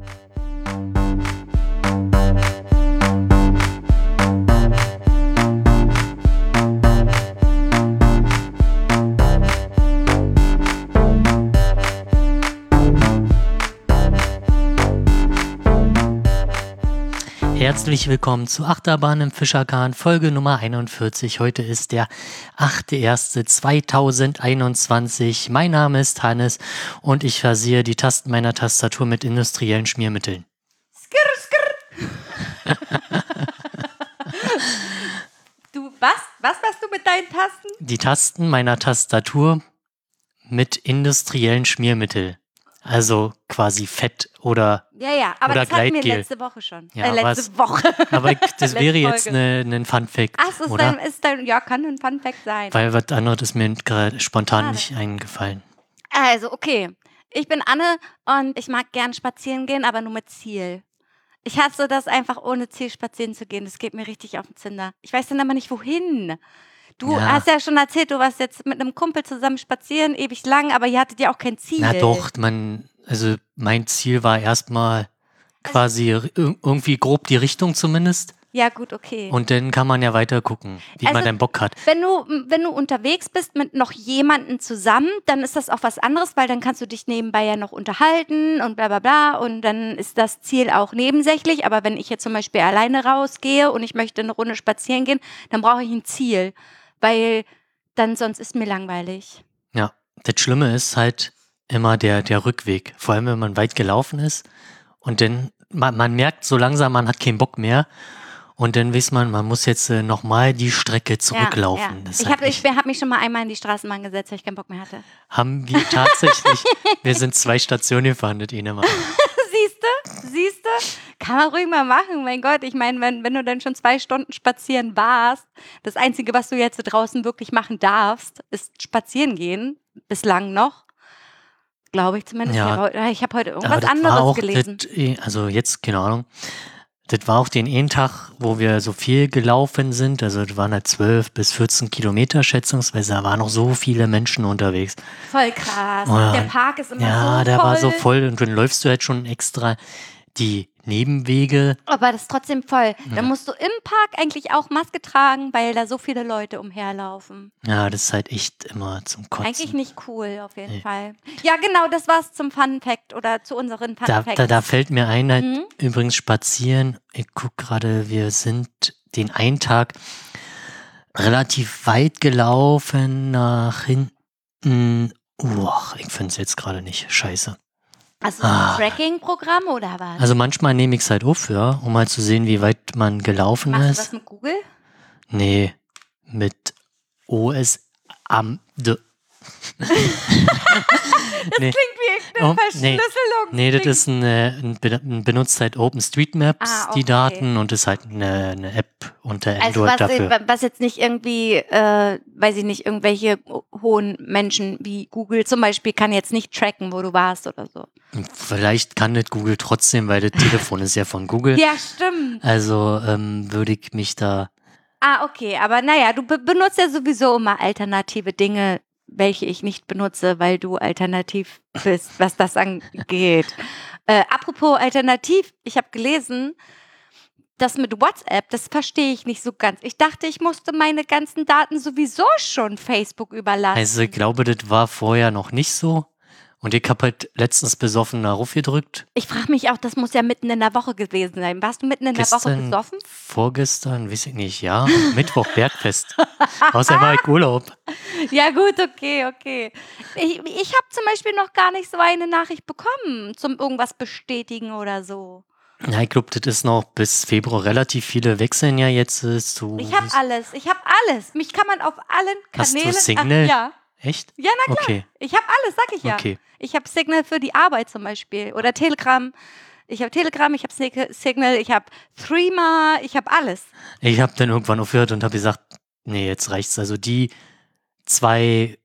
Bye. Herzlich willkommen zu Achterbahn im Fischerkahn, Folge Nummer 41. Heute ist der 8.1.2021. Mein Name ist Hannes und ich versehe die Tasten meiner Tastatur mit industriellen Schmiermitteln. Skirr, skirr. du, was? Was machst du mit deinen Tasten? Die Tasten meiner Tastatur mit industriellen Schmiermitteln. Also quasi Fett oder Ja, ja, aber oder das hatten wir Gleitgel. letzte Woche schon. Ja, äh, aber letzte Woche. Aber das Letzte wäre jetzt Folge. eine, ein Fun Fact, Ach, ist oder? dein, ist dein, ja, kann ein Fun Fact sein. Weil was anderes ist mir gerade spontan Schade. nicht eingefallen. Also, okay. Ich bin Anne und ich mag gern spazieren gehen, aber nur mit Ziel. Ich hasse das einfach ohne Ziel spazieren zu gehen. Das geht mir richtig auf den Zinder. Ich weiß dann aber nicht, wohin. Du Ja. hast ja schon erzählt, du warst jetzt mit einem Kumpel zusammen spazieren, ewig lang, aber ihr hattet ja auch kein Ziel. Na doch, man, also mein Ziel war erstmal quasi ir- irgendwie grob die Richtung zumindest. Ja, gut, okay. Und dann kann man ja weiter gucken, wie man Also- dann Bock hat. Wenn du, wenn du unterwegs bist mit noch jemandem zusammen, dann ist das auch was anderes, weil dann kannst du dich nebenbei ja noch unterhalten und bla bla bla und dann ist das Ziel auch nebensächlich. Aber wenn ich jetzt zum Beispiel alleine rausgehe und ich möchte eine Runde spazieren gehen, dann brauche ich ein Ziel, weil dann sonst ist mir langweilig. Ja, das Schlimme ist halt immer der, der Rückweg. Vor allem, wenn man weit gelaufen ist und dann, man, man merkt so langsam, man hat keinen Bock mehr. Und dann weiß man, man muss jetzt äh, nochmal die Strecke zurücklaufen. Ja, ja. Ich halt habe ich hab mich schon mal einmal in die Straßenbahn gesetzt, weil ich keinen Bock mehr hatte. haben wir tatsächlich, wir sind zwei Stationen gefahren, das eine Mal. Siehst du? Siehst du? Kann man ruhig mal machen. Mein Gott, ich meine, wenn, wenn du dann schon zwei Stunden spazieren warst, das Einzige, was du jetzt draußen wirklich machen darfst, ist spazieren gehen. Bislang noch. Glaube ich zumindest. Ja. Ich habe heute, hab heute irgendwas anderes gelesen. Das, eh- also jetzt, keine Ahnung. Das war auch den einen Tag, wo wir so viel gelaufen sind. Also das waren halt 12 bis 14 Kilometer schätzungsweise. Da waren noch so viele Menschen unterwegs. Voll krass. Ja. Der Park ist immer ja, so der voll. war so voll. Und dann läufst du halt schon extra die Nebenwege. Aber das ist trotzdem voll. Ja. Dann musst du im Park eigentlich auch Maske tragen, weil da so viele Leute umherlaufen. Ja, das ist halt echt immer zum Kotzen. Eigentlich nicht cool, auf jeden Nee. Fall. Ja, genau, das war's zum Fun Fact oder zu unseren Fun Da, Facts. da, da fällt mir ein, halt Mhm. übrigens spazieren. Ich guck gerade, wir sind den einen Tag relativ weit gelaufen nach hinten. Uah, ich finde es jetzt gerade nicht. Scheiße. Hast du so ein Ah. Tracking-Programm oder was? Also manchmal nehme ich es halt auf, ja, um mal zu sehen, wie weit man gelaufen Machst du ist. das mit Google? Nee, mit OS am D. nee, Klingt wie Oh, nee. Verschlüsselung. nee, das ist ein, äh, ein, be- ein benutzt halt OpenStreetMaps, Ah, die okay. Daten und ist halt eine, eine App unter Also Android was, dafür. was jetzt nicht irgendwie, äh, weiß ich nicht, irgendwelche hohen Menschen wie Google zum Beispiel kann jetzt nicht tracken, wo du warst oder so. Vielleicht kann das Google trotzdem, weil das Telefon ist ja von Google. Ja, stimmt. Also ähm, würde ich mich da. Ah, okay, aber naja, du be benutzt ja sowieso immer alternative Dinge, welche ich nicht benutze, weil du alternativ bist, was das angeht. Äh, apropos alternativ, ich habe gelesen, das mit WhatsApp, das verstehe ich nicht so ganz. Ich dachte, ich musste meine ganzen Daten sowieso schon Facebook überlassen. Also ich glaube, das war vorher noch nicht so. Und ich habe halt letztens besoffen darauf gedrückt. Ich frage mich auch, das muss ja mitten in der Woche gewesen sein. Warst du mitten in der Woche Gestern, besoffen? vorgestern, weiß ich nicht, ja. Mittwoch, Bergfest. Außerdem war ich Urlaub. Ja, gut, okay, okay. Ich, ich habe zum Beispiel noch gar nicht so eine Nachricht bekommen, zum irgendwas bestätigen oder so. Ja, ich glaube, das ist noch bis Februar relativ viele wechseln ja jetzt äh, zu. Ich habe alles, ich habe alles. Mich kann man auf allen Hast du Kanälen. Signal? Ach, ja, Echt? ja, na klar. Okay, Ich habe alles, sag ich ja. okay. Ich habe Signal für die Arbeit zum Beispiel oder Telegram. Ich habe Telegram, ich habe Sig- Signal, ich habe Threema, ich habe alles. Ich habe dann irgendwann aufgehört und habe gesagt, nee, jetzt reicht's. Also die zwei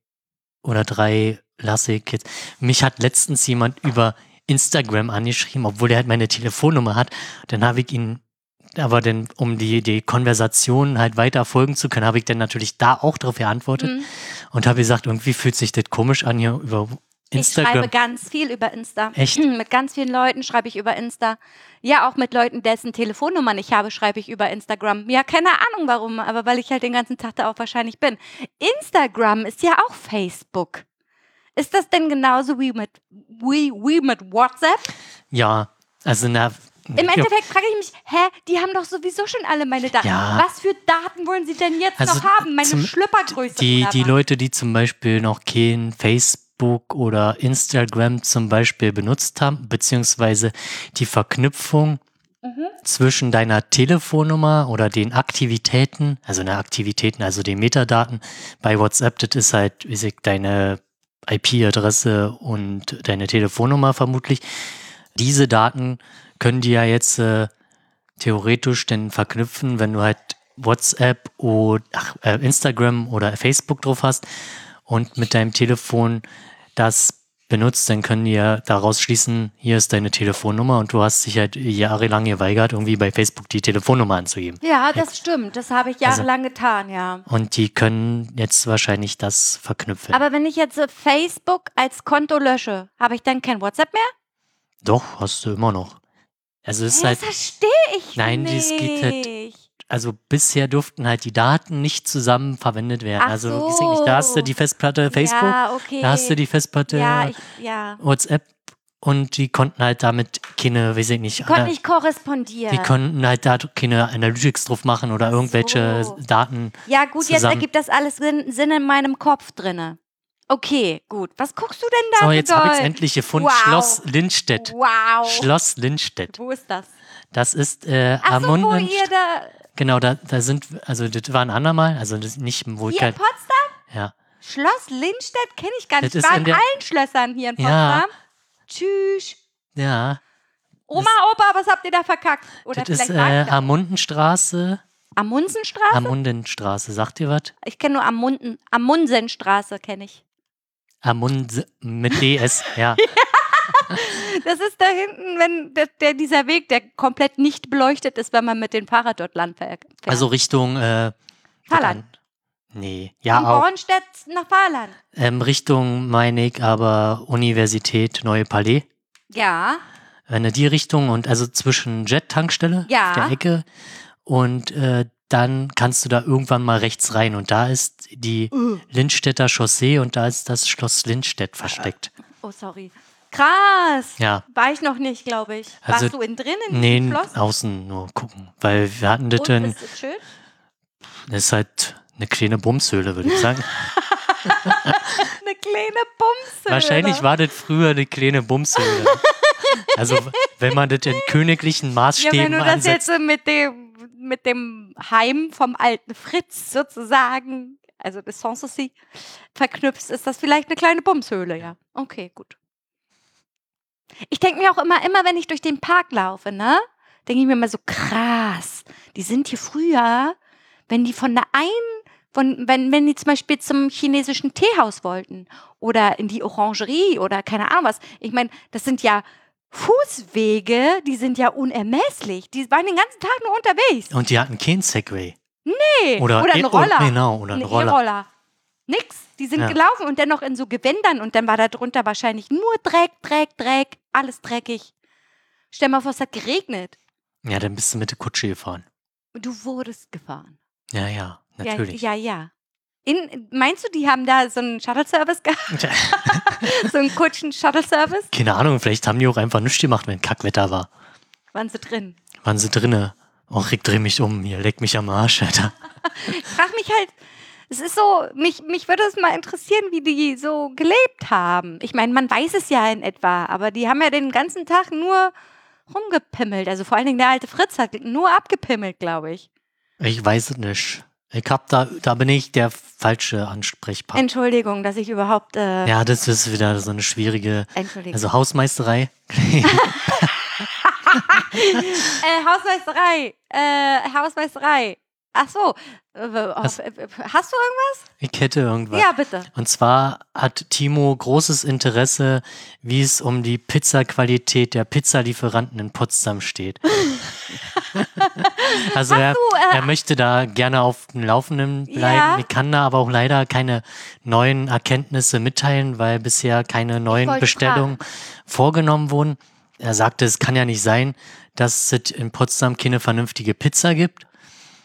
oder drei jetzt. Mich hat letztens jemand über Instagram angeschrieben, obwohl er halt meine Telefonnummer hat. Dann habe ich ihn, aber dann, um die, die Konversation halt weiter folgen zu können, habe ich dann natürlich da auch drauf geantwortet Mhm. und habe gesagt, irgendwie fühlt sich das komisch an, hier über Ich schreibe Instagram. ganz viel über Insta. Echt? Mit ganz vielen Leuten schreibe ich über Insta. Ja, auch mit Leuten, dessen Telefonnummern ich habe, schreibe ich über Instagram. Ja, keine Ahnung warum, aber weil ich halt den ganzen Tag da auch wahrscheinlich bin. Instagram ist ja auch Facebook. Ist das denn genauso wie mit, wie, wie mit WhatsApp? Ja, also na, Im Endeffekt frage ich mich, hä, die haben doch sowieso schon alle meine Daten. Ja. Was für Daten wollen sie denn jetzt Also noch haben? Meine Schlüppergröße die, die? Leute, die zum Beispiel noch kein Facebook oder Instagram zum Beispiel benutzt haben, beziehungsweise die Verknüpfung Mhm. zwischen deiner Telefonnummer oder den Aktivitäten, also ne Aktivitäten, also den Metadaten bei WhatsApp, das ist halt, wie ich, deine IP-Adresse und deine Telefonnummer vermutlich. Diese Daten können die ja jetzt äh, theoretisch denn verknüpfen, wenn du halt WhatsApp oder ach, äh, Instagram oder Facebook drauf hast und mit deinem Telefon das benutzt, dann können die ja daraus schließen, hier ist deine Telefonnummer und du hast dich halt jahrelang geweigert, irgendwie bei Facebook die Telefonnummer anzugeben. Ja, das stimmt. Das habe ich Also- jahrelang getan, ja. Und die können jetzt wahrscheinlich das verknüpfen. Aber wenn ich jetzt äh, Facebook als Konto lösche, habe ich dann kein WhatsApp mehr? Doch, hast du immer noch. Also es ist Hey, halt, das verstehe ich Nein, nicht. das geht halt also bisher durften halt die Daten nicht zusammen verwendet werden. Ach also so. da hast du die Festplatte Facebook, Ja, okay. da hast du die Festplatte Ja, ich, ja. WhatsApp und die konnten halt damit keine, weiß ich nicht, Konnte ana- nicht korrespondieren. die konnten halt da keine Analytics drauf machen oder irgendwelche so. Daten. ja, gut, jetzt zusammen. ergibt das alles Sinn, Sinn in meinem Kopf drinne. Okay, gut. Was guckst du denn da So, jetzt habe ich es endlich gefunden. Wow. Schloss Lindstedt. Wow. Schloss Lindstedt. Wo ist das? Das ist äh, Ach so, wo ihr da... Genau, da, da sind, also das war ein andermal, also das nicht wohl Hier in Potsdam? ja. Schloss Lindstedt kenne ich gar Das nicht. Ich ist war in der- allen Schlössern hier in Ja. Potsdam. Tschüss. Ja, Oma, Opa, was habt ihr da verkackt? Oder das ist äh, ich. Amundenstraße. Amunsenstraße? Amundenstraße, sagt ihr was? ich kenne nur Amunden, Amundsenstraße, kenne ich. Amund mit DS, ja. Das ist da hinten, wenn der, der, dieser Weg, der komplett nicht beleuchtet ist, wenn man mit dem Fahrrad dort lang fährt. Also Richtung äh, Fahrland. Nee, ja Von auch. Bornstedt nach Fahrland. Ähm, Richtung meine ich aber Universität Neue Palais. Ja. Wenn du die Richtung und also zwischen Jet-Tankstelle Ja. der Ecke und äh, dann kannst du da irgendwann mal rechts rein und da ist die Lindstädter Chaussee und da ist das Schloss Lindstedt versteckt. Oh, sorry. Krass. Ja, War ich noch nicht, glaube ich. Also, Warst du in nee, diesem Schloss? außen nur gucken, weil wir hatten das dann, ist es schön? das ist halt eine kleine Bumshöhle, würde ich sagen. Eine kleine Bumse. Wahrscheinlich war das früher eine kleine Bumshöhle. Also, wenn man das in königlichen Ja, Maßstäben wenn du das ansetzt. jetzt mit dem, mit dem Heim vom alten Fritz sozusagen, also des Sanssouci, verknüpfst, ist das vielleicht eine kleine Bumshöhle, ja. Okay, gut. Ich denke mir auch immer, immer wenn ich durch den Park laufe, ne, denke ich mir immer so, krass, die sind hier früher, wenn die von der einen, von, wenn, wenn die zum Beispiel zum chinesischen Teehaus wollten oder in die Orangerie oder keine Ahnung was. Ich meine, das sind ja Fußwege, die sind ja unermesslich. Die waren den ganzen Tag nur unterwegs. Und die hatten keinen Segway. Nee. Oder, oder eh- ein Roller. Genau, oder ein Ein Roller. Nix. Die sind Ja. gelaufen und dann noch in so Gewändern und dann war da drunter wahrscheinlich nur Dreck, Dreck, Dreck, alles dreckig. Stell mal vor, es hat geregnet. Ja, dann bist du mit der Kutsche gefahren. Du wurdest gefahren. Ja, ja, natürlich. Ja, ja, ja. In, meinst du, die haben da so einen Shuttle-Service gehabt? so einen Kutschen-Shuttle-Service? Keine Ahnung, vielleicht haben die auch einfach nichts gemacht, wenn Kackwetter war. Waren sie drin? Waren sie drinne? Och, ich dreh mich um, hier, leck mich am Arsch, Alter. Ich frage mich halt, es ist so, mich, mich würde es mal interessieren, wie die so gelebt haben. Ich meine, man weiß es ja in etwa, aber die haben ja den ganzen Tag nur rumgepimmelt. Also vor allen Dingen der alte Fritz hat nur abgepimmelt, glaube ich. Ich weiß es nicht. Ich hab da, da bin ich der falsche Ansprechpartner. Entschuldigung, dass ich überhaupt. Äh, Ja, das ist wieder so eine schwierige, Entschuldigung. also Hausmeisterei. äh, Hausmeisterei. Äh, Hausmeisterei. Ach so. Äh, äh, äh, Hast du irgendwas? Ich hätte irgendwas. Ja, bitte. Und zwar hat Timo großes Interesse, wie es um die Pizzaqualität der Pizzalieferanten in Potsdam steht. Also er, du, äh, er möchte da gerne auf dem Laufenden bleiben. Ja. Ich kann da aber auch leider keine neuen Erkenntnisse mitteilen, weil bisher keine neuen Bestellungen vorgenommen wurden. Er sagte, es kann ja nicht sein, dass es in Potsdam keine vernünftige Pizza gibt.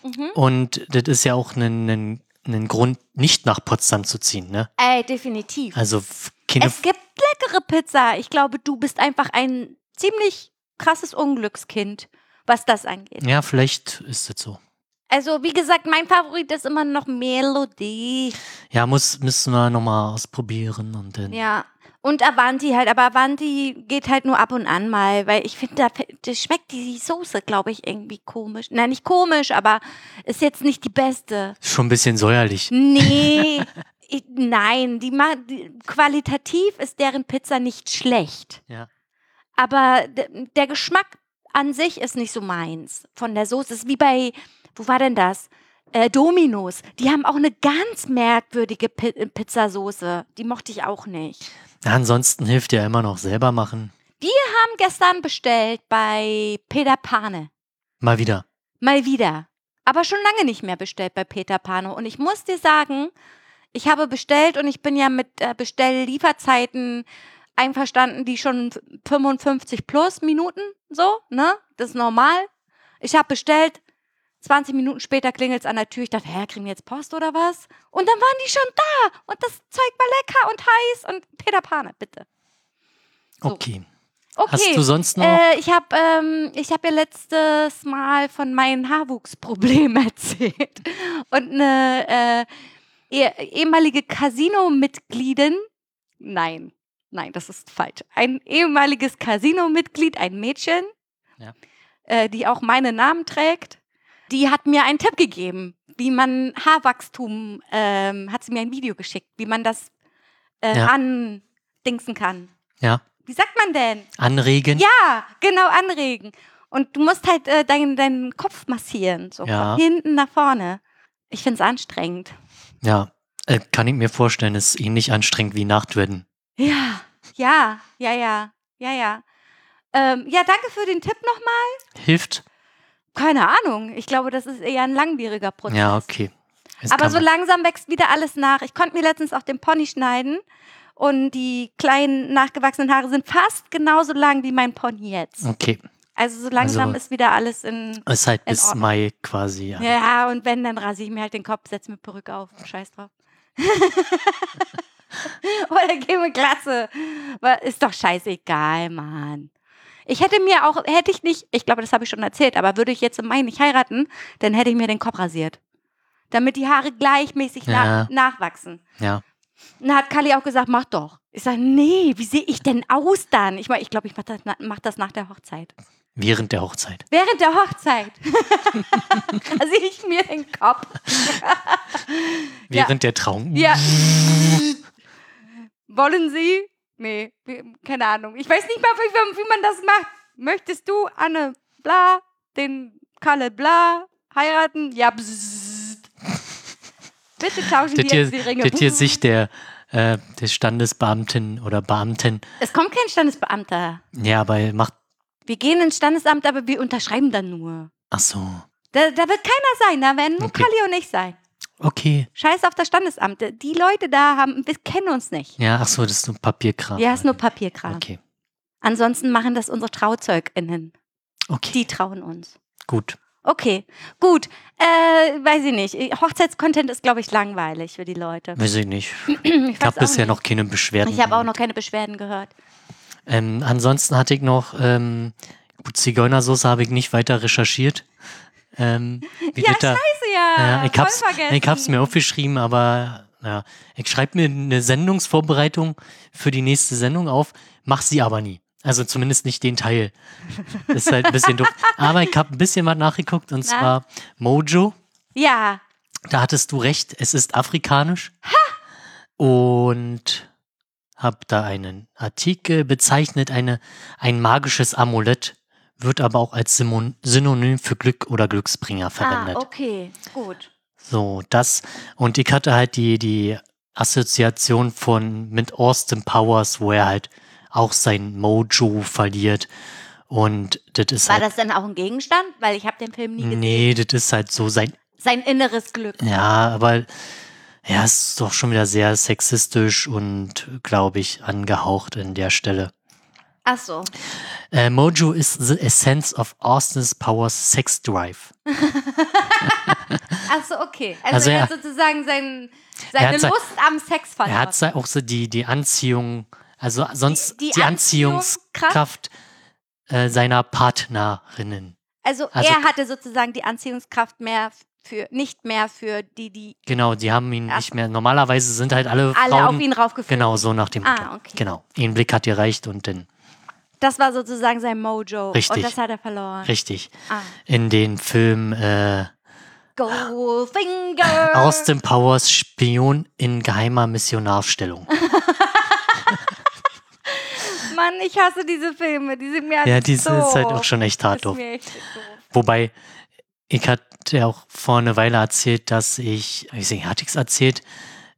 Mhm. Und das ist ja auch ein, ein, ein Grund, nicht nach Potsdam zu ziehen. Ne? Ey, definitiv. Also keine Es gibt leckere Pizza. Ich glaube, du bist einfach ein ziemlich krasses Unglückskind, was das angeht. Ja, vielleicht ist es so. Also, wie gesagt, mein Favorit ist immer noch Melodie. Ja, muss, müssen wir nochmal ausprobieren und dann. Ja. Und Avanti halt, aber Avanti geht halt nur ab und an mal, weil ich finde, da das schmeckt die Soße, glaube ich, irgendwie komisch. Nein, nicht komisch, aber ist jetzt nicht die beste. Schon ein bisschen säuerlich. Nee, ich, nein, die, die qualitativ ist deren Pizza nicht schlecht. Ja. Aber der Geschmack an sich ist nicht so meins von der Soße. Ist wie bei, wo war denn das? Äh, Dominos. Die haben auch eine ganz merkwürdige Pi Pizzasoße. Die mochte ich auch nicht. Ansonsten hilft ja immer noch selber machen. Haben gestern bestellt bei Peter Pane. Mal wieder. Mal wieder. Aber schon lange nicht mehr bestellt bei Peter Pane. Und ich muss dir sagen, ich habe bestellt und ich bin ja mit äh, Bestelllieferzeiten einverstanden, die schon 55 plus Minuten, so, ne? Das ist normal. Ich habe bestellt, 20 Minuten später klingelt es an der Tür. Ich dachte, hä, kriegen wir jetzt Post oder was? Und dann waren die schon da und das Zeug war lecker und heiß und Peter Pane, bitte. So. Okay. Okay. Hast du sonst noch? Äh, ich habe ähm, ich hab ja letztes Mal von meinen Haarwuchsproblemen erzählt. Und eine äh, eh- ehemalige Casino-Mitgliedin, nein, nein, das ist falsch. Ein ehemaliges Casino-Mitglied, ein Mädchen, Ja. äh, die auch meinen Namen trägt, die hat mir einen Tipp gegeben, wie man Haarwachstum, ähm, hat sie mir ein Video geschickt, wie man das äh, Ja. andingsen kann. ja. Wie sagt man denn? Anregen? Ja, genau, anregen. Und du musst halt äh, deinen, deinen Kopf massieren, so Ja. von hinten nach vorne. Ich finde es anstrengend. Ja. Äh, kann ich mir vorstellen, ist ähnlich anstrengend wie Nachtwedden. Ja, ja, ja, ja, ja, ja. Ähm, ja, danke für den Tipp nochmal. Hilft? Keine Ahnung. Ich glaube, das ist eher ein langwieriger Prozess. Ja, okay. Es Aber so langsam wächst wieder alles nach. Ich konnte mir letztens auch den Pony schneiden und die kleinen nachgewachsenen Haare sind fast genauso lang wie mein Pony jetzt. Okay. Also so langsam Also- ist wieder alles in Ist halt In bis Ordnung. Mai quasi. Ja. Ja, und wenn, dann rasiere ich mir halt den Kopf, setze mir Perücke auf scheiß drauf. Oder gehe Glatze. Aber Ist doch scheißegal, Mann. Ich hätte mir auch, hätte ich nicht, ich glaube, das habe ich schon erzählt, aber würde ich jetzt im Mai nicht heiraten, dann hätte ich mir den Kopf rasiert. Damit die Haare gleichmäßig Ja. nach, nachwachsen. ja. Dann hat Kali auch gesagt, mach doch. Ich sage, nee, wie sehe ich denn aus dann? Ich meine, ich glaube, ich mache das, mach das nach der Hochzeit. Während der Hochzeit. Während der Hochzeit rasiere ich mir den Kopf. Ja. Während der Trauung. Ja. Wollen Sie? Nee, keine Ahnung. Ich weiß nicht mal, wie, wie man das macht. Möchtest du Anne Bla, den Kalle Bla heiraten? Ja, bzzzt. Bitte tauschen hier, jetzt die Ringe. das hier sich der, äh, der Standesbeamtin oder Beamtin. Es kommt kein Standesbeamter. Ja, aber er macht. Wir gehen ins Standesamt, aber wir unterschreiben dann nur. Ach so. Da, da wird keiner sein, da werden nur Okay. Kali und ich sein. Okay. Scheiß auf das Standesamt. Die Leute da haben, wir kennen uns nicht. Ja, ach so, das ist nur Papierkram. Ja, ist nur Papierkram. Okay. Ansonsten machen das unsere TrauzeugInnen. Okay. Die trauen uns. Gut. Okay, gut. Äh, weiß ich nicht. Hochzeitscontent ist, glaube ich, langweilig für die Leute. Weiß ich nicht. Ich, habe bisher nicht. noch keine Beschwerden. Ich habe auch noch keine Beschwerden gehört. Ähm, ansonsten hatte ich noch, ähm, gut, Zigeunersoße habe ich nicht weiter recherchiert. Ähm, Ja, Scheiße, ja. Ja, ich, hab's, ich hab's mir aufgeschrieben, aber ja, ich schreibe mir eine Sendungsvorbereitung für die nächste Sendung auf, mach sie aber nie. Also zumindest nicht den Teil. Ist halt ein bisschen doof. Aber ich habe ein bisschen was nachgeguckt und Na? zwar Mojo. Ja, Da hattest du recht, es ist afrikanisch. Und hab da einen Artikel bezeichnet, eine, ein magisches Amulett, wird aber auch als Synonym für Glück oder Glücksbringer verwendet. Ah, okay, gut. So, das. Und ich hatte halt die, die Assoziation von mit Austin Powers, wo er halt auch sein Mojo verliert. Und das ist War halt. das denn auch ein Gegenstand? Weil ich habe den Film nie gesehen. nee, das ist halt so sein. Sein inneres Glück. Ja, aber ja, es ist doch schon wieder sehr sexistisch und, glaube ich, angehaucht in der Stelle. Ach so. Äh, Mojo is the essence of Austin's Powers Sex Drive. Ach so, okay. Also, Also er er- hat sozusagen sein, seine hat sein- Lust am Sex verloren. Er hat auch so die, die Anziehung, also sonst Die- die, die Anziehungskraft äh, seiner Partnerinnen. also, also- er hatte sozusagen die Anziehungskraft mehr für, nicht mehr für die, die Genau, die haben ihn Ach nicht mehr. Normalerweise sind halt alle, alle Frauen. auf ihn raufgeführt. Genau, so nach dem Ah, Motto. okay. Genau. Ein Blick hat gereicht und dann Das war sozusagen sein Mojo. Richtig. Und das hat er verloren. richtig. Ah. In den Film äh, Goldfinger. Austin Powers Spion in geheimer Missionarstellung. Mann, ich hasse diese Filme. Die sind mir ja, diese so. ist halt auch schon echt hart doof. echt doof. Wobei, ich hatte ja auch vor einer Weile erzählt, dass ich, ich hatte ich es erzählt,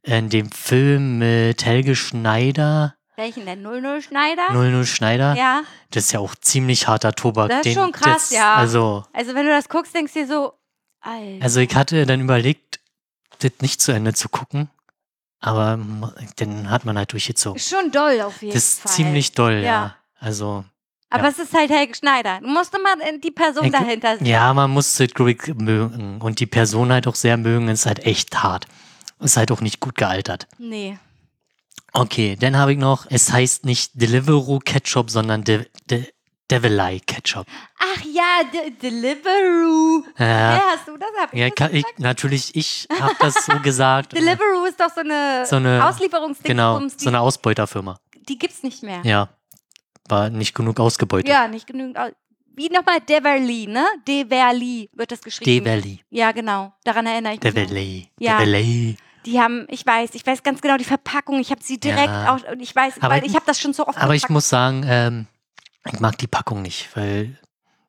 in dem Film mit Helge Schneider, Welchen denn? 00 Schneider? 00 Schneider, Ja. das ist ja auch ziemlich harter Tobak. Das ist den- schon krass, das, ja. Also, Also, wenn du das guckst, denkst du dir so, Alter. also ich hatte dann überlegt, das nicht zu Ende zu gucken, aber dann hat man halt durchgezogen. Ist schon doll auf jeden Das ist Fall. ziemlich doll, ja. Ja. Also, Aber ja. es ist halt Helge Schneider. Du musst immer die Person Ich- dahinter sehen. ja, man muss Sid Grigg mögen und die Person halt auch sehr mögen, ist halt echt hart. Ist halt auch nicht gut gealtert. Nee. Okay, dann habe ich noch, es heißt nicht Deliveroo Ketchup, sondern De De Devileye Ketchup. Ach ja, De Deliveroo. Ja, Ja, hast du das? Hab ich ja das ich, natürlich, ich habe das so gesagt. Deliveroo ist doch so eine, So eine- Auslieferungsdingsbums, Genau, die, so eine Ausbeuterfirma. die gibt's nicht mehr. Ja, war nicht genug ausgebeutet. Ja, nicht genügend. Au Wie nochmal Deverly, ne? Deverly wird das geschrieben. Deviley, Ja, genau. Daran erinnere ich mich. Deviley, Ja. Deviley. Die haben, ich weiß, ich weiß ganz genau die Verpackung. Ich habe sie direkt Ja. auch, und ich weiß, Aber weil ich- ich habe das schon so oft Aber ich verpackt. muss sagen, ähm, ich mag die Packung nicht, weil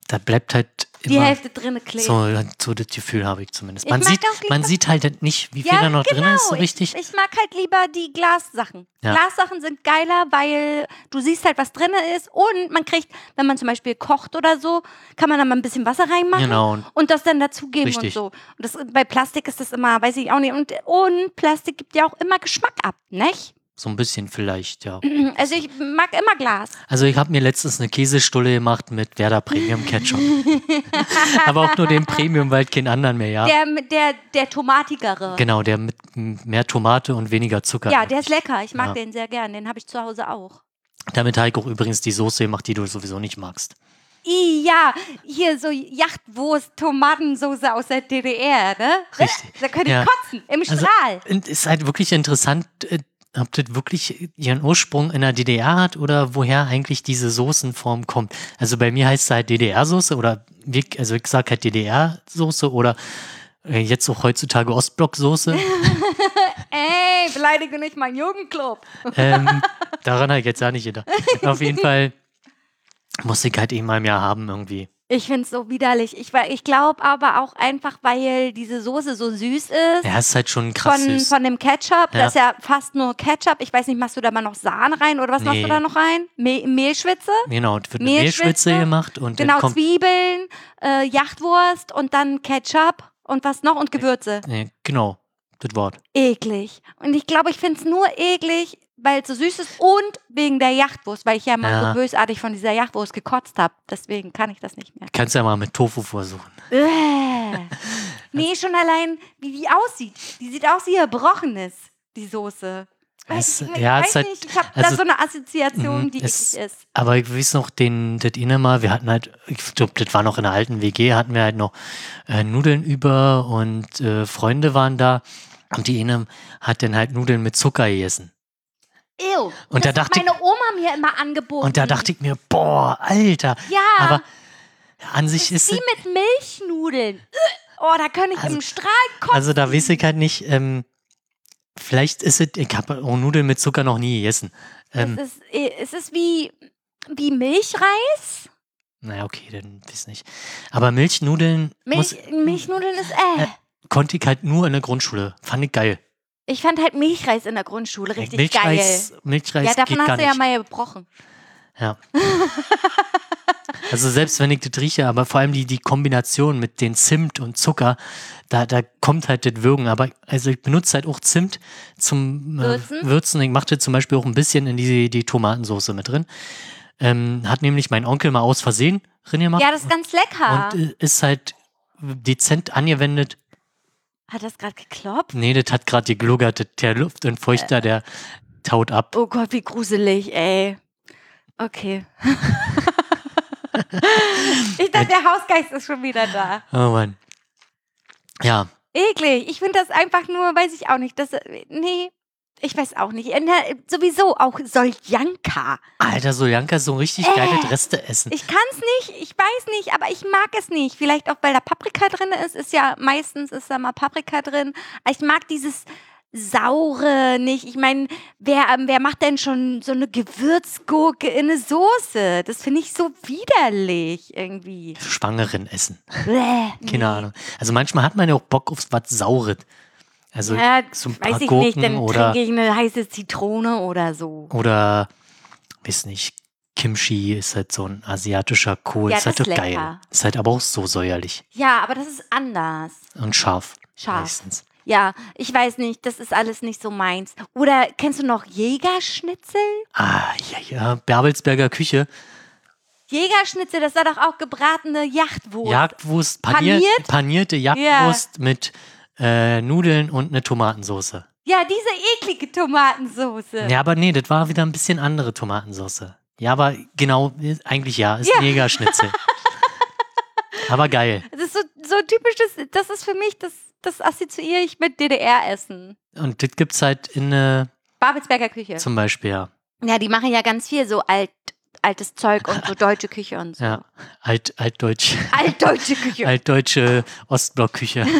da bleibt halt die immer Hälfte drinne kleben. so, so das Gefühl habe ich zumindest. Ich Man sieht, man sieht halt nicht, wie viel Ja, da noch drin ist, so ich- richtig. Ich, mag halt lieber die Glassachen. Ja. Glassachen sind geiler, weil du siehst halt, was drin ist und man kriegt, wenn man zum Beispiel kocht oder so, kann man da mal ein bisschen Wasser reinmachen Genau, und und das dann dazugeben und Richtig. so. Und das, bei Plastik ist das immer, weiß ich auch nicht. Und, und Plastik gibt ja auch immer Geschmack ab, nicht? So ein bisschen vielleicht, ja. Also ich mag immer Glas. Also ich habe mir letztens eine Käsestulle gemacht mit Werder Premium Ketchup. Aber auch nur den Premium, weil keinen anderen mehr, ja. Der, der, der tomatigere. Genau, der mit mehr Tomate und weniger Zucker. Ja, der ist lecker. Ich mag Ja. den sehr gern. Den habe ich zu Hause auch. Damit habe ich auch übrigens die Soße gemacht, die du sowieso nicht magst. I, ja, hier so Yachtwurst, Tomatensoße aus der DDR, ne? Richtig. Da könnt ihr Ja. kotzen, im Also, Strahl. Und ist halt wirklich interessant, äh, ob das wirklich ihren Ursprung in der DDR hat oder woher eigentlich diese Soßenform kommt. Also bei mir heißt es halt DDR-Soße oder wie, also ich sag halt DDR-Soße oder äh, jetzt auch heutzutage Ostblock-Soße. Ey, beleidige nicht meinen Jugendclub. ähm, daran habe ich jetzt ja nicht gedacht. Auf jeden Fall muss ich halt einmal im Jahr haben irgendwie. Ich finde es so widerlich. Ich, ich glaube aber auch einfach, weil diese Soße so süß ist. Ja, ist halt schon krass Von, süß. von dem Ketchup, Ja. das ist ja fast nur Ketchup. Ich weiß nicht, machst du da mal noch Sahne rein oder was machst du Nee. da noch rein? Me Mehlschwitze? Genau, wird eine Mehlschwitze, Mehlschwitze gemacht und Genau, Zwiebeln, äh, Yachtwurst und dann Ketchup und was noch und Gewürze. äh, genau das Wort. Eklig. Und ich glaube, ich finde es nur eklig, weil es so süß ist und wegen der Yachtwurst, weil ich ja mal Ja. so bösartig von dieser Yachtwurst gekotzt habe. Deswegen kann ich das nicht mehr. Kannst ja mal mit Tofu versuchen. Äh. nee, schon allein, wie die aussieht. Die sieht aus wie erbrochenes, die Soße. Es- ich, ja, weiß es nicht, ich habe da also- so eine Assoziation, Mhm, die es- eklig ist. Aber ich weiß noch, den, das eine Mal, wir hatten halt, ich glaube, das war noch in der alten WG, hatten wir halt noch äh, Nudeln über und äh, Freunde waren da. Und die eine hat dann halt Nudeln mit Zucker gegessen. Ew, Und da das dachte hat meine Oma mir immer angeboten. Und da dachte ich mir, boah, Alter. ja, Aber an sich ist wie mit Milchnudeln. Oh, da könnte ich Also- im Strahl kotzen. also da weiß ich halt nicht, ähm, vielleicht ist es, ich habe auch Nudeln mit Zucker noch nie gegessen. Ähm, es, ist, äh, es ist wie, wie Milchreis. naja, okay, dann weiß nicht. Aber Milchnudeln muss, Milch, Milchnudeln ist äh. Äh, konnte ich halt nur in der Grundschule. Fand ich geil. Ich fand halt Milchreis in der Grundschule richtig Milchreis, geil. Milchreis Ja, davon geht hast gar du ja nicht. mal gebrochen. Ja. Also selbst wenn ich das rieche, aber vor allem die, die Kombination mit den Zimt und Zucker, da, da kommt halt das Würgen. Aber also ich benutze halt auch Zimt zum äh, Würzen? Würzen. Ich mache das zum Beispiel auch ein bisschen in die, die Tomatensauce mit drin. Ähm, hat nämlich mein Onkel mal aus Versehen drin gemacht. Ja, das ist ganz lecker. und äh, ist halt dezent angewendet. Hat das gerade gekloppt? Nee, das hat gerade gegluggert. Der Luftentfeuchter, der taut ab. Oh Gott, wie gruselig, ey. Okay. ich dachte, der Hausgeist ist schon wieder da. Oh Mann. Ja, Eklig. Ich finde das einfach nur, weiß ich auch nicht. Das, nee, ich weiß auch nicht. Sowieso auch Soljanka. Alter, Soljanka ist so ein richtig Äh. geiles Resteessen. Ich kann es nicht, ich weiß nicht, aber ich mag es nicht. Vielleicht auch, weil da Paprika drin ist. Ist ja meistens ist da mal Paprika drin. Ich mag dieses saure nicht. Ich meine, wer, ähm, wer macht denn schon so eine Gewürzgurke in eine Soße? Das finde ich so widerlich irgendwie. Schwangeren essen. Bäh, Keine nee. Ahnung. Also manchmal hat man ja auch Bock auf was Saures. Also Ja, so ein paar weiß ich Gurken nicht, dann oder, trinke ich eine heiße Zitrone oder so. oder, weiß nicht, Kimchi ist halt so ein asiatischer Kohl. Ja, ist halt ist geil. lecker. Ist halt aber auch so säuerlich Ja, aber das ist anders. und scharf. Scharf. Meistens. Ja, ich weiß nicht, das ist alles nicht so meins. Oder kennst du noch Jägerschnitzel? Ah, ja, ja. Babelsberger Küche. Jägerschnitzel, das war doch auch gebratene Yachtwurst. Jagdwurst, paniert, Paniert? panierte Jagdwurst mit äh, Nudeln und eine Tomatensauce. Ja, diese eklige Tomatensoße. Ja, aber nee, das war wieder ein bisschen andere Tomatensauce. Ja, aber genau, eigentlich ja, ist Ja. Jägerschnitzel. aber geil. Das ist so, so typisch, das, ist für mich, das, das assoziiere ich mit DDR-Essen. Und das gibt's halt in äh, Babelsberger Küche. zum Beispiel, ja. Ja, die machen ja ganz viel so alt, altes Zeug und so deutsche Küche und so. ja. Alt, altdeutsch. Altdeutsche Küche. Altdeutsche Ostblockküche.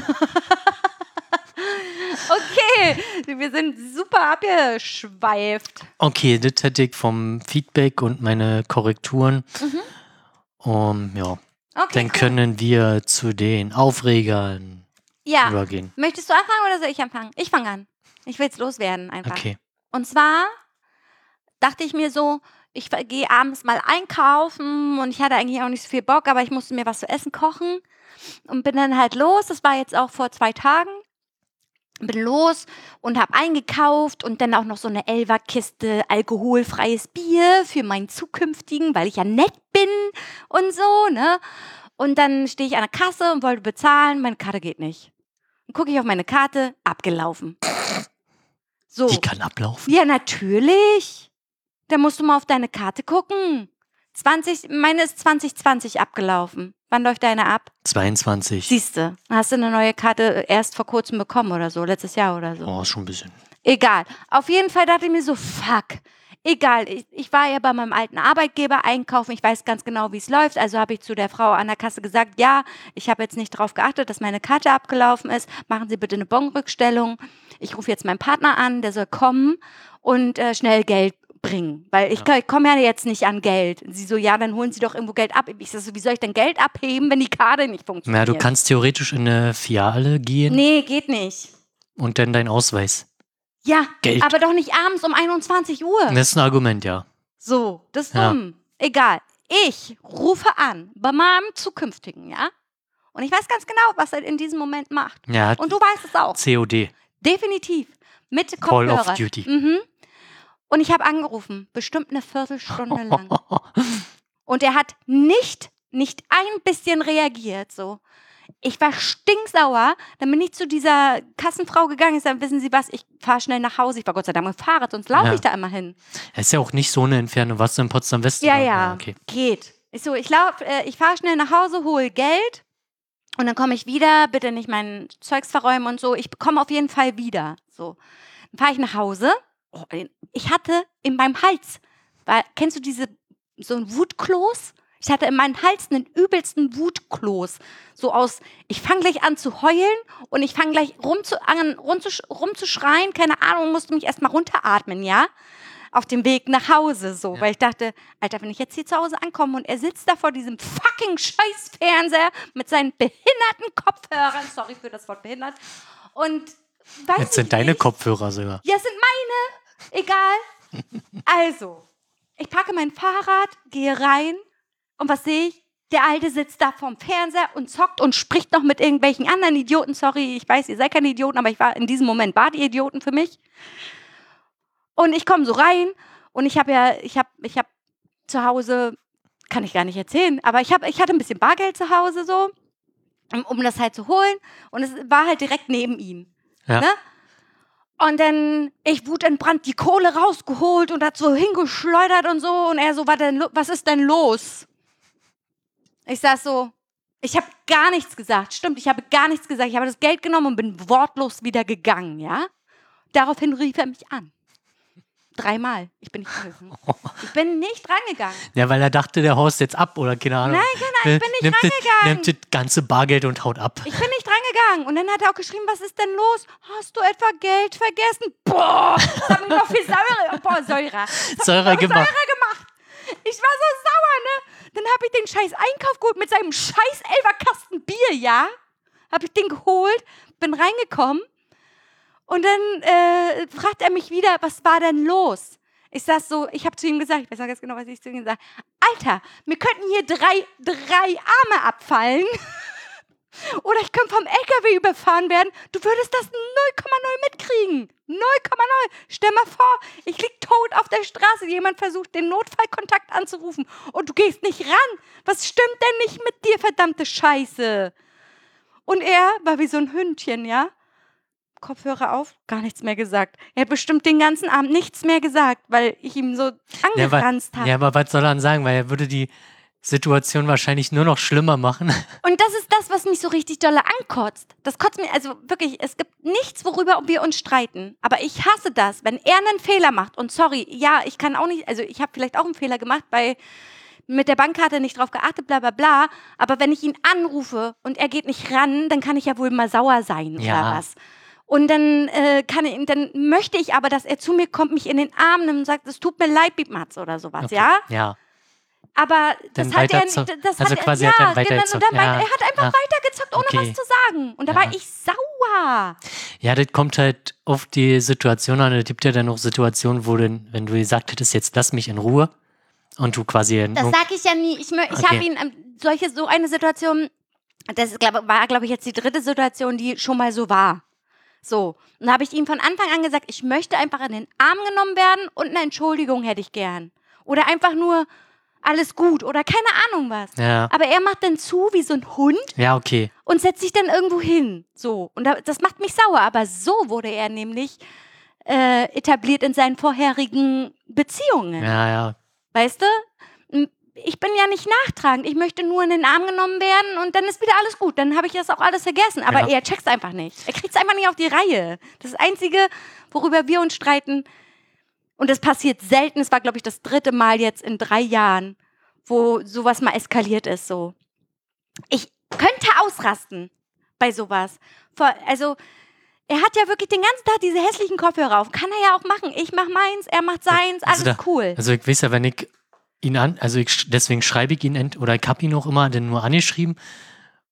Okay, wir sind super abgeschweift. Okay, das hätte ich vom Feedback und meine Korrekturen. Um, ja, Mhm. Okay, dann cool. können wir zu den Aufregern Ja. übergehen. Möchtest du anfangen oder soll ich anfangen? Ich fange an. Ich will es loswerden einfach. Okay. Und zwar dachte ich mir so, ich gehe abends mal einkaufen und ich hatte eigentlich auch nicht so viel Bock, aber ich musste mir was zu essen kochen und bin dann halt los. Das war jetzt auch vor zwei Tagen. Bin los und habe eingekauft und dann auch noch so eine Elferkiste alkoholfreies Bier für meinen zukünftigen, weil ich ja nett bin und so, ne? Und dann stehe ich an der Kasse und wollte bezahlen, meine Karte geht nicht. Dann gucke ich auf meine Karte, abgelaufen. So. Die kann ablaufen. Ja, natürlich. Da musst du mal auf deine Karte gucken. 20, meine ist 2020 abgelaufen. Wann läuft deine ab? 22. Siehste, hast du eine neue Karte erst vor kurzem bekommen oder so, letztes Jahr oder so. Oh, schon ein bisschen. Egal. Auf jeden Fall dachte ich mir so, fuck. Egal, ich, ich war ja bei meinem alten Arbeitgeber einkaufen, ich weiß ganz genau, wie es läuft. Also habe ich zu der Frau an der Kasse gesagt, ja, ich habe jetzt nicht darauf geachtet, dass meine Karte abgelaufen ist. Machen Sie bitte eine Bonrückstellung. Ich rufe jetzt meinen Partner an, der soll kommen und äh, schnell Geld bringen. Weil ich, ich komme ja jetzt nicht an Geld. Sie so, ja, dann holen Sie doch irgendwo Geld ab. Ich so, wie soll ich denn Geld abheben, wenn die Karte nicht Ja, funktioniert? du kannst theoretisch in eine Filiale gehen Nee, geht nicht. und dann deinen Ausweis. Ja, Geld. aber doch nicht abends um 21 Uhr. Das ist ein Argument, ja. So, das ist Ja. dumm. Egal. Ich rufe an bei meinem zukünftigen, ja? Und ich weiß ganz genau, was er in diesem Moment macht. Ja, Und du weißt es auch. COD. Definitiv. Mit Call Kopfhörer. of Duty. Mhm. Und ich habe angerufen, bestimmt eine Viertelstunde lang. Und er hat nicht, nicht ein bisschen reagiert, so. Ich war stinksauer. Dann bin ich zu dieser Kassenfrau gegangen. Ich sage, wissen Sie was, ich fahre schnell nach Hause. Ich war Gott sei Dank mit dem Fahrrad, sonst laufe Ja. ich da immer hin. ist ja auch nicht so eine Entfernung. Warst du in Potsdam West? Ja, ja, Okay. geht. Ich so, ich lauf, äh, ich fahre schnell nach Hause, hole Geld und dann komme ich wieder. Bitte nicht mein Zeugs verräumen und so. Ich komme auf jeden Fall wieder. So, dann fahre ich nach Hause. Oh, ich hatte in meinem Hals, weil, kennst du diese so ein Wutkloß? Ich hatte in meinem Hals einen übelsten Wutkloß. So aus, ich fange gleich an zu heulen und ich fange gleich rum zu, an, rum, zu, rum zu schreien. Keine Ahnung, musste mich erstmal runteratmen, ja? Auf dem Weg nach Hause, so. Ja. Weil ich dachte, Alter, wenn ich jetzt hier zu Hause ankomme und er sitzt da vor diesem fucking Scheiß-Fernseher mit seinen behinderten Kopfhörern, sorry für das Wort behindert, und weiß Jetzt sind deine nicht, Kopfhörer sogar. ja, es sind meine. Egal. Also, ich packe mein Fahrrad, gehe rein, Und was sehe ich? Der Alte sitzt da vorm Fernseher und zockt und spricht noch mit irgendwelchen anderen Idioten. Sorry, ich weiß, ihr seid keine Idioten, aber ich war in diesem Moment war die Idioten für mich. Und ich komme so rein und ich habe ja, ich habe, ich habe zu Hause, kann ich gar nicht erzählen, aber ich habe, ich hatte ein bisschen Bargeld zu Hause so, um, um das halt zu holen. Und es war halt direkt neben ihm. Ja. Ne? Und dann, ich wutentbrannt, die Kohle rausgeholt und hat so hingeschleudert und so. Und er so, was, denn, was ist denn los? Ich saß so, ich habe gar nichts gesagt. Stimmt, ich habe gar nichts gesagt. Ich habe das Geld genommen und bin wortlos wieder gegangen, ja? Daraufhin rief er mich an. Dreimal. Ich bin nicht rangegangen. Ich bin nicht rangegangen. Ja, weil er dachte, der haust jetzt ab oder keine Ahnung. Nein, genau, ich bin nicht nimmt das, rangegangen. nimmt das ganze Bargeld und haut ab. Ich bin nicht rangegangen. Und dann hat er auch geschrieben, was ist denn los? Hast du etwa Geld vergessen? Boah, das mir noch viel Säure. Boah, Säure. Säure gemacht. Säure gemacht. Ich war so sauer, ne? Dann habe ich den scheiß Einkauf geholt mit seinem scheiß Elferkasten Bier, ja? Habe ich den geholt, bin reingekommen und dann äh, fragt er mich wieder, was war denn los? Ich saß so, ich habe zu ihm gesagt, ich weiß noch ganz genau, was ich zu ihm gesagt habe. Alter, mir könnten hier drei, drei Arme abfallen. Oder ich könnte vom LKW überfahren werden. Du würdest das 0,0 mitkriegen. 0,0. Stell mal vor, ich lieg tot auf der Straße. Jemand versucht, den Notfallkontakt anzurufen. Und du gehst nicht ran. Was stimmt denn nicht mit dir, verdammte Scheiße? Und er war wie so ein Hündchen, ja? Kopfhörer auf, gar nichts mehr gesagt. Er hat bestimmt den ganzen Abend nichts mehr gesagt, weil ich ihm so Ja, angeranzt habe. ja, aber was soll er dann sagen? Weil er würde die Situation wahrscheinlich nur noch schlimmer machen. Und das ist das, was mich so richtig dolle ankotzt. Das kotzt mir, also wirklich, es gibt nichts, worüber wir uns streiten. Aber ich hasse das, wenn er einen Fehler macht. Und sorry, ja, ich kann auch nicht, also ich habe vielleicht auch einen Fehler gemacht bei mit der Bankkarte nicht drauf geachtet, bla bla bla. Aber wenn ich ihn anrufe und er geht nicht ran, dann kann ich ja wohl mal sauer sein Ja. oder was. Und dann äh, kann ich, dann möchte ich aber, dass er zu mir kommt, mich in den Arm nimmt und sagt, es tut mir leid, Biebmatz oder sowas, Okay. ja? Ja. Aber das Dann hat er. Das also hat quasi er, hat er ja, genau, dann ja. er hat einfach Ja. weitergezockt, ohne Okay. was zu sagen. Und da Ja. war ich sauer. Ja, das kommt halt auf die Situation an. Es gibt ja dann auch Situationen, wo denn, wenn du gesagt hättest, jetzt lass mich in Ruhe und du quasi Das sage ich ja nie. Ich, ich Okay. habe ihn, ähm, solche, so eine Situation, das glaub, war, glaube ich, jetzt die dritte Situation, die schon mal so war. So. Und da habe ich ihm von Anfang an gesagt, ich möchte einfach in den Arm genommen werden und eine Entschuldigung hätte ich gern. Oder einfach nur alles gut oder keine Ahnung was. ja, Aber er macht dann zu wie so ein Hund ja, okay. und setzt sich dann irgendwo hin. So. Und da, das macht mich sauer. Aber so wurde er nämlich äh, etabliert in seinen vorherigen Beziehungen. Ja, ja. Weißt du? Ich bin ja nicht nachtragend. Ich möchte nur in den Arm genommen werden und dann ist wieder alles gut. Dann habe ich das auch alles vergessen. Aber Ja. er checkt's einfach nicht. Er kriegt's einfach nicht auf die Reihe. Das Einzige, worüber wir uns streiten, und das passiert selten, es war, glaube ich, das dritte Mal jetzt in drei Jahren, wo sowas mal eskaliert ist. So. Ich könnte ausrasten bei sowas. Also, er hat ja wirklich den ganzen Tag diese hässlichen Kopfhörer auf. Kann er ja auch machen. Ich mach meins, er macht seins, Also alles da- cool. Also ich weiß ja, wenn ich ihn an, also ich, deswegen schreibe ich ihn ent, oder ich habe ihn auch immer dann nur angeschrieben.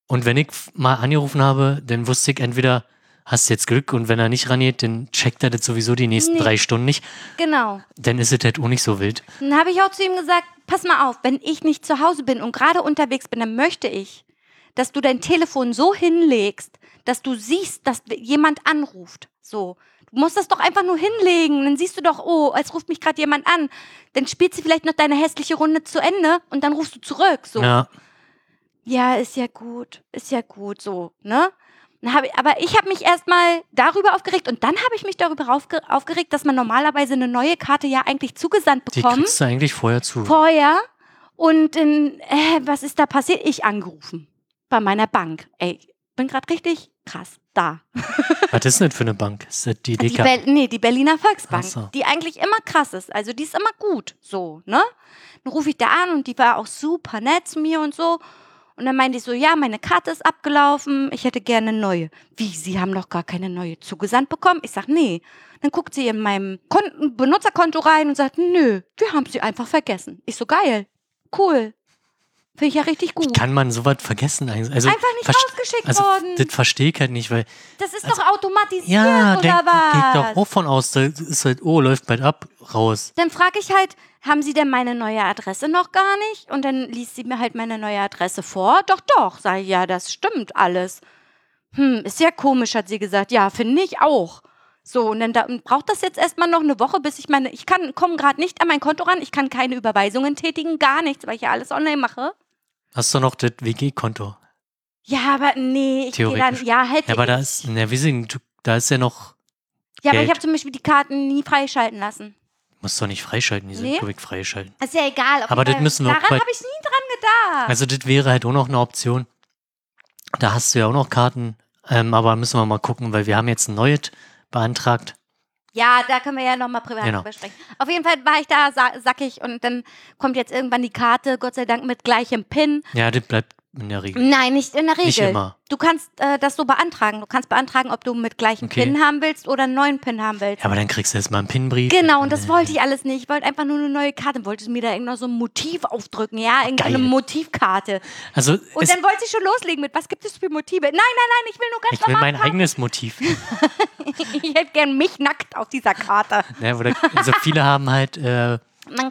Und wenn ich mal angerufen habe, dann wusste ich entweder, hast jetzt Glück und wenn er nicht rangeht, dann checkt er das sowieso die nächsten Nee. drei Stunden nicht. Genau. Dann ist es halt auch nicht so wild. Dann habe ich auch zu ihm gesagt, pass mal auf, wenn ich nicht zu Hause bin und gerade unterwegs bin, dann möchte ich, dass du dein Telefon so hinlegst, dass du siehst, dass jemand anruft. So. Du musst das doch einfach nur hinlegen. Dann siehst du doch, oh, als ruft mich gerade jemand an. Dann spielst du vielleicht noch deine hässliche Runde zu Ende und dann rufst du zurück. So. Ja, Ja, ist ja gut, ist ja gut, so, ne? Aber ich habe mich erstmal darüber aufgeregt und dann habe ich mich darüber aufge aufgeregt, dass man normalerweise eine neue Karte ja eigentlich zugesandt die bekommt. kriegst du eigentlich vorher zu. Vorher. Und dann, äh, was ist da passiert? Ich angerufen bei meiner Bank. Ey, bin gerade richtig krass da. Was ist denn das für eine Bank? Ist das die Die? Ber nee, die Berliner Volksbank, so. die eigentlich immer krass ist. Also die ist immer gut, so, ne? Dann rufe ich da an und die war auch super nett zu mir und so. Und dann meinte ich so, ja, meine Karte ist abgelaufen, ich hätte gerne eine neue. Wie, Sie haben doch gar keine neue zugesandt bekommen? Ich sag, nee. Dann guckt sie in meinem Konten, Benutzerkonto rein und sagt, nö, wir haben sie einfach vergessen. Ich so, geil, cool. Finde ich ja richtig gut. Kann man sowas vergessen eigentlich? Also, Einfach nicht rausgeschickt also, worden. Das verstehe ich halt nicht, weil Das ist doch automatisiert, Ja, oder denk, was? geht doch auch von aus, da ist halt, oh, läuft bald ab, raus. Dann frage ich halt, haben Sie denn meine neue Adresse noch gar nicht? Und dann liest sie mir halt meine neue Adresse vor. Doch, doch, sag ich, ja, das stimmt alles. Hm, ist ja komisch, hat sie gesagt. Ja, finde ich auch. So, und dann da, braucht das jetzt erstmal noch eine Woche, bis ich meine, ich kann, komme gerade nicht an mein Konto ran, ich kann keine Überweisungen tätigen, gar nichts, weil ich ja alles online mache. Hast du noch das WG-Konto? Ja, aber nee, ich gehe dann, ja, halt. Ja, aber da ist, na, wir sind, da ist ja noch, ja, aber ich Geld. habe zum Beispiel die Karten nie freischalten lassen. musst du doch nicht freischalten, die sind Nee. korrekt freischalten. Ist ja egal. Aber das müssen wir Daran habe ich nie dran gedacht. Also das wäre halt auch noch eine Option. Da hast du ja auch noch Karten, ähm, aber müssen wir mal gucken, weil wir haben jetzt ein neues beantragt. Ja, da können wir ja nochmal privat Genau. drüber sprechen. Auf jeden Fall war ich da sa sackig und dann kommt jetzt irgendwann die Karte, Gott sei Dank mit gleichem PIN. Ja, das bleibt in der Regel. Nein, nicht in der Regel. Nicht immer. Du kannst äh, das so beantragen. Du kannst beantragen, ob du mit gleichem Okay. PIN haben willst oder einen neuen PIN haben willst. Ja, aber dann kriegst du erstmal einen Pinbrief. Genau, und das Äh, wollte ich alles nicht. Ich wollte einfach nur eine neue Karte. Wollte mir da irgend noch so ein Motiv aufdrücken, ja? Irgendeine Geil. Motivkarte. Also Und dann wollte ich schon loslegen mit, was gibt es für Motive? Nein, nein, nein, ich will nur ganz ich will normal mein eigenes Motiv. Ich hätte gern mich nackt auf dieser Karte. ja, oder, also viele haben halt, äh,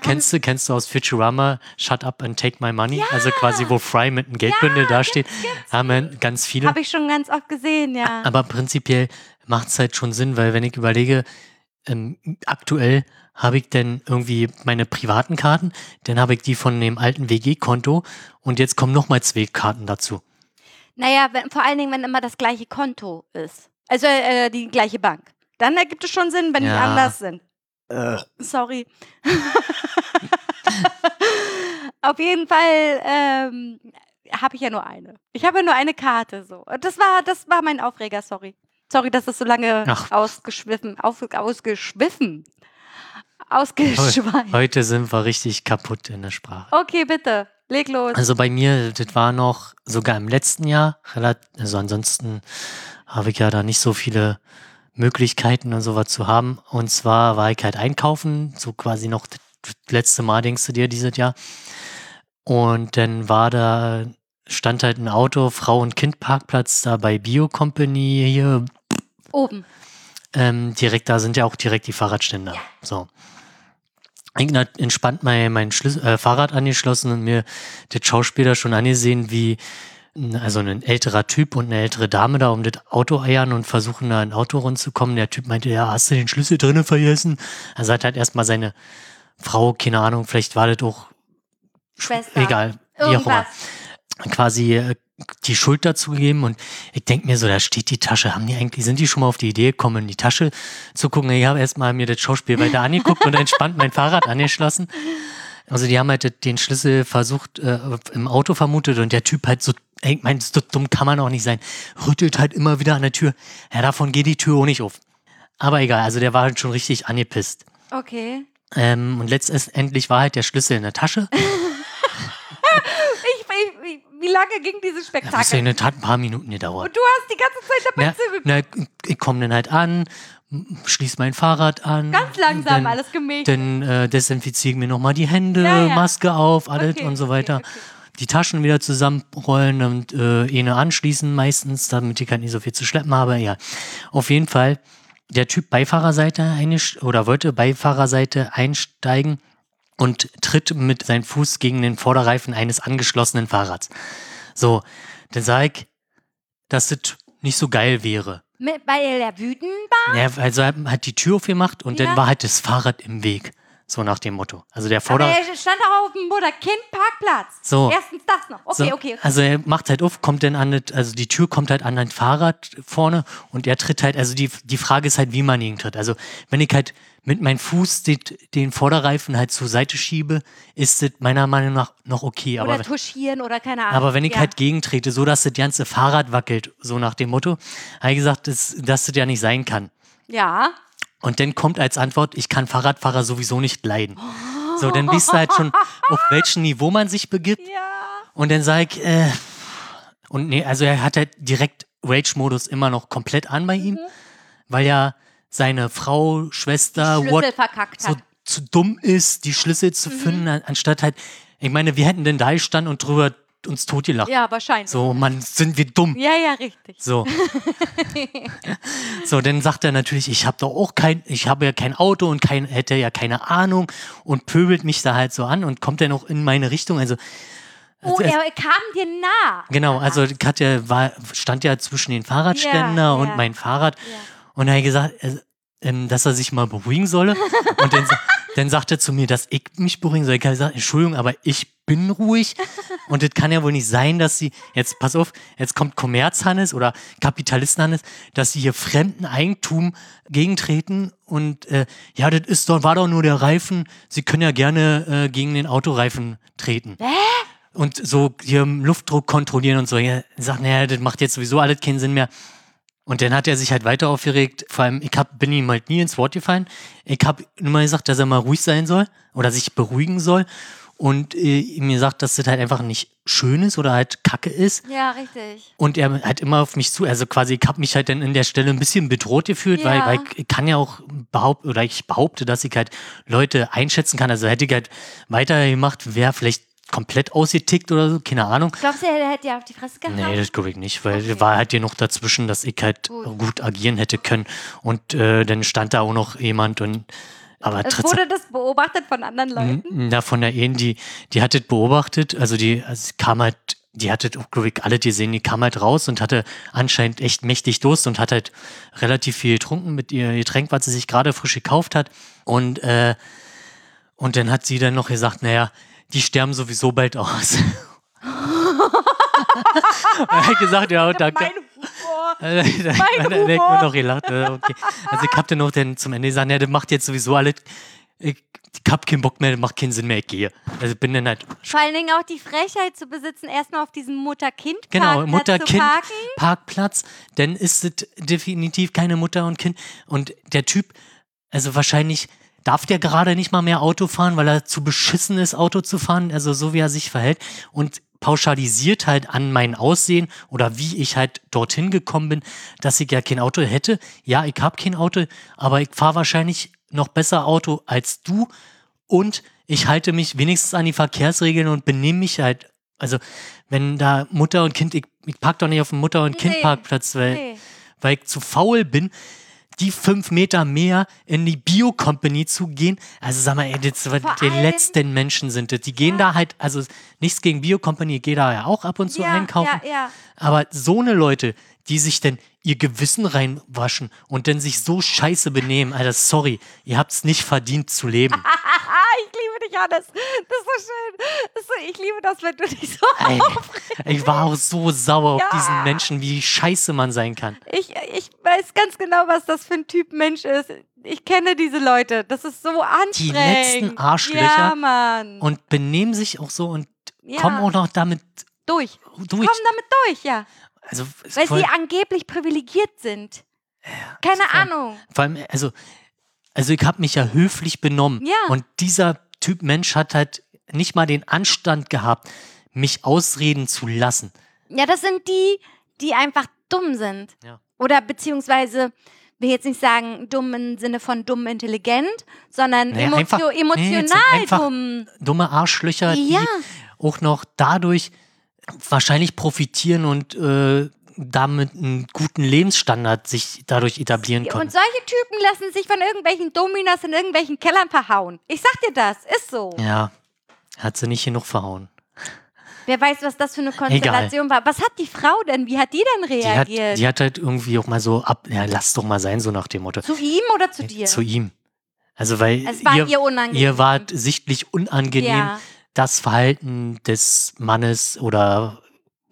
kennst du, kennst du aus Futurama Shut Up and Take My Money? Also quasi, wo Fry mit einem Geldbündel dasteht, haben wir ganz viele. Habe ich schon ganz oft gesehen, ja. Aber prinzipiell macht es halt schon Sinn, weil wenn ich überlege, ähm, aktuell habe ich denn irgendwie meine privaten Karten, dann habe ich die von dem alten WG-Konto und jetzt kommen nochmal zwei Karten dazu. Naja, wenn, vor allen Dingen, wenn immer das gleiche Konto ist. Also äh, die gleiche Bank. Dann ergibt es schon Sinn, wenn die Ja. anders sind. Sorry. Auf jeden Fall ähm, habe ich ja nur eine. Ich habe ja nur eine Karte so. Das war, das war mein Aufreger, sorry. Sorry, dass das so lange Ach. ausgeschwiffen, auf, ausgeschwiffen, ausgeschweift. Heute sind wir richtig kaputt in der Sprache. Okay, bitte, leg los. Also bei mir, das war noch sogar im letzten Jahr, also ansonsten habe ich ja da nicht so viele Möglichkeiten und sowas zu haben. Und zwar war ich halt einkaufen, so quasi noch das letzte Mal, denkst du dir, dieses Jahr. Und dann war da, stand halt ein Auto, Frau- und Kind-Parkplatz da bei Bio Company hier. Oben. Ähm, direkt, da sind ja auch direkt die Fahrradständer. So. Ich hab entspannt mein, mein Schlüssel, äh, Fahrrad angeschlossen und mir das Schauspieler schon angesehen, wie also ein älterer Typ und eine ältere Dame da um das Auto eiern und versuchen da ein Auto rundzukommen. Der Typ meinte, ja, hast du den Schlüssel drinnen vergessen? Also hat halt erstmal seine Frau, keine Ahnung, vielleicht war das auch Schwester. egal, wie auch immer quasi äh, die Schuld dazu gegeben und ich denke mir so, da steht die Tasche. Haben die eigentlich, sind die schon mal auf die Idee gekommen, in die Tasche zu gucken? Ich habe erstmal mir das Schauspiel weiter angeguckt und entspannt mein Fahrrad angeschlossen. Also die haben halt den Schlüssel versucht, äh, im Auto vermutet und der Typ halt so, ey, ich mein, so dumm kann man auch nicht sein, rüttelt halt immer wieder an der Tür. Ja, davon geht die Tür auch nicht auf. Aber egal, also der war halt schon richtig angepisst. Okay. Ähm, und letztendlich war halt der Schlüssel in der Tasche. Ich, ich, wie lange ging dieses das Spektakel? der Tat ein paar Minuten gedauert. Und du hast die ganze Zeit dabei Na, na, ich komme dann halt an, schließe mein Fahrrad an. Ganz langsam, dann, alles gemäht. Dann äh, desinfiziere ich mir nochmal die Hände, Ja, ja. Maske auf, alles Okay, und so okay, weiter. okay. Die Taschen wieder zusammenrollen und äh, eine anschließen meistens, damit ich halt nicht so viel zu schleppen habe. Ja, auf jeden Fall. Der Typ Beifahrerseite oder wollte Beifahrerseite einsteigen und tritt mit seinem Fuß gegen den Vorderreifen eines angeschlossenen Fahrrads. So, dann sage ich, dass das nicht so geil wäre. Mit, weil er wütend war? Ja, also er hat die Tür aufgemacht und Ja. dann war halt das Fahrrad im Weg. So nach dem Motto. Also der Aber Vorder... er stand auch auf dem Mutter-Kind-Parkplatz. So. Erstens das noch. Okay, so, okay. Also er macht halt auf, kommt dann an, das, also die Tür kommt halt an ein Fahrrad vorne und er tritt halt, also die, die Frage ist halt, wie man ihn tritt. Also wenn ich halt mit meinem Fuß den, den Vorderreifen halt zur Seite schiebe, ist das meiner Meinung nach noch okay. Oder Aber, touchieren oder keine Ahnung. aber wenn ich ja. halt gegentrete, so dass das ganze Fahrrad wackelt, so nach dem Motto, habe ich gesagt, dass, dass das ja nicht sein kann. Ja. Und dann kommt als Antwort, ich kann Fahrradfahrer sowieso nicht leiden. So, dann wisst ihr halt schon, auf welchem Niveau man sich begibt. Ja. Und dann sag ich, äh, und nee, also er hat halt direkt Rage-Modus immer noch komplett an bei Mhm. ihm, weil ja seine Frau, Schwester, Schlüssel what, verkackt so hat. Mhm. zu dumm ist, die Schlüssel zu finden, an- anstatt halt, ich meine, wir hätten denn da gestanden und drüber uns totgelacht. Ja, wahrscheinlich. So, Mann, sind wir dumm. Ja, ja, richtig. So. so, dann sagt er natürlich, ich habe doch auch kein, ich habe ja kein Auto und kein, hätte ja keine Ahnung und pöbelt mich da halt so an und kommt dann auch in meine Richtung. Also, Oh, also, er kam dir nah. genau, also Katja war, stand ja zwischen den Fahrradständer Ja, und ja. mein Fahrrad Ja. und er hat gesagt, äh, ähm, dass er sich mal beruhigen solle. Und dann, sa- dann sagt er zu mir, dass ich mich beruhigen soll. Ich habe gesagt, Entschuldigung, aber ich bin ruhig. Und das kann ja wohl nicht sein, dass sie, jetzt pass auf, jetzt kommt Kommerzhannes oder Kapitalisten-Hannes, dass sie hier fremden Eigentum gegentreten. Und äh, ja, das ist doch, war doch nur der Reifen. Sie können ja gerne äh, gegen den Autoreifen treten. Und so hier Luftdruck kontrollieren und so. Ja, sagt, naja, das macht jetzt sowieso alles keinen Sinn mehr. Und dann hat er sich halt weiter aufgeregt. Vor allem, ich hab, bin ihm halt nie ins Wort gefallen. Ich habe immer gesagt, dass er mal ruhig sein soll oder sich beruhigen soll. Und äh, ihm gesagt, dass das halt einfach nicht schön ist oder halt kacke ist. Ja, richtig. Und er hat immer auf mich zu, also quasi, ich habe mich halt dann in der Stelle ein bisschen bedroht gefühlt, weil, Ja. weil ich, ich kann ja auch behaupten, oder ich behaupte, dass ich halt Leute einschätzen kann. Also hätte ich halt weitergemacht, wäre vielleicht komplett ausgetickt oder so, keine Ahnung. Glaubst du, er hätte ja auf die Fresse gehauen? Nee, das glaube ich nicht, weil Okay. war halt genug dazwischen, dass ich halt Gut. gut agieren hätte können. Und äh, dann stand da auch noch jemand und aber Es wurde das beobachtet von anderen Leuten. Na, von der Ehen, die, die hat das beobachtet, also die also kam halt, die hat das auch, glaube ich, alle gesehen, die kam halt raus und hatte anscheinend echt mächtig Durst und hat halt relativ viel getrunken mit ihr Getränk, was sie sich gerade frisch gekauft hat. Und, äh, und dann hat sie dann noch gesagt, naja, die sterben sowieso bald aus. er hat gesagt, ja, danke. Mein Humor. Mein Humor. nur noch gelacht. äh, Okay. Also ich hab dann noch dann zum Ende gesagt, ja, das macht jetzt sowieso alles. Ich, ich hab keinen Bock mehr, das macht keinen Sinn mehr, ich gehe. Also bin dann halt, Vor allen Dingen auch die Frechheit zu besitzen, erstmal auf diesem Mutter-Kind-Parkplatz genau, zu Mutter-Kind, parken. Parkplatz, dann ist es definitiv keine Mutter und Kind. Und der Typ, also wahrscheinlich darf der gerade nicht mal mehr Auto fahren, weil er zu beschissen ist, Auto zu fahren, also so wie er sich verhält. Und pauschalisiert halt an mein Aussehen oder wie ich halt dorthin gekommen bin, dass ich ja kein Auto hätte. Ja, ich habe kein Auto, aber ich fahre wahrscheinlich noch besser Auto als du und ich halte mich wenigstens an die Verkehrsregeln und benehme mich halt. Also, wenn da Mutter und Kind, ich, ich park doch nicht auf dem Mutter- und Kind-Parkplatz, weil, Nee. weil ich zu faul bin, die fünf Meter mehr in die Bio-Company zu gehen. Also sag mal, ey, das, die letzten Menschen sind das. Die gehen da halt, also nichts gegen Bio-Company, ich gehe da ja auch ab und zu ja, einkaufen. Ja, ja. Aber so eine Leute, die sich denn ihr Gewissen reinwaschen und dann sich so scheiße benehmen, Alter, sorry, ihr habt's nicht verdient zu leben. Ich liebe dich, Hannes. Das ist so schön. Ist so, ich liebe das, wenn du dich so Ey, ich war auch so sauer Ja. auf diesen Menschen, wie scheiße man sein kann. Ich, ich weiß ganz genau, was das für ein Typ Mensch ist. Ich kenne diese Leute. Das ist so anstrengend. letzten Arschlöcher. Ja, Mann. Und benehmen sich auch so und Ja. kommen auch noch damit durch. durch. Kommen damit durch, ja. Also, Weil voll, sie angeblich privilegiert sind. Keine voll- Ahnung. vor allem, also, also ich habe mich ja höflich benommen. Ja. Und dieser Typ Mensch hat halt nicht mal den Anstand gehabt, mich ausreden zu lassen. Ja, das sind die, die einfach dumm sind. Ja. Oder beziehungsweise, will jetzt nicht sagen dumm im Sinne von dumm intelligent, sondern Nee, emotio einfach- nee, emotional einfach dumm. Dumme Arschlöcher, Ja. die auch noch dadurch wahrscheinlich profitieren und äh, damit einen guten Lebensstandard sich dadurch etablieren Und können. solche Typen lassen sich von irgendwelchen Dominas in irgendwelchen Kellern verhauen. Ich sag dir das, ist so. Ja, hat sie nicht genug verhauen. Wer weiß, was das für eine Konstellation war. Was hat die Frau denn? Wie hat die denn Die hat, reagiert? die hat halt irgendwie auch mal so ab, ja, lass doch mal sein, so nach dem Motto. zu ihm oder zu dir? Zu ihm. Also, weil es war ihr, ihr unangenehm. ihr wart sichtlich unangenehm, Ja. das Verhalten des Mannes oder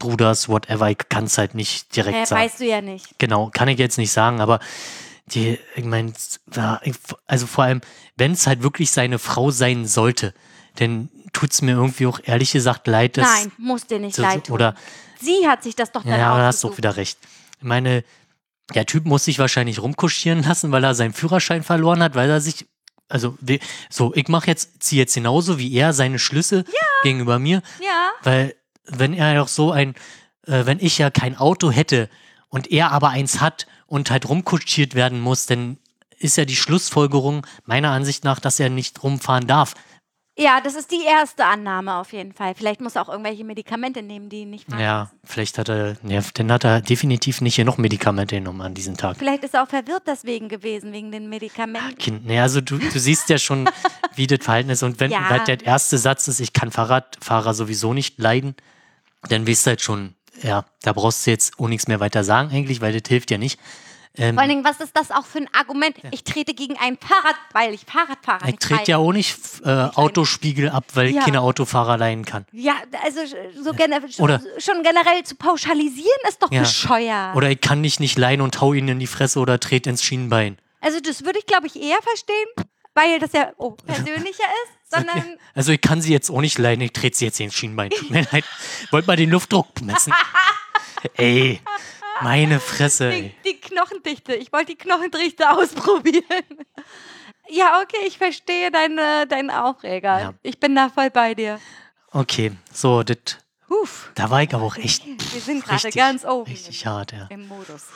Bruders, whatever, ich kann es halt nicht direkt Äh, sagen. weißt du ja nicht. Genau, kann ich jetzt nicht sagen, aber die, ich meine, also vor allem, wenn es halt wirklich seine Frau sein sollte, dann tut es mir irgendwie auch ehrlich gesagt leid, dass. Nein, muss dir nicht so- leid tun. Oder, Sie hat sich das doch dann ja, da hast du auch wieder recht. Ich meine, der Typ muss sich wahrscheinlich rumkuschieren lassen, weil er seinen Führerschein verloren hat, weil er sich. Also, so, ich mache jetzt, ziehe jetzt genauso wie er seine Schlüsse gegenüber mir, Ja, weil, wenn er doch so ein, äh, wenn ich ja kein Auto hätte und er aber eins hat und halt rumkutschiert werden muss, dann ist ja die Schlussfolgerung meiner Ansicht nach, dass er nicht rumfahren darf. Ja, das ist die erste Annahme auf jeden Fall. Vielleicht muss er auch irgendwelche Medikamente nehmen, die ihn nicht fahren Ja, vielleicht hat er, ja, dann hat er definitiv nicht genug Medikamente genommen an diesem Tag. Vielleicht ist er auch verwirrt deswegen gewesen, wegen den Medikamenten. Kind, ne, also du, du siehst ja schon, wie das Verhalten ist. Und wenn Ja. weil der erste Satz ist, ich kann Fahrradfahrer sowieso nicht leiden, dann weißt du halt schon, ja, da brauchst du jetzt auch nichts mehr weiter sagen eigentlich, weil das hilft ja nicht. Ähm, Vor allen Dingen, was ist das auch für ein Argument? Ich trete gegen ein Fahrrad, weil ich Fahrradfahrer ich nicht trete ja auch nicht äh, Autospiegel ab, weil Ja. ich keine Autofahrer leiden kann. Ja, also so gener Oder- schon generell zu pauschalisieren ist doch Ja. bescheuert. Oder ich kann dich nicht leiden und hau ihn in die Fresse oder trete ins Schienenbein. also das würde ich, glaube ich, eher verstehen, weil das ja oh, persönlicher ist, sondern Also ich kann sie jetzt auch nicht leiden, ich trete sie jetzt ins Schienenbein. Tut mir leid. Wollt mal den Luftdruck messen? ey, meine Fresse. die, die Knochendichte. Ich wollte die Knochendichte ausprobieren. Ja, okay, ich verstehe deine, deinen Aufreger. Ja. Ich bin da voll bei dir. Okay, so, das, da war ich aber auch echt Wir sind gerade ganz oben richtig hart, ja. im Modus.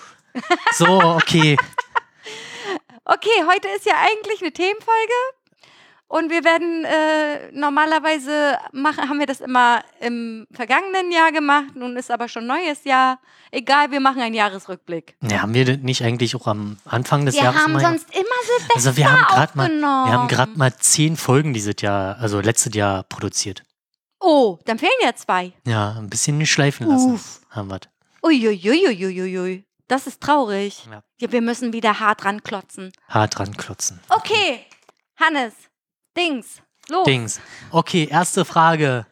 So, okay. Okay, heute ist ja eigentlich eine Themenfolge. Und wir werden äh, normalerweise machen, haben wir das immer im vergangenen Jahr gemacht. Nun ist aber schon neues Jahr. Egal, wir machen einen Jahresrückblick. Ja, haben wir nicht eigentlich auch am Anfang des Wir Jahres haben mal sonst immer Silvester Also wir haben gerade mal, wir haben gerade mal zehn Folgen dieses Jahr, also letztes Jahr produziert. Oh, dann fehlen ja zwei. Ja, ein bisschen nicht schleifen lassen. Uff. Haben wir. Uiuiuiuiuiui. Das ist traurig. Ja. Ja, wir müssen wieder hart ranklotzen. Hart dran klotzen. Okay, Hannes, Dings, los. Dings. Okay, erste Frage.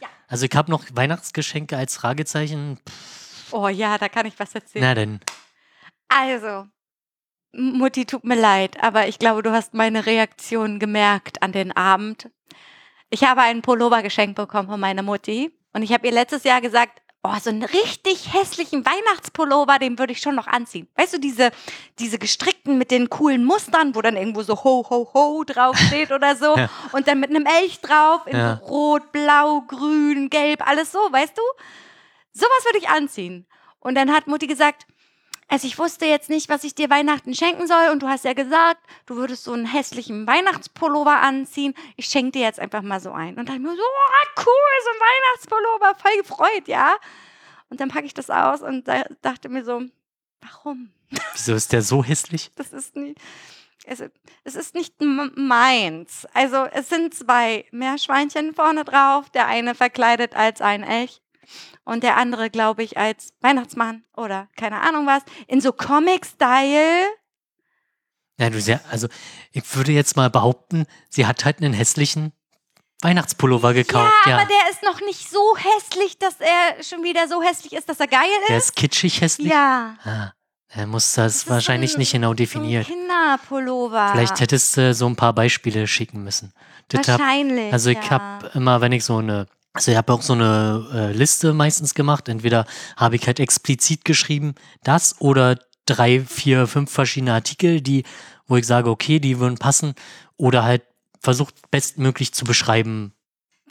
Ja. Also ich habe noch Weihnachtsgeschenke als Fragezeichen. Pff, Oh ja, da kann ich was erzählen. na denn. Also, Mutti, tut mir leid, aber ich glaube, du hast meine Reaktion gemerkt an den Abend. Ich habe einen Pullover geschenkt bekommen von meiner Mutti und ich habe ihr letztes Jahr gesagt, oh, so einen richtig hässlichen Weihnachtspullover, den würde ich schon noch anziehen. Weißt du, diese, diese gestrickten mit den coolen Mustern, wo dann irgendwo so ho, ho, ho draufsteht oder so Ja. und dann mit einem Elch drauf in Ja. so rot, blau, grün, gelb, alles so, weißt du? Sowas würde ich anziehen. Und dann hat Mutti gesagt, also ich wusste jetzt nicht, was ich dir Weihnachten schenken soll und du hast ja gesagt, du würdest so einen hässlichen Weihnachtspullover anziehen. Ich schenke dir jetzt einfach mal so einen. Und dann mir so, oh, cool, so ein Weihnachtspullover, voll gefreut, ja. Und dann packe ich das aus und da, dachte mir so, warum? Wieso ist der so hässlich? Das ist nicht, also, es ist nicht meins. Also es sind zwei Meerschweinchen vorne drauf, der eine verkleidet als ein Elch und der andere, glaube ich, als Weihnachtsmann oder keine Ahnung was. In so Comic-Style. Ja, du also ich würde jetzt mal behaupten, sie hat halt einen hässlichen Weihnachtspullover gekauft. ja, Ja, aber der ist noch nicht so hässlich, dass er schon wieder so hässlich ist, dass er geil der ist. ist kitschig hässlich. Ja. Ah, er muss das, ist wahrscheinlich so ein- nicht genau So ein definiert. Kinderpullover. Vielleicht hättest du so ein paar Beispiele schicken müssen. Das hab, Wahrscheinlich. also ich ja. habe immer, wenn ich so eine, also ich habe auch so eine äh, Liste meistens gemacht. Entweder habe ich halt explizit geschrieben, das oder drei, vier, fünf verschiedene Artikel, die, wo ich sage, okay, die würden passen, oder halt versucht bestmöglich zu beschreiben.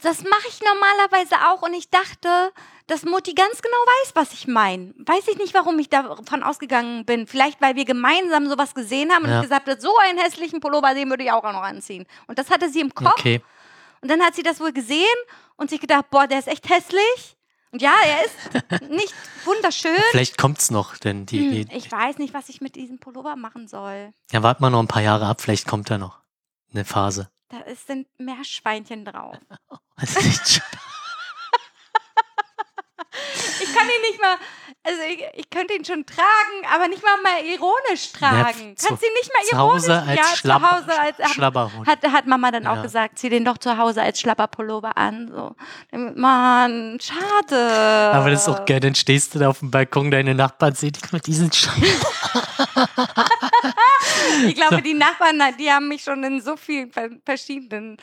Das mache ich normalerweise auch und ich dachte, dass Mutti ganz genau weiß, was ich meine. Weiß ich nicht, warum ich davon ausgegangen bin. Vielleicht, weil wir gemeinsam sowas gesehen haben und Ja. ich gesagt habe, so einen hässlichen Pullover, den würde ich auch noch anziehen. Und das hatte sie im Kopf Okay, und dann hat sie das wohl gesehen und sich gedacht, boah, der ist echt hässlich. Und ja, er ist nicht wunderschön. vielleicht kommt's noch, denn die, Hm, Ich weiß nicht, was ich mit diesem Pullover machen soll. ja, warten wir noch ein paar Jahre ab, vielleicht kommt da noch eine Phase. Da ist- sind Meerschweinchen drauf. Das ist nicht. Ich kann ihn nicht mal, also ich, ich könnte ihn schon tragen, aber nicht mal mal ironisch tragen. zu- Kannst du ihn nicht mal zu ironisch? Hause als ja, Schlapp- zu Hause als Schlabberhund. hat, hat Mama dann auch Ja. gesagt, zieh den doch zu Hause als Schlapperpullover an. So. Mann, schade. Aber das ist auch geil, dann stehst du da auf dem Balkon, deine Nachbarn sehen dich mit diesen Scheiben. Ich glaube, die Nachbarn, die haben mich schon in so vielen ver- verschiedenen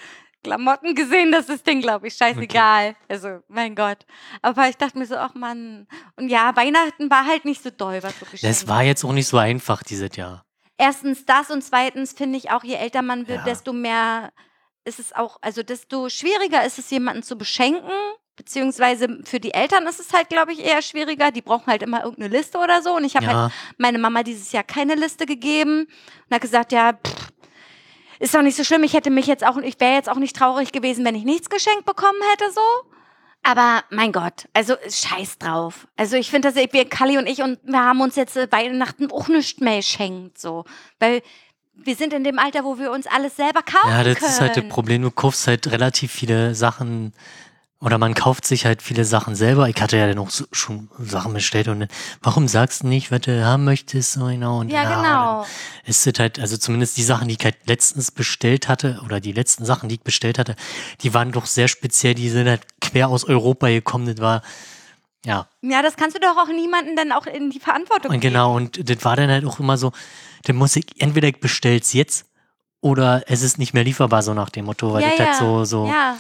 Klamotten gesehen, das ist denen, glaube ich, scheißegal. Also, mein Gott. Aber ich dachte mir so, ach Mann. Und ja, Weihnachten war halt nicht so doll, was so geschenkt Das war jetzt auch nicht so einfach dieses Jahr. erstens das und zweitens finde ich auch, je älter man wird, Ja. desto mehr ist es auch, also desto schwieriger ist es, jemanden zu beschenken. Beziehungsweise für die Eltern ist es halt, glaube ich, eher schwieriger. Die brauchen halt immer irgendeine Liste oder so. Und ich habe halt Ja, meine Mama dieses Jahr keine Liste gegeben und hat gesagt, ja, pff, ist doch nicht so schlimm. Ich hätte mich jetzt auch, ich wäre jetzt auch nicht traurig gewesen, wenn ich nichts geschenkt bekommen hätte, so. Aber mein Gott, also scheiß drauf. Also ich finde, dass wir, Kali und ich, und wir haben uns jetzt äh, Weihnachten auch nichts mehr geschenkt, so. Weil wir sind in dem Alter, wo wir uns alles selber kaufen Ja, das können. ist halt das Problem. Du kaufst halt relativ viele Sachen oder man kauft sich halt viele Sachen selber. Ich hatte ja dann auch so, schon Sachen bestellt und warum sagst du nicht, was du haben möchtest? So genau. Und Ja, dann genau. Ist es halt, also zumindest die Sachen, die ich halt letztens bestellt hatte oder die letzten Sachen, die ich bestellt hatte, die waren doch sehr speziell. Die sind halt quer aus Europa gekommen. Das war, ja, Ja, das kannst du doch auch niemanden dann auch in die Verantwortung und geben. genau, und das war dann halt auch immer so, dann muss ich, entweder ich bestell's jetzt oder es ist nicht mehr lieferbar, so nach dem Motto, weil ja, das ja. halt so, so Ja.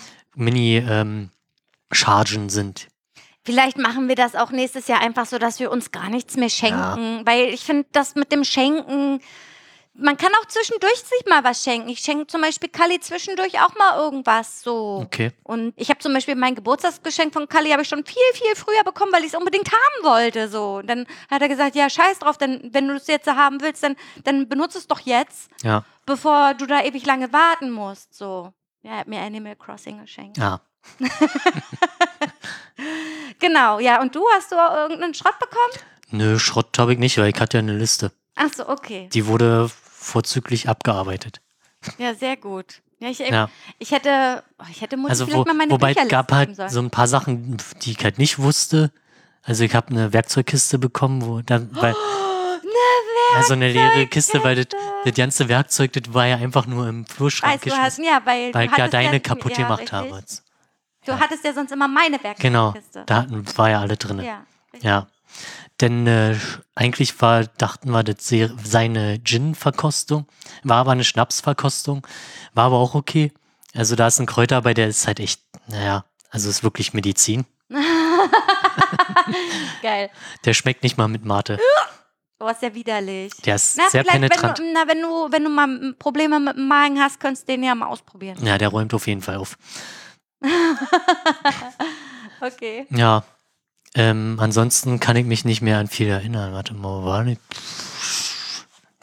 Mini-Chargen sind. Vielleicht machen wir das auch nächstes Jahr einfach so, dass wir uns gar nichts mehr schenken. Weil ich finde, das mit dem Schenken, man kann auch zwischendurch sich mal was schenken. Ich schenke zum Beispiel Kali zwischendurch auch mal irgendwas so. Okay. Und ich habe zum Beispiel mein Geburtstagsgeschenk von Kali habe ich schon viel, viel früher bekommen, weil ich es unbedingt haben wollte. So. Und dann hat er gesagt, ja, scheiß drauf, denn wenn du es jetzt haben willst, dann, dann benutze es doch jetzt, Ja, bevor du da ewig lange warten musst. So. Ja, er hat mir Animal Crossing geschenkt. ja. Genau, ja. Und du hast du auch irgendeinen Schrott bekommen? Nö, Schrott habe ich nicht, weil ich hatte ja eine Liste. Ach so, okay. Die wurde vorzüglich abgearbeitet. Ja, sehr gut. Ja, ich, Ja. ich hätte, oh, ich hätte Mutti Also vielleicht wo, mal meine wobei es gab halt sollen. so ein paar Sachen, die ich halt nicht wusste. Also ich habe eine Werkzeugkiste bekommen, wo dann, weil, also eine leere Kiste, weil das, das ganze Werkzeug, das war ja einfach nur im Flurschrank Weißt du, hast, geschmissen, ja, weil, weil du ich ja deine ja, kaputt ja, gemacht richtig. habe. Du hattest ja sonst immer meine Genau, Werkzeugkiste. da hatten, war ja alle drin. Ja. richtig. Ja. Denn äh, eigentlich war, dachten wir, das sei seine Gin-Verkostung. War aber eine Schnapsverkostung. War aber auch okay. Also da ist ein Kräuter bei, der ist halt echt, naja, also ist wirklich Medizin. Geil. Der schmeckt nicht mal mit Mate. Du warst ja widerlich. Der ist Na, sehr penetrant. Wenn du, na, wenn du, wenn du mal Probleme mit dem Magen hast, könntest du den ja mal ausprobieren. Ja, der räumt auf jeden Fall auf. Okay. Ja. Ähm, ansonsten kann ich mich nicht mehr an viel erinnern. Warte mal, war nicht.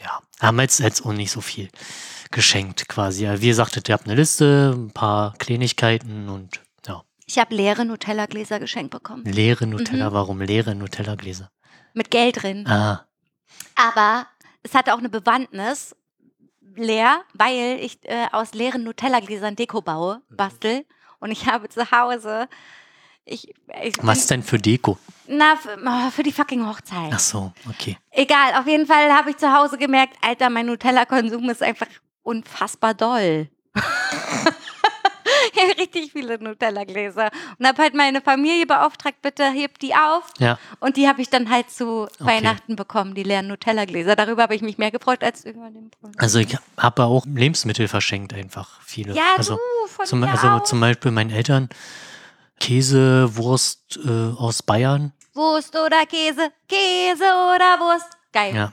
Ja, haben wir jetzt, jetzt auch nicht so viel geschenkt quasi. Wie gesagt, ihr habt eine Liste, ein paar Kleinigkeiten und ja. Ich habe leere Nutella-Gläser geschenkt bekommen. Leere Mhm. Nutella, warum leere Nutella-Gläser? Mit Geld drin. Ah, Aber es hatte auch eine Bewandtnis leer, weil ich äh, aus leeren Nutella-Gläsern Deko baue, bastel. Und ich habe zu Hause. Ich, ich was denn für Deko? Na, für, oh, für die fucking Hochzeit. Ach so, okay. Egal, auf jeden Fall habe ich zu Hause gemerkt, Alter, mein Nutella-Konsum ist einfach unfassbar doll. richtig viele Nutella-Gläser und habe halt meine Familie beauftragt, bitte hebt die auf. Ja, Und die habe ich dann halt zu Weihnachten bekommen, die leeren Nutella-Gläser. Darüber habe ich mich mehr gefreut als über den Brunnen. also ich habe auch Lebensmittel verschenkt, einfach viele. Ja, also, du, von zum, also auch. zum Beispiel meinen Eltern Käse, Wurst äh, aus Bayern. Wurst oder Käse, Käse oder Wurst. Geil. Ja,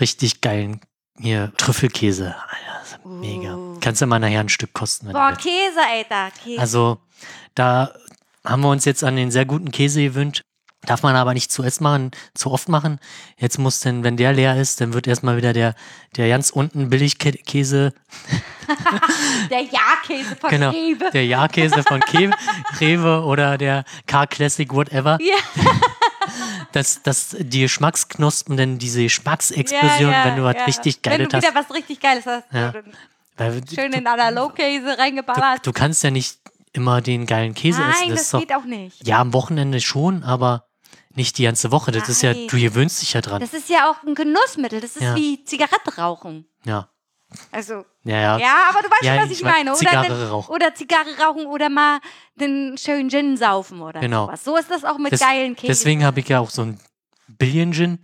richtig geilen hier Trüffelkäse. Alter, ist mega. Uh. Kannst du mal nachher ein Stück kosten. Boah. Käse, Alter. Käse. Also da haben wir uns jetzt an den sehr guten Käse gewöhnt. Darf man aber nicht zu essen machen, zu oft machen. Jetzt muss denn, wenn der leer ist, dann wird erstmal wieder der, der ganz unten Billigkäse, der Ja-Käse von genau, Rewe. der Ja-Käse von Ke Rewe oder der Car-Classic, whatever. Ja. Dass, dass die Geschmacksknospen, denn diese Geschmacksexplosion, ja, wenn du was ja. richtig Wenn Geiles du wieder hast. was richtig Geiles hast. Ja. Schön du, in Analogkäse du, reingeballert. du kannst ja nicht immer den geilen Käse essen. Nein, Das das, doch, geht auch nicht. ja, am Wochenende schon, aber nicht die ganze Woche. Das ist ja, Nein. du gewöhnst dich ja dran. Das ist ja auch ein Genussmittel. Das ist Ja. wie Zigarette rauchen. ja. Also, Ja, ja. ja, aber du weißt Ja, schon, was ich ich, meine. Oder, Zigarre den, rauchen. oder Zigarre rauchen oder mal den schönen Gin saufen oder Genau. sowas. So ist das auch mit Des- geilen Käse. Deswegen habe ich ja auch so ein Billion Gin,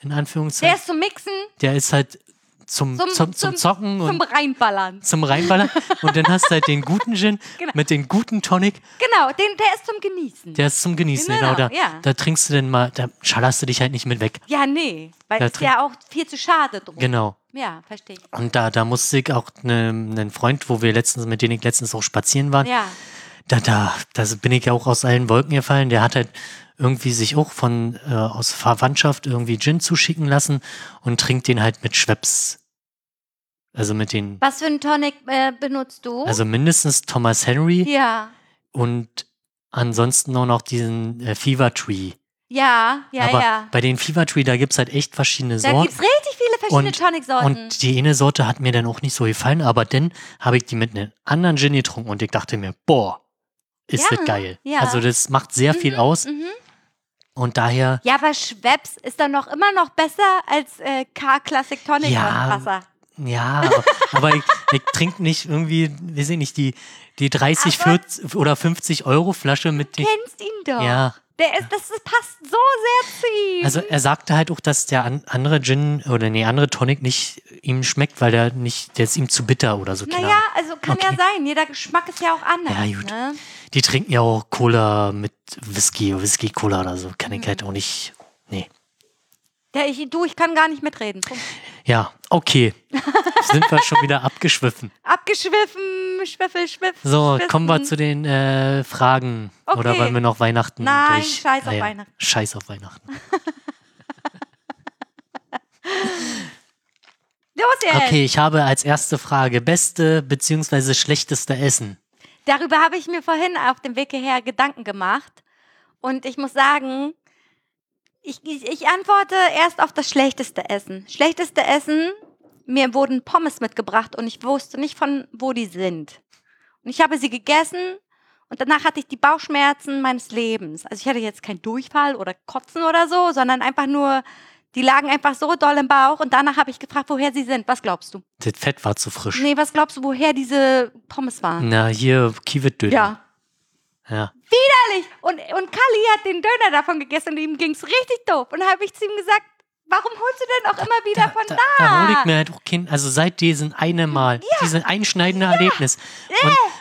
in Der Anführungszeichen. ist zum Mixen, Der ist halt zum, Zum- zum, zum, Zocken zum und Reinballern. zum Reinballern. und dann hast du halt den guten Gin Genau. mit den guten Tonic. Genau, den, der ist zum Genießen. Der ist zum Genießen. Genau, Genau, da, ja. da trinkst du dann mal, da schallerst du dich halt nicht mit weg. ja, nee, weil es ist ja auch viel zu schade drum. Genau. Ja, verstehe ich. Und da, da musste ich auch ne, einen Freund, wo wir letztens, mit dem ich letztens auch spazieren waren, Ja, da, da, da bin ich ja auch aus allen Wolken gefallen. Der hat halt irgendwie sich auch von äh, aus Verwandtschaft irgendwie Gin zuschicken lassen und trinkt den halt mit Schweppes Also mit den, Was für einen Tonic äh, benutzt du? also mindestens Thomas Henry ja. und ansonsten auch noch diesen äh, Fever Tree. Ja, ja, Aber ja. bei den Fever Tree, da gibt es halt echt verschiedene Da Sorten. gibt es richtig viele verschiedene Tonic-Sorten. Und die eine Sorte hat mir dann auch nicht so gefallen, aber dann habe ich die mit einem anderen Gin getrunken und ich dachte mir, boah, ist Ja, das geil. ja. Also das macht sehr viel aus Mhm. Und daher, Ja, aber Schweppes ist dann noch immer noch besser als äh, K-Classic Tonic Ja. Wasser. ja, aber, aber ich, ich trinke nicht irgendwie, weiß ich nicht, die, die 30, Aber- 40 oder 50 Euro Flasche mit den, Kennst ihn doch. ja. Der ist, das ist, passt so sehr zu ihm. Also er sagte halt auch, dass der an, andere Gin oder nee, andere Tonic nicht ihm schmeckt, weil der nicht, der ist ihm zu bitter oder so. naja, also kann ja Okay. sein. Jeder Geschmack ist ja auch anders. Ja, gut. Ne? Die trinken ja auch Cola mit Whisky, Whisky-Cola oder so. Kann ich Mhm. halt auch nicht. Nee. Ja, ich, du, ich kann gar nicht mitreden. Punkt. Ja, okay. Sind wir schon wieder abgeschwiffen. Abgeschwiffen, Schwiffel, Schwiff. So, Schwiffen. kommen wir zu den äh, Fragen. Oder Okay. wollen wir noch Weihnachten Nein, durch? scheiß auf Ah ja, Weihnachten. Scheiß auf Weihnachten. Los jetzt. Okay, ich habe als erste Frage beste beziehungsweise schlechteste Essen. Darüber habe ich mir vorhin auf dem Weg hierher Gedanken gemacht. Und ich muss sagen, ich, ich, ich antworte erst auf das schlechteste Essen. Schlechteste Essen, mir wurden Pommes mitgebracht und ich wusste nicht von wo die sind. Und ich habe sie gegessen und danach hatte ich die Bauchschmerzen meines Lebens. Also ich hatte jetzt keinen Durchfall oder Kotzen oder so, sondern einfach nur, die lagen einfach so doll im Bauch und danach habe ich gefragt, woher sie sind. Was glaubst du? Das Fett war zu frisch. Nee, was glaubst du, woher diese Pommes waren? Na, hier Kiewit-Döner. Ja. Ja. Widerlich. Und, und Kali hat den Döner davon gegessen und ihm ging es richtig doof. Und da habe ich zu ihm gesagt, warum holst du denn auch immer wieder von da? da, da hole ich mir halt auch Kind, also seit diesem eine Mal, dieses einschneidende Erlebnis.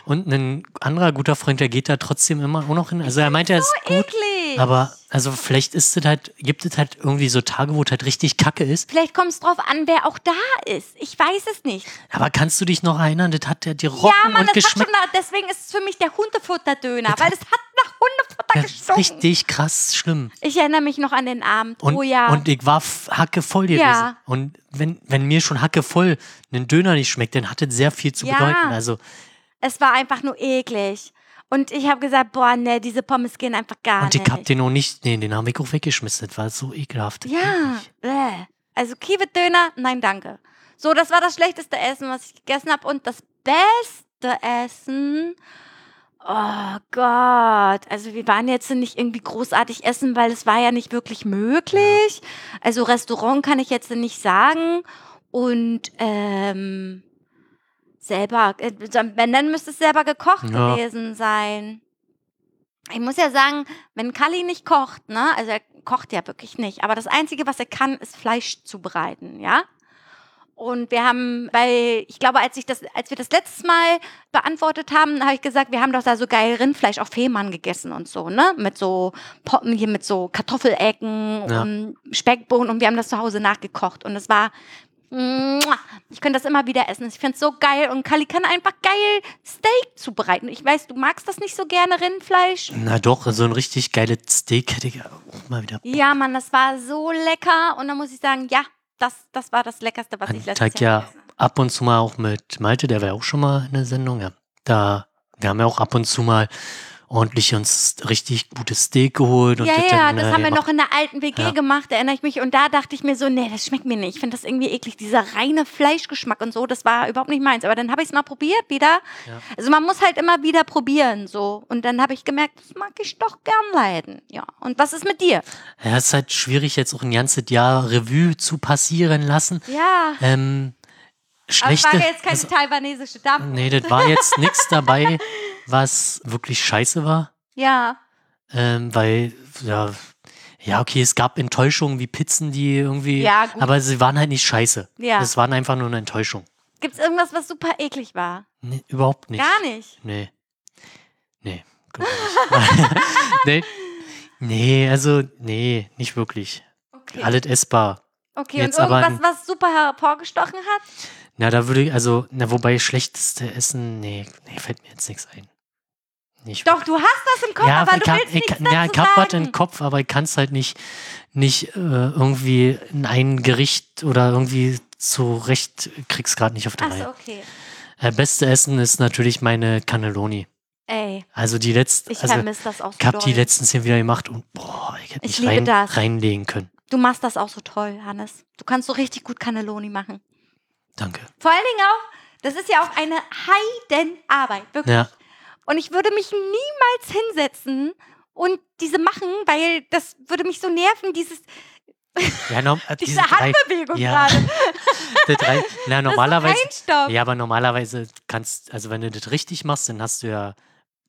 Und, und ein anderer guter Freund, der geht da trotzdem immer auch noch hin. Also er meint, er ist gut, Eklig. Aber also vielleicht ist es halt, gibt es halt irgendwie so Tage, wo es halt richtig kacke ist. Vielleicht kommt es drauf an, wer auch da ist. Ich weiß es nicht. Aber kannst du dich noch erinnern, das hat der dir rochen ja, Mann, und das hat schon geschmeckt. nach, deswegen ist es für mich der Hundefutterdöner, weil es hat nach Hundefutter gestunken. richtig krass schlimm. Ich erinnere mich noch an den Abend. Und, oh ja. und ich war hackevoll gewesen. Ja. Und wenn, wenn mir schon hackevoll ein Döner nicht schmeckt, dann hat das sehr viel zu Ja. bedeuten. Also es war einfach nur eklig. Und ich habe gesagt, boah, ne, diese Pommes gehen einfach gar Und nicht. ich hab den auch nicht, nee, den habe ich auch weggeschmissen. Das war so ekelhaft. Ja, äh. also Kiewit-Döner, nein, danke. So, das war das schlechteste Essen, was ich gegessen habe. Und das beste Essen, oh Gott, also wir waren jetzt nicht irgendwie großartig essen, weil es war ja nicht wirklich möglich. Also Restaurant kann ich jetzt nicht sagen. Und ähm, selber, wenn dann müsste es selber gekocht Ja. gewesen sein. Ich muss ja sagen, wenn Kali nicht kocht, ne, also er kocht ja wirklich nicht, aber das Einzige, was er kann, ist Fleisch zubereiten, ja. Und wir haben bei, ich glaube, als ich das, als wir das letztes Mal beantwortet haben, habe ich gesagt, wir haben doch da so geil Rindfleisch auf Fehmarn gegessen und so, ne? Mit so Poppen hier mit so Kartoffelecken Ja. und Speckbohnen und wir haben das zu Hause nachgekocht und es war. Ich könnte das immer wieder essen. Ich finde es so geil. Und Kali kann einfach geil Steak zubereiten. Ich weiß, du magst das nicht so gerne, Rindfleisch. Na doch, so ein richtig geiles Steak hätte ich auch mal wieder. Ja, Mann, das war so lecker. Und dann muss ich sagen, ja, das, das war das Leckerste, was ich letztes Tag Jahr ja ab und zu mal auch mit Malte, der war ja auch schon mal in der Sendung. Ja. Da, wir haben ja auch ab und zu mal ordentlich uns richtig gutes Steak geholt. Und Ja, das ja, dann, das äh, haben wir noch in der alten WG Ja. gemacht, erinnere ich mich. Und da dachte ich mir so, nee, das schmeckt mir nicht. Ich finde das irgendwie eklig, dieser reine Fleischgeschmack und so, das war überhaupt nicht meins. Aber dann habe ich es mal probiert wieder. Ja. Also man muss halt immer wieder probieren, so. Und dann habe ich gemerkt, das mag ich doch gern leiden. Ja. Und was ist mit dir? Ja, es ist halt schwierig, jetzt auch ein ganzes Jahr Revue zu passieren lassen. Ja. Ähm, Aber schlechte. war ja jetzt keine also, taiwanesische Dampf. nee, das war jetzt nichts dabei, was wirklich scheiße war. Ja. Ähm, weil, ja, ja, okay, es gab Enttäuschungen wie Pizzen, die irgendwie. Ja, gut. Aber sie waren halt nicht scheiße. Ja. Es waren einfach nur eine Enttäuschung. Gibt es irgendwas, was super eklig war? Nee, überhaupt nicht. Gar nicht. Nee. Nee. ich nicht. nee. Nee, also, nee, nicht wirklich. Okay. Alles essbar. okay, jetzt und aber irgendwas, was super hervorgestochen hat? Na, da würde ich, also, na, wobei schlechteste Essen, nee, nee, fällt mir jetzt nichts ein. Nicht. Doch, du hast das im Kopf, ja, aber ich du hab, willst ich, nichts kann- ja, ich hab was im Kopf, aber ich kann es halt nicht, nicht äh, irgendwie in ein Gericht oder irgendwie zurecht, krieg's gerade nicht auf der Achso, Reihe. okay. Äh, beste Essen ist natürlich meine Cannelloni. Ey, Also die letzte, ich also vermisse das auch so ich habe die letztens hier wieder gemacht und boah, ich hätte Ich mich rein, reinlegen können. Du machst das auch so toll, Hannes. Du kannst so richtig gut Cannelloni machen. Danke. Vor allen Dingen auch, das ist ja auch eine Heidenarbeit, wirklich. Ja, Und ich würde mich niemals hinsetzen und diese machen, weil das würde mich so nerven, dieses, ja no, äh, diese Handbewegung ja. gerade. drei, na, normalerweise, ja, aber normalerweise kannst, also wenn du das richtig machst, dann hast du ja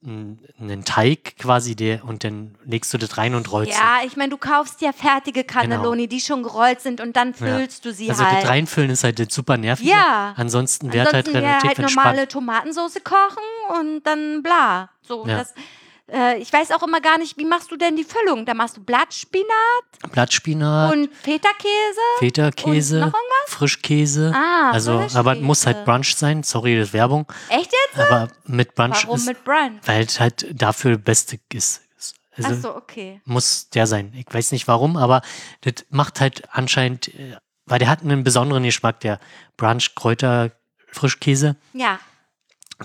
einen Teig quasi, der, und dann legst du das rein und rollst Ja, ich meine, du kaufst ja fertige Cannelloni, die schon gerollt sind und dann Genau. Ja. füllst du sie Also halt. das Reinfüllen ist halt super nervig. Ja. Ansonsten wäre halt relativ halt entspannt. normale Tomatensauce kochen und dann bla. So, Ja. das, äh, ich weiß auch immer gar nicht, wie machst du denn die Füllung? Da machst du Blattspinat Blattspinat, und Feta-Käse. Feta-Käse, und noch irgendwas? Frischkäse. Ah, also, aber es muss halt Frischkäse. Brunch sein. Sorry, das ist Werbung. Echt jetzt? Aber mit Brunch Warum ist, mit Brunch? weil es halt dafür Beste ist. Also Achso, okay. muss der sein. Ich weiß nicht warum, aber das macht halt anscheinend, äh, weil der hat einen besonderen Geschmack, der Brunch Kräuter Frischkäse. Ja.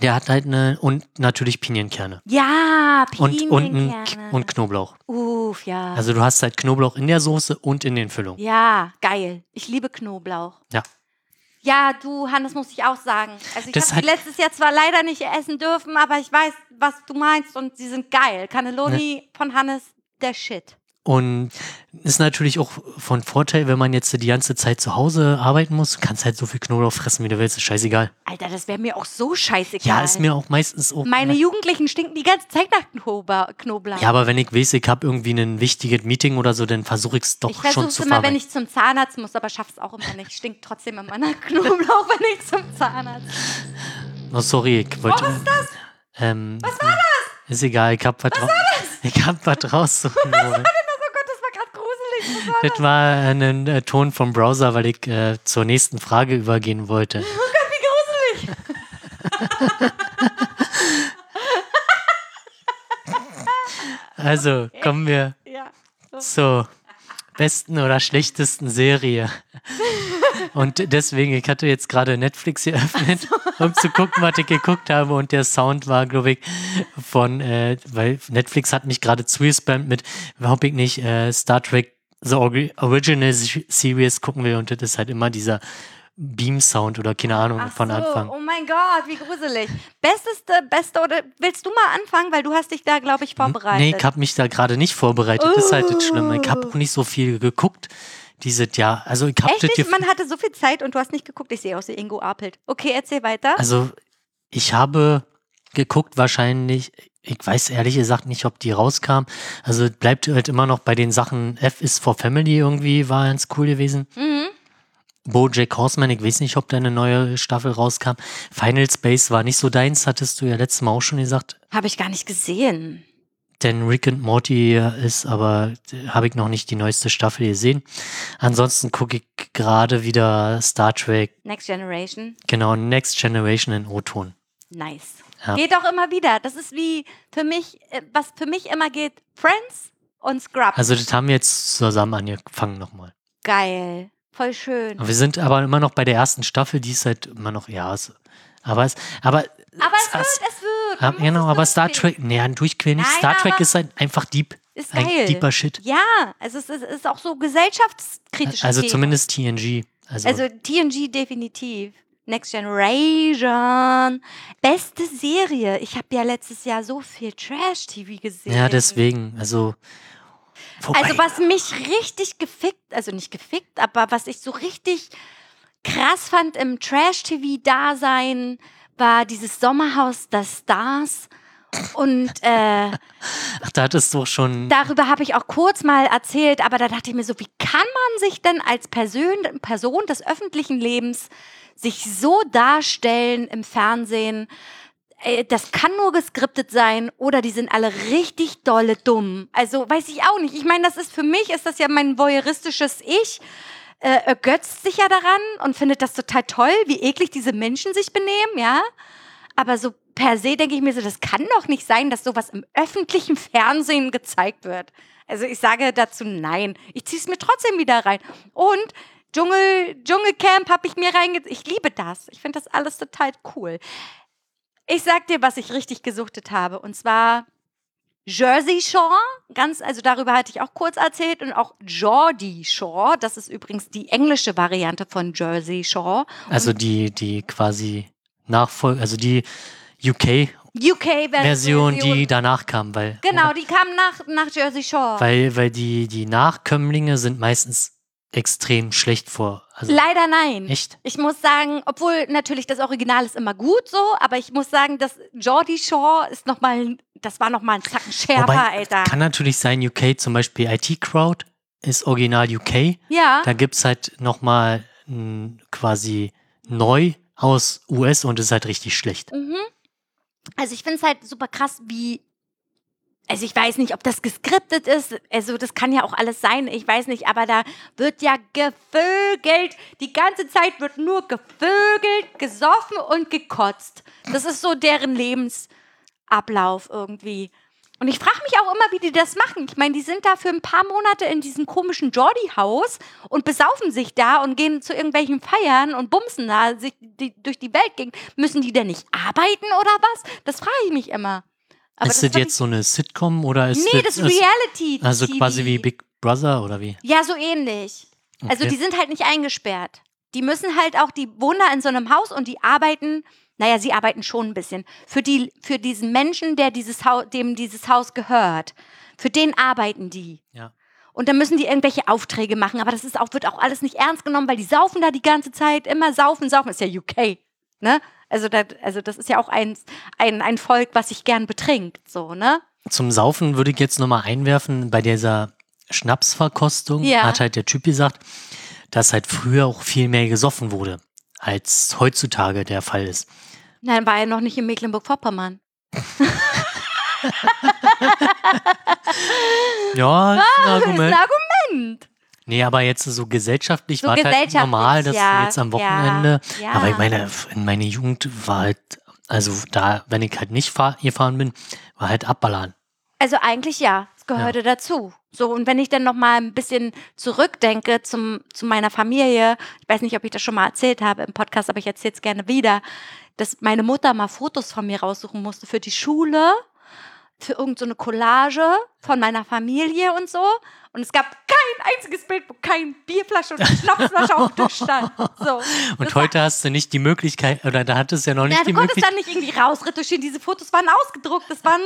Der hat halt eine und natürlich Pinienkerne Ja, und und, ein- Pinienkerne. und Knoblauch. Uff, ja. Also du hast halt Knoblauch in der Soße und in den Füllungen. ja, geil. Ich liebe Knoblauch. Ja. Ja, du, Hannes, muss ich auch sagen. Also ich habe die letztes Jahr zwar leider nicht essen dürfen, aber ich weiß, was du meinst und sie sind geil. Cannelloni von Hannes, der Shit. Und ist natürlich auch von Vorteil, wenn man jetzt die ganze Zeit zu Hause arbeiten muss. Du kannst halt so viel Knoblauch fressen, wie du willst. Ist scheißegal. Alter, das wäre mir auch so scheißegal. Ja, ist mir auch meistens auch. Meine Jugendlichen stinken die ganze Zeit nach Knoblauch. ja, aber wenn ich weiß, ich habe irgendwie ein wichtiges Meeting oder so, dann versuche ich es doch ich schon versuche es zu immer, wenn vermeiden. ich zum Zahnarzt muss, aber schaff's auch immer nicht. Stinkt trotzdem immer nach Knoblauch, wenn ich zum Zahnarzt muss. Oh, sorry, ich wollte. Oh, was ist das? Ähm, was war das? Ist egal, ich hab was, was Ich hab was raussuchen wollen. Oh Gott, das war war Das war ein äh, Ton vom Browser, weil ich äh, zur nächsten Frage übergehen wollte. Oh Gott, wie gruselig. Also kommen wir Ja. zur besten oder schlechtesten Serie. Und deswegen, ich hatte jetzt gerade Netflix geöffnet, um zu gucken, was ich geguckt habe. Und der Sound war, glaube ich, von, äh, weil Netflix hat mich gerade zugespammt mit, überhaupt ich nicht, äh, Star Trek The Ori- Original Series gucken will. Und das ist halt immer dieser Beam-Sound oder keine Ahnung Ach von so, Anfang. oh mein Gott, wie gruselig. Besteste, beste oder willst du mal anfangen, weil du hast dich da, glaube ich, vorbereitet. Nee, ich habe mich da gerade nicht vorbereitet. Das ist halt das Schlimme. Ich habe auch nicht so viel geguckt dieses Jahr. Also ich habe das nicht? Man hatte so viel Zeit und du hast nicht geguckt. Ich sehe aus wie Ingo Apelt. Okay, erzähl weiter. also ich habe geguckt wahrscheinlich, ich weiß ehrlich gesagt nicht, ob die rauskam. Also bleibt halt immer noch bei den Sachen, F is for Family irgendwie, war ganz cool gewesen. mhm. Bojack Horseman, ich weiß nicht, ob da eine neue Staffel rauskam. Final Space war nicht so deins, hattest du ja letztes Mal auch schon gesagt. Habe ich gar nicht gesehen. Denn Rick and Morty ist, aber habe ich noch nicht die neueste Staffel gesehen. Ansonsten gucke ich gerade wieder Star Trek, Next Generation. genau, Next Generation in O-Ton. Nice. Ja. Geht auch immer wieder. Das ist wie für mich, äh, was für mich immer geht, Friends und Scrubs. Also das haben wir jetzt zusammen angefangen nochmal. Geil. Voll schön. Wir sind aber immer noch bei der ersten Staffel, die ist halt immer noch, ja, es, aber es, aber, Aber es wird, es wird. ja, genau, aber Star. Trek, nee, ein Durchqueren nicht. Nein, Star Trek ist halt einfach deep. Ist Ein geil. deeper Shit. Ja, also es ist, ist auch so gesellschaftskritisch. Also zumindest TNG. Also, Also TNG definitiv. Next Generation. Beste Serie. Ich habe ja letztes Jahr so viel Trash-TV gesehen. ja, deswegen, also. Wobei, Also was mich richtig gefickt, also nicht gefickt, aber was ich so richtig krass fand im Trash-TV-Dasein, war dieses Sommerhaus der Stars. Und äh, ach, da hattest du schon. darüber habe ich auch kurz mal erzählt, aber da dachte ich mir so, wie kann man sich denn als Person, Person des öffentlichen Lebens sich so darstellen im Fernsehen? Äh, Das kann nur geskriptet sein oder die sind alle richtig dolle dumm. Also weiß ich auch nicht. Ich meine, das ist für mich, ist das ja mein voyeuristisches Ich. Äh, ergötzt sich ja daran und findet das total toll, wie eklig diese Menschen sich benehmen, ja. Aber so per se denke ich mir so, das kann doch nicht sein, dass sowas im öffentlichen Fernsehen gezeigt wird. Also ich sage dazu nein. Ich ziehe es mir trotzdem wieder rein. Und Dschungel, Dschungelcamp habe ich mir reinge... Ich liebe das. Ich finde das alles total cool. Ich sag dir, was ich richtig gesuchtet habe. Und zwar Jersey Shore, ganz, also darüber hatte ich auch kurz erzählt und auch Geordie Shore, das ist übrigens die englische Variante von Jersey Shore. Also die, die quasi Nachfolge, also die UK UK-Version, Version, die danach kam, weil genau, die kam nach, nach Jersey Shore. weil weil die die Nachkömmlinge sind meistens extrem schlecht vor. Also Leider nein. echt. Ich muss sagen, obwohl natürlich das Original ist immer gut so, aber ich muss sagen, dass Geordie Shore ist noch mal, das war noch mal ein Zacken schärfer, Wobei, Alter. kann natürlich sein, UK zum Beispiel IT Crowd ist original UK. Ja, Da gibt's halt nochmal quasi neu aus US und ist halt richtig schlecht. Mhm. Also ich finde es halt super krass, wie. Also ich weiß nicht, ob das geskriptet ist. Also das kann ja auch alles sein. Ich weiß nicht, aber da wird ja gevögelt. Die ganze Zeit wird nur gevögelt, gesoffen und gekotzt. Das ist so deren Lebensablauf irgendwie. Und ich frage mich auch immer, wie die das machen. Ich meine, die sind da für ein paar Monate in diesem komischen Geordie-Haus und besaufen sich da und gehen zu irgendwelchen Feiern und bumsen da sich die, durch die Welt gehen. Müssen die denn nicht arbeiten oder was? Das frage ich mich immer. Aber ist das das jetzt so eine Sitcom oder ist Nee, das ist Reality. also TV. quasi wie Big Brother oder wie? Ja, so ähnlich. Also Okay. die sind halt nicht eingesperrt. Die müssen halt auch, die wohnen da in so einem Haus und die arbeiten, naja, sie arbeiten schon ein bisschen. Für, die, für diesen Menschen, der dieses Haus, dem dieses Haus gehört, für den arbeiten die. Ja. Und dann müssen die irgendwelche Aufträge machen, aber das ist auch, wird auch alles nicht ernst genommen, weil die saufen da die ganze Zeit, immer saufen, saufen, ist ja UK. Ne? Also, das, also das ist ja auch ein, ein, ein Volk, was sich gern betrinkt, so, ne? Zum Saufen würde ich jetzt nochmal einwerfen, bei dieser Schnapsverkostung Ja. hat halt der Typ gesagt, dass halt früher auch viel mehr gesoffen wurde, als heutzutage der Fall ist. Nein, war er noch nicht in Mecklenburg-Vorpommern. Ja, ist ein Das ist Argument. ein Argument. Nee, aber jetzt so gesellschaftlich So war es halt gesellschaftlich, normal, dass ja, jetzt am Wochenende. ja, ja. Aber ich meine, in meiner Jugend war halt, also da, wenn ich halt nicht fahr, gefahren bin, war halt abballern. Also eigentlich ja, es gehörte dazu. So, und wenn ich dann noch mal ein bisschen zurückdenke zum, zu meiner Familie, ich weiß nicht, ob ich das schon mal erzählt habe im Podcast, aber ich erzähle es gerne wieder, dass meine Mutter mal Fotos von mir raussuchen musste für die Schule, für irgendeine so Collage von meiner Familie und so. Und es gab kein einziges Bild, wo kein Bierflasche und Schnapsflasche auf dem Tisch stand. So. Und Das war- heute hast du nicht die Möglichkeit, oder da hattest du ja noch nicht Ja, die du konntest Möglichkeit. dann nicht irgendwie rausretuschieren. Diese Fotos waren ausgedruckt. Das waren,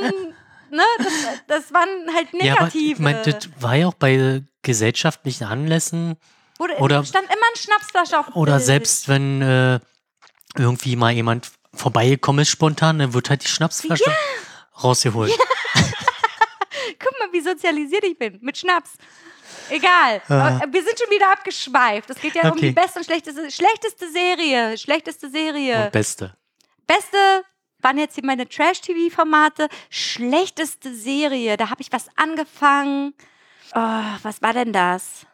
ne, das, das waren halt Ja, negative. ich mein, das war ja auch bei gesellschaftlichen Anlässen Oder, oder- stand immer eine Schnapsflasche auf dem oder Bild. selbst wenn äh, irgendwie mal jemand vorbeigekommen ist spontan, dann wird halt die Schnapsflasche rausgeholt. Guck mal, wie sozialisiert ich bin. Mit Schnaps. Egal. Aber Wir sind schon wieder abgeschweift. Es geht ja um Okay. die beste und schlechteste, schlechteste Serie. Schlechteste Serie. Und Beste. Beste waren jetzt hier meine Trash-TV-Formate. Schlechteste Serie. Da habe ich was angefangen. Oh, was war denn das?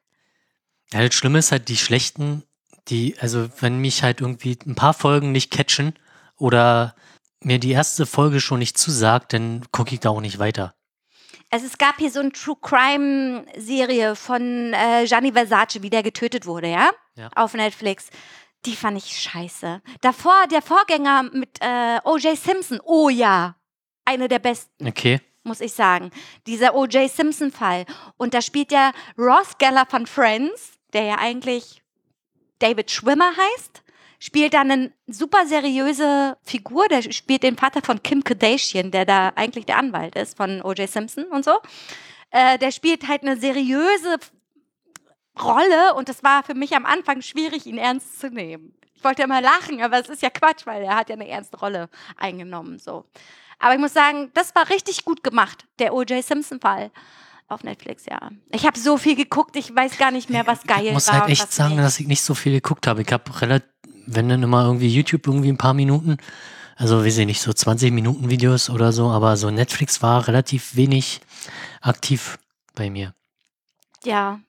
Ja, das Schlimme ist halt die schlechten, die, also wenn mich halt irgendwie ein paar Folgen nicht catchen oder mir die erste Folge schon nicht zusagt, dann gucke ich da auch nicht weiter. Also es gab hier so eine True Crime Serie von äh, Gianni Versace, wie der getötet wurde, ja? Ja. Auf Netflix. Die fand ich scheiße. Davor der Vorgänger mit äh, O.J. Simpson. Oh ja. Eine der besten, Okay. muss ich sagen. Dieser O.J. Simpson-Fall. Und da spielt ja Ross Geller von Friends, der ja eigentlich David Schwimmer heißt, spielt da eine super seriöse Figur. Der spielt den Vater von Kim Kardashian, der da eigentlich der Anwalt ist von O.J. Simpson und so. Äh, der spielt halt eine seriöse Rolle und das war für mich am Anfang schwierig, ihn ernst zu nehmen. Ich wollte immer lachen, aber es ist ja Quatsch, weil er hat ja eine ernste Rolle eingenommen. So. Aber ich muss sagen, das war richtig gut gemacht, der O.J. Simpson-Fall auf Netflix, ja. Ich habe so viel geguckt, ich weiß gar nicht mehr, was geil Ich muss war. halt echt sagen, dass ich nicht so viel geguckt habe. Ich habe relativ, wenn dann immer irgendwie YouTube irgendwie ein paar Minuten, also weiß ich nicht, so 20 Minuten Videos oder so, aber so Netflix war relativ wenig aktiv bei mir. Ja.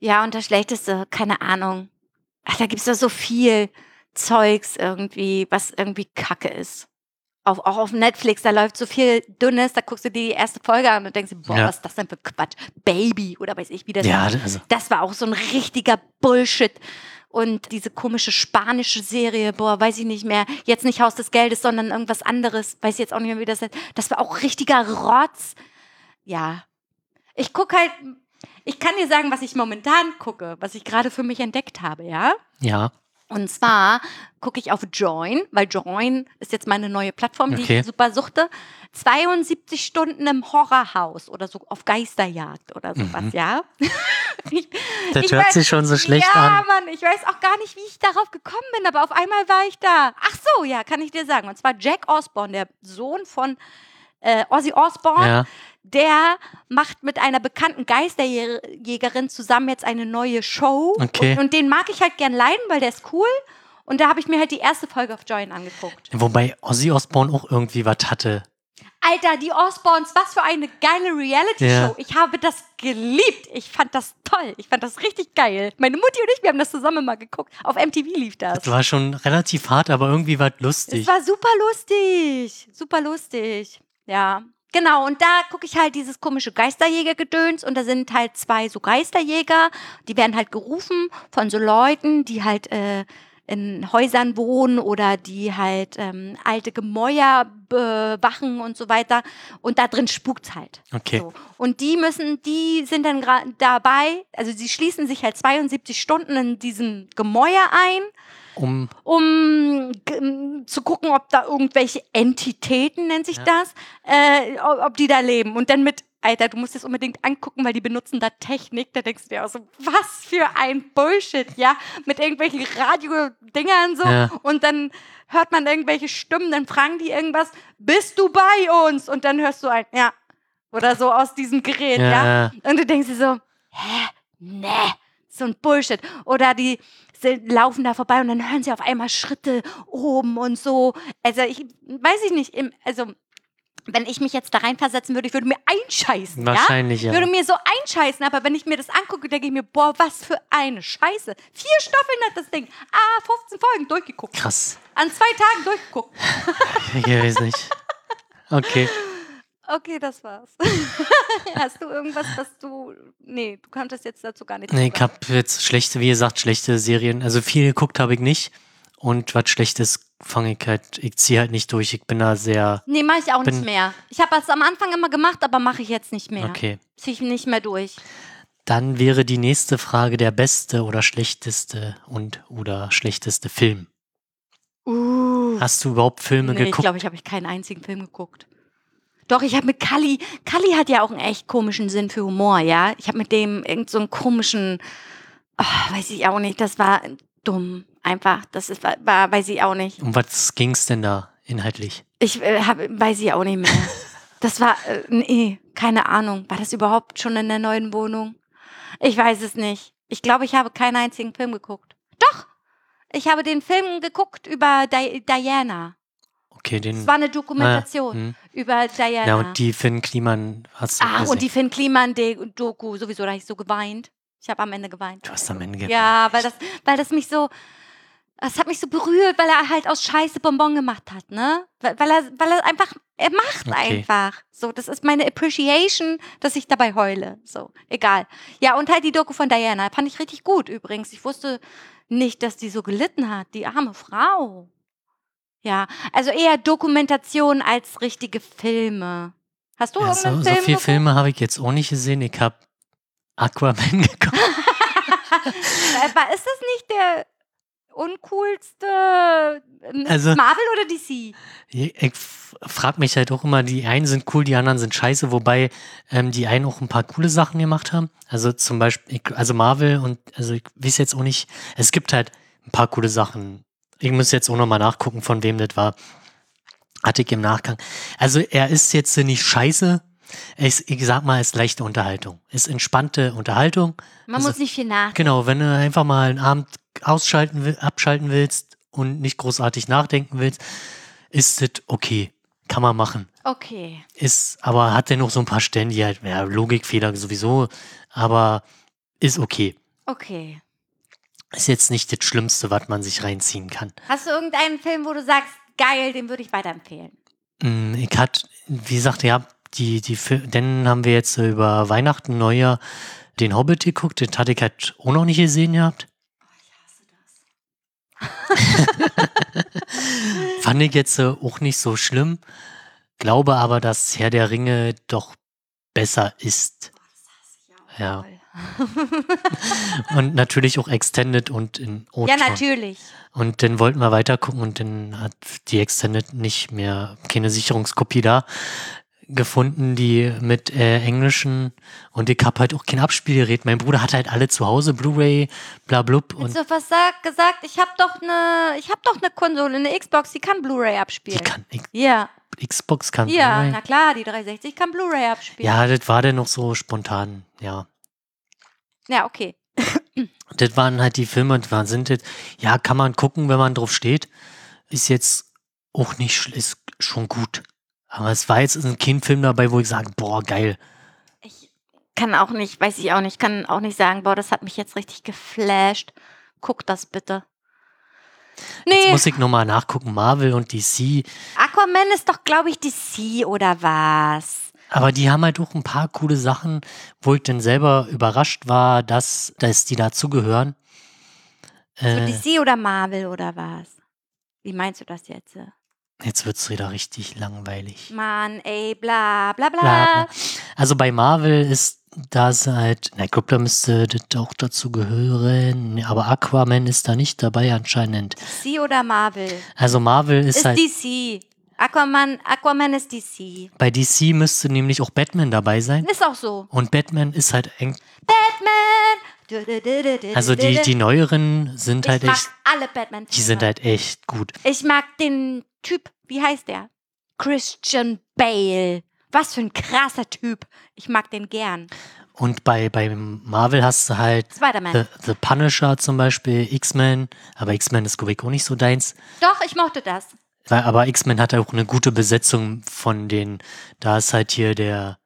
Ja, und das Schlechteste, keine Ahnung. Ach, da gibt's doch so viel Zeugs irgendwie, was irgendwie Kacke ist. Auf, auch auf Netflix, da läuft so viel Dünnes, da guckst du dir die erste Folge an und denkst, boah, Ja. was ist das denn für Quatsch? Baby oder weiß ich, wie das Ja, heißt. also, Das war auch so ein richtiger Bullshit. Und diese komische spanische Serie, boah, weiß ich nicht mehr. Jetzt nicht Haus des Geldes, sondern irgendwas anderes. Weiß ich jetzt auch nicht mehr, wie das heißt. Das war auch richtiger Rotz. Ja. Ich gucke halt, ich kann dir sagen, was ich momentan gucke, was ich gerade für mich entdeckt habe, ja? ja, Und zwar gucke ich auf Join, weil Join ist jetzt meine neue Plattform, die Okay. ich super suchte. 72 Stunden im Horrorhaus oder so auf Geisterjagd oder sowas, Mhm. ja? ich, das ich hört weiß- sich schon so schlecht ja, an. Mann, ich weiß auch gar nicht, wie ich darauf gekommen bin, aber auf einmal war ich da. Ach so, ja, kann ich dir sagen. Und zwar Jack Osborne, der Sohn von äh, Ozzy Osbourne, Ja, der macht mit einer bekannten Geisterjägerin zusammen jetzt eine neue Show. Okay. Und, und den mag ich halt gern leiden, weil der ist cool. Und da habe ich mir halt die erste Folge auf Join angeguckt. wobei Ozzy Osbourne auch irgendwie was hatte. Alter, die Osborns, was für eine geile Reality-Show. Ja. Ich habe das geliebt. Ich fand das toll. Ich fand das richtig geil. Meine Mutti und ich, wir haben das zusammen mal geguckt. Auf MTV lief das. Das war schon relativ hart, aber irgendwie war es Es lustig. war super lustig. Super lustig. Ja. Genau, und da gucke ich halt dieses komische Geisterjäger-Gedöns und da sind halt zwei so Geisterjäger, die werden halt gerufen von so Leuten, die halt äh, in Häusern wohnen oder die halt ähm, alte Gemäuer bewachen und so weiter. Und da drin spukt's halt. Okay. So. Und die müssen, die sind dann gerade dabei, also sie schließen sich halt 72 Stunden in diesem Gemäuer ein Um, um zu gucken, ob da irgendwelche Entitäten, nennt sich Ja. das, äh, ob die da leben. Und dann mit, Alter, du musst das unbedingt angucken, weil die benutzen da Technik. Da denkst du dir auch so, was für ein Bullshit, ja? Mit irgendwelchen Radiodingern so. Ja. Und dann hört man irgendwelche Stimmen, dann fragen die irgendwas, bist du bei uns? Und dann hörst du ein, ja. Oder so aus diesem Gerät, ja. ja, Und du denkst dir so, hä? Nee, so ein Bullshit. Oder die sind, laufen da vorbei und dann hören sie auf einmal Schritte oben und so. Also ich weiß ich nicht, im, also wenn ich mich jetzt da reinversetzen würde, ich würde mir einscheißen, ja? wahrscheinlich, ja. Würde mir so einscheißen, aber wenn ich mir das angucke, denke ich mir, boah, was für eine Scheiße. Vier Staffeln hat das Ding. Ah, 15 Folgen durchgeguckt. Krass. An zwei Tagen durchgeguckt. Ich weiß nicht. Okay. Okay, das war's. Hast du irgendwas, was du. Nee, du kanntest jetzt dazu gar nichts Nee, ich habe jetzt schlechte, wie gesagt, schlechte Serien. Also viel geguckt habe ich nicht. Und was Schlechtes fange ich halt, ich ziehe halt nicht durch. Ich bin da sehr, Nee, mache ich auch Bin- nicht mehr. Ich habe das am Anfang immer gemacht, aber mache ich jetzt nicht mehr. okay. Zieh ich nicht mehr durch. Dann wäre die nächste Frage der beste oder schlechteste und oder schlechteste Film. Uh. Hast du überhaupt Filme Nee, ich geguckt? glaube, ich habe ich keinen einzigen Film geguckt. Doch, ich habe mit Kali, Kali hat ja auch einen echt komischen Sinn für Humor, ja. Ich habe mit dem irgend so einen komischen, ah, weiß ich auch nicht, das war dumm, einfach, das ist, war, war weiß ich auch nicht. um was ging's denn da inhaltlich? Ich äh, hab, weiß ich auch nicht mehr. Das war, äh, nee, keine Ahnung. War das überhaupt schon in der neuen Wohnung? Ich weiß es nicht. Ich glaube, ich habe keinen einzigen Film geguckt. Doch! Ich habe den Film geguckt über Di Diana. Okay, den. Es war eine Dokumentation hm. über Diana. Ja, und die Finn Kliman hast du ah, gesehen. und die Finn Kliman-Doku, sowieso, da habe ich so geweint. Ich habe am Ende geweint. du hast am Ende ge- Ja, weil das, weil das mich so, das hat mich so berührt, weil er halt aus Scheiße Bonbon gemacht hat, ne? Weil, weil er, weil er einfach, er macht Okay. einfach. So, das ist meine Appreciation, dass ich dabei heule. So, egal. Ja, und halt die Doku von Diana, fand ich richtig gut übrigens. Ich wusste nicht, dass die so gelitten hat, die arme Frau. Ja, also eher Dokumentation als richtige Filme. Hast du Ja, irgendeinen so, so Film viele geguckt? Filme habe ich jetzt auch nicht gesehen. Ich habe Aquaman geguckt. Äh, ist das nicht der uncoolste äh, Also- Marvel oder DC? Ich frage mich halt auch immer, die einen sind cool, die anderen sind scheiße, wobei ähm, die einen auch ein paar coole Sachen gemacht haben. Also zum Beispiel, ich, also Marvel und, also ich weiß jetzt auch nicht, es gibt halt ein paar coole Sachen. Ich muss jetzt auch nochmal nachgucken, von wem das war. Hatte ich im Nachgang. Also er ist jetzt nicht scheiße. Er ist, ich sag mal, ist leichte Unterhaltung. Ist entspannte Unterhaltung. Man Also- muss nicht viel nach. Genau, wenn du einfach mal einen Abend ausschalten will, abschalten willst und nicht großartig nachdenken willst, ist das okay. Kann man machen. Okay. Ist, aber hat dennoch so ein paar Stellen, die halt, ja, Logikfehler sowieso, aber ist okay. Okay. Ist jetzt nicht das Schlimmste, was man sich reinziehen kann. Hast du irgendeinen Film, wo du sagst, geil, den würde ich weiterempfehlen? Mm, Ich hat, wie gesagt, ja, die, die, dann haben wir jetzt über Weihnachten, Neujahr den Hobbit geguckt. Den hatte ich halt auch noch nicht gesehen gehabt. Fand ich jetzt äh, auch nicht so schlimm. Glaube aber, dass Herr der Ringe doch besser ist. Ja. Und natürlich auch Extended und in Ja, O-Ton. natürlich. Und dann wollten wir weiter gucken und dann hat die Extended nicht mehr keine Sicherungskopie da gefunden, die mit äh, englischen und ich hab halt auch kein Abspielgerät. Mein Bruder hat halt alle zu Hause, Blu-ray, bla blub und so was sag, gesagt, ich habe doch eine, ich habe doch eine Konsole, eine Xbox, die kann Blu-ray die abspielen. kann X- ja, Xbox kann ja, na klar, die 360 kann Blu-ray abspielen. Ja, das war dann noch so spontan, ja. Ja, okay. Das waren halt die Filme und waren sind das, ja, kann man gucken, wenn man drauf steht. Ist jetzt auch nicht, ist schon gut. Aber es war jetzt kein Film dabei, wo ich sage, boah, geil. Ich kann auch nicht, weiß ich auch nicht, kann auch nicht sagen, boah, das hat mich jetzt richtig geflasht. Guck das bitte. Jetzt Nee, muss ich nochmal nachgucken, Marvel und DC. Aquaman ist doch, glaube ich, DC oder was? Aber die haben halt auch ein paar coole Sachen, wo ich dann selber überrascht war, dass, dass die dazugehören. So Äh, DC oder Marvel oder was? Wie meinst du das jetzt? jetzt wird's wieder richtig langweilig. Mann, ey, bla, bla, bla. Bla, bla. Also bei Marvel ist das halt, na, ich glaube, da müsste das auch dazu gehören. Aber Aquaman ist da nicht dabei anscheinend. DC oder Marvel? Also Marvel ist, Ist halt, DC. Aquaman, Aquaman ist DC. bei DC müsste nämlich auch Batman dabei sein. Ist auch so. Und Batman ist halt eng. Batman. Also die, die neueren sind ich halt mag echt, alle Batman. die sind halt echt gut. Ich mag den Typ, wie heißt der? Christian Bale. Was für ein krasser Typ. Ich mag den gern. Und bei, bei Marvel hast du halt Spider-Man. The, The Punisher zum Beispiel, X-Men, aber X-Men ist ich auch nicht so deins. Doch, ich mochte das. Aber X-Men hat auch eine gute Besetzung von den, da ist halt hier der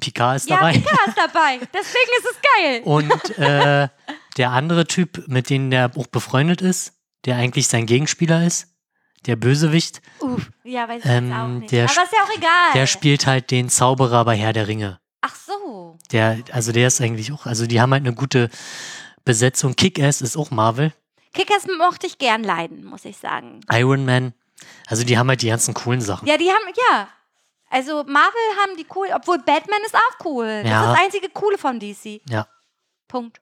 Picard ist Ja, dabei. Picard ist dabei. Deswegen ist es geil. Und äh, der andere Typ, mit dem der auch befreundet ist, der eigentlich sein Gegenspieler ist, der Bösewicht, Uff, ja, weiß ich Ähm, auch nicht. der Aber ist ja auch egal. der spielt halt den Zauberer bei Herr der Ringe. Ach so. Der, also der ist eigentlich auch, also die haben halt eine gute Besetzung. Kick-Ass ist auch Marvel. Kickers mochte ich gern leiden, muss ich sagen. Iron Man. Also die haben halt die ganzen coolen Sachen. Ja, die haben, ja. Also Marvel haben die cool, obwohl Batman ist auch cool. Das Ja. ist das einzige Coole von DC. Ja. Punkt.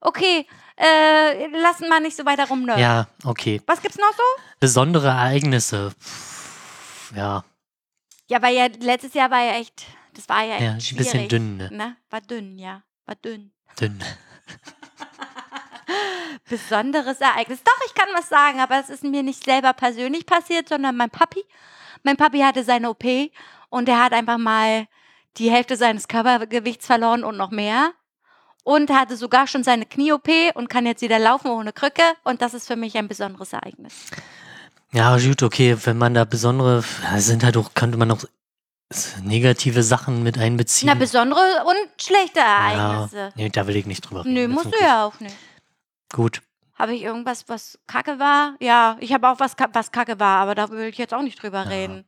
Okay, äh, lassen wir nicht so weiter rumnörden. Ja, okay. Was gibt's noch so? Besondere Ereignisse. Ja, Ja, weil ja letztes Jahr war ja echt, das war ja echt ja, ein bisschen dünn, ne? Ne? War dünn, ja. War dünn. Dünn. Besonderes Ereignis. Doch, ich kann was sagen, aber es ist mir nicht selber persönlich passiert, sondern mein Papi. Mein Papi hatte seine OP und er hat einfach mal die Hälfte seines Körpergewichts verloren und noch mehr. Und hatte sogar schon seine Knie-OP und kann jetzt wieder laufen ohne Krücke. Und das ist für mich ein besonderes Ereignis. Ja, gut, okay, wenn man da besondere, ja, sind halt auch, könnte man auch negative Sachen mit einbeziehen. Na, besondere und schlechte ja, Ereignisse. nee, da will ich nicht drüber reden. Nö, musst du ja auch nicht. Gut. Habe ich irgendwas, was kacke war? Ja, ich habe auch was, was kacke war, aber da will ich jetzt auch nicht drüber Ja. reden.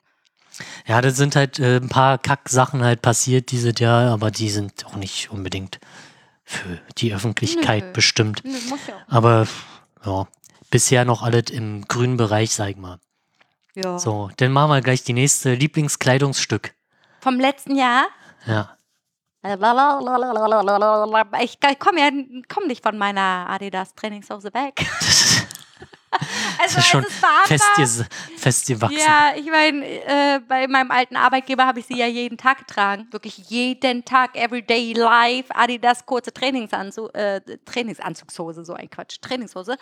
Ja, da sind halt äh, ein paar Kack-Sachen halt passiert dieses Jahr, aber die sind auch nicht unbedingt für die Öffentlichkeit Nö. bestimmt. Nö, ja. Aber ja, bisher noch alles im grünen Bereich, sag ich mal. Ja. So, dann machen wir gleich die nächste Lieblingskleidungsstück. Vom letzten Jahr. Ja. Ich komme ja komm nicht von meiner Adidas Trainingshose weg. Das also ist schon es ist warm fest, fest gewachsen. Ja, ich meine, äh, bei meinem alten Arbeitgeber habe ich sie ja jeden Tag getragen. Wirklich jeden Tag, everyday life, Adidas kurze Trainingsanzug, äh, Trainingsanzugshose, so ein Quatsch, Trainingshose.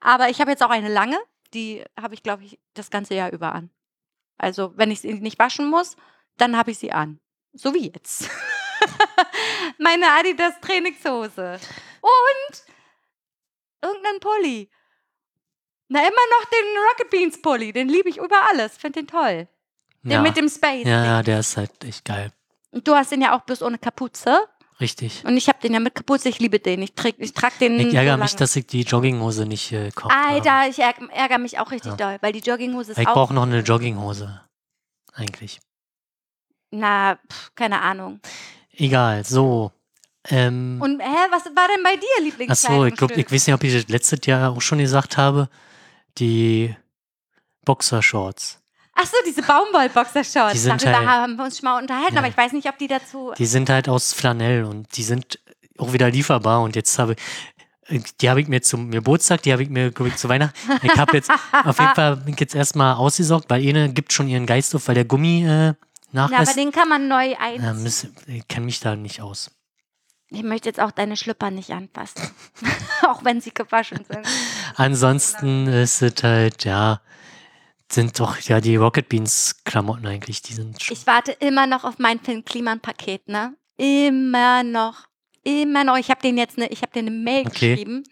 Aber ich habe jetzt auch eine lange, die habe ich, glaube ich, das ganze Jahr über an. Also, wenn ich sie nicht waschen muss, dann habe ich sie an. So wie jetzt. Meine Adidas Trainingshose. Und irgendein Pulli. Na, immer noch den Rocket Beans Pulli. Den liebe ich über alles. Finde den toll. Den ja. mit dem Space. ja, ja, der ist halt echt geil. Und du hast den ja auch bloß ohne Kapuze. Richtig. Und ich habe den ja mit Kapuze. Ich liebe den. Ich, träg, ich trage den. Ich so ärgere mich, lange. dass ich die Jogginghose nicht äh, kaufe. Alter, ich ärg- ärgere mich auch richtig Ja. doll, weil die Jogginghose ist Ich auch. brauche noch eine Jogginghose. eigentlich? Na, pf, keine Ahnung. Egal, so. Ähm, Und hä, was war denn bei dir Achso, ich glaube, Lieblingskleidungsstück? ich weiß nicht, ob ich das letztes Jahr auch schon gesagt habe. Die Boxershorts. Ach so, diese Baumwoll-Boxershorts. Die sind Darüber halt- haben wir uns schon mal unterhalten, Ja. aber ich weiß nicht, ob die dazu. Die sind halt aus Flanell und die sind auch wieder lieferbar. Und jetzt habe ich, die habe ich mir zum Geburtstag, die habe ich mir, glaube ich, zu Weihnachten. Ich habe jetzt auf jeden Fall bin ich jetzt erstmal ausgesorgt, weil eine gibt schon ihren Geist auf, weil der Gummi äh, Na, aber nachlässt. den kann man neu ein. Ja, miss- ich kenne mich da nicht aus. Ich möchte jetzt auch deine Schlüpper nicht anfassen. auch wenn sie gewaschen sind. Ansonsten ist es halt, ja, sind doch ja die Rocket Beans Klamotten eigentlich, die sind schon. Ich warte immer noch auf mein Finn Kliman Paket, ne? Immer noch. Immer noch. Ich habe denen jetzt eine, ich habe denen eine Mail Okay. geschrieben.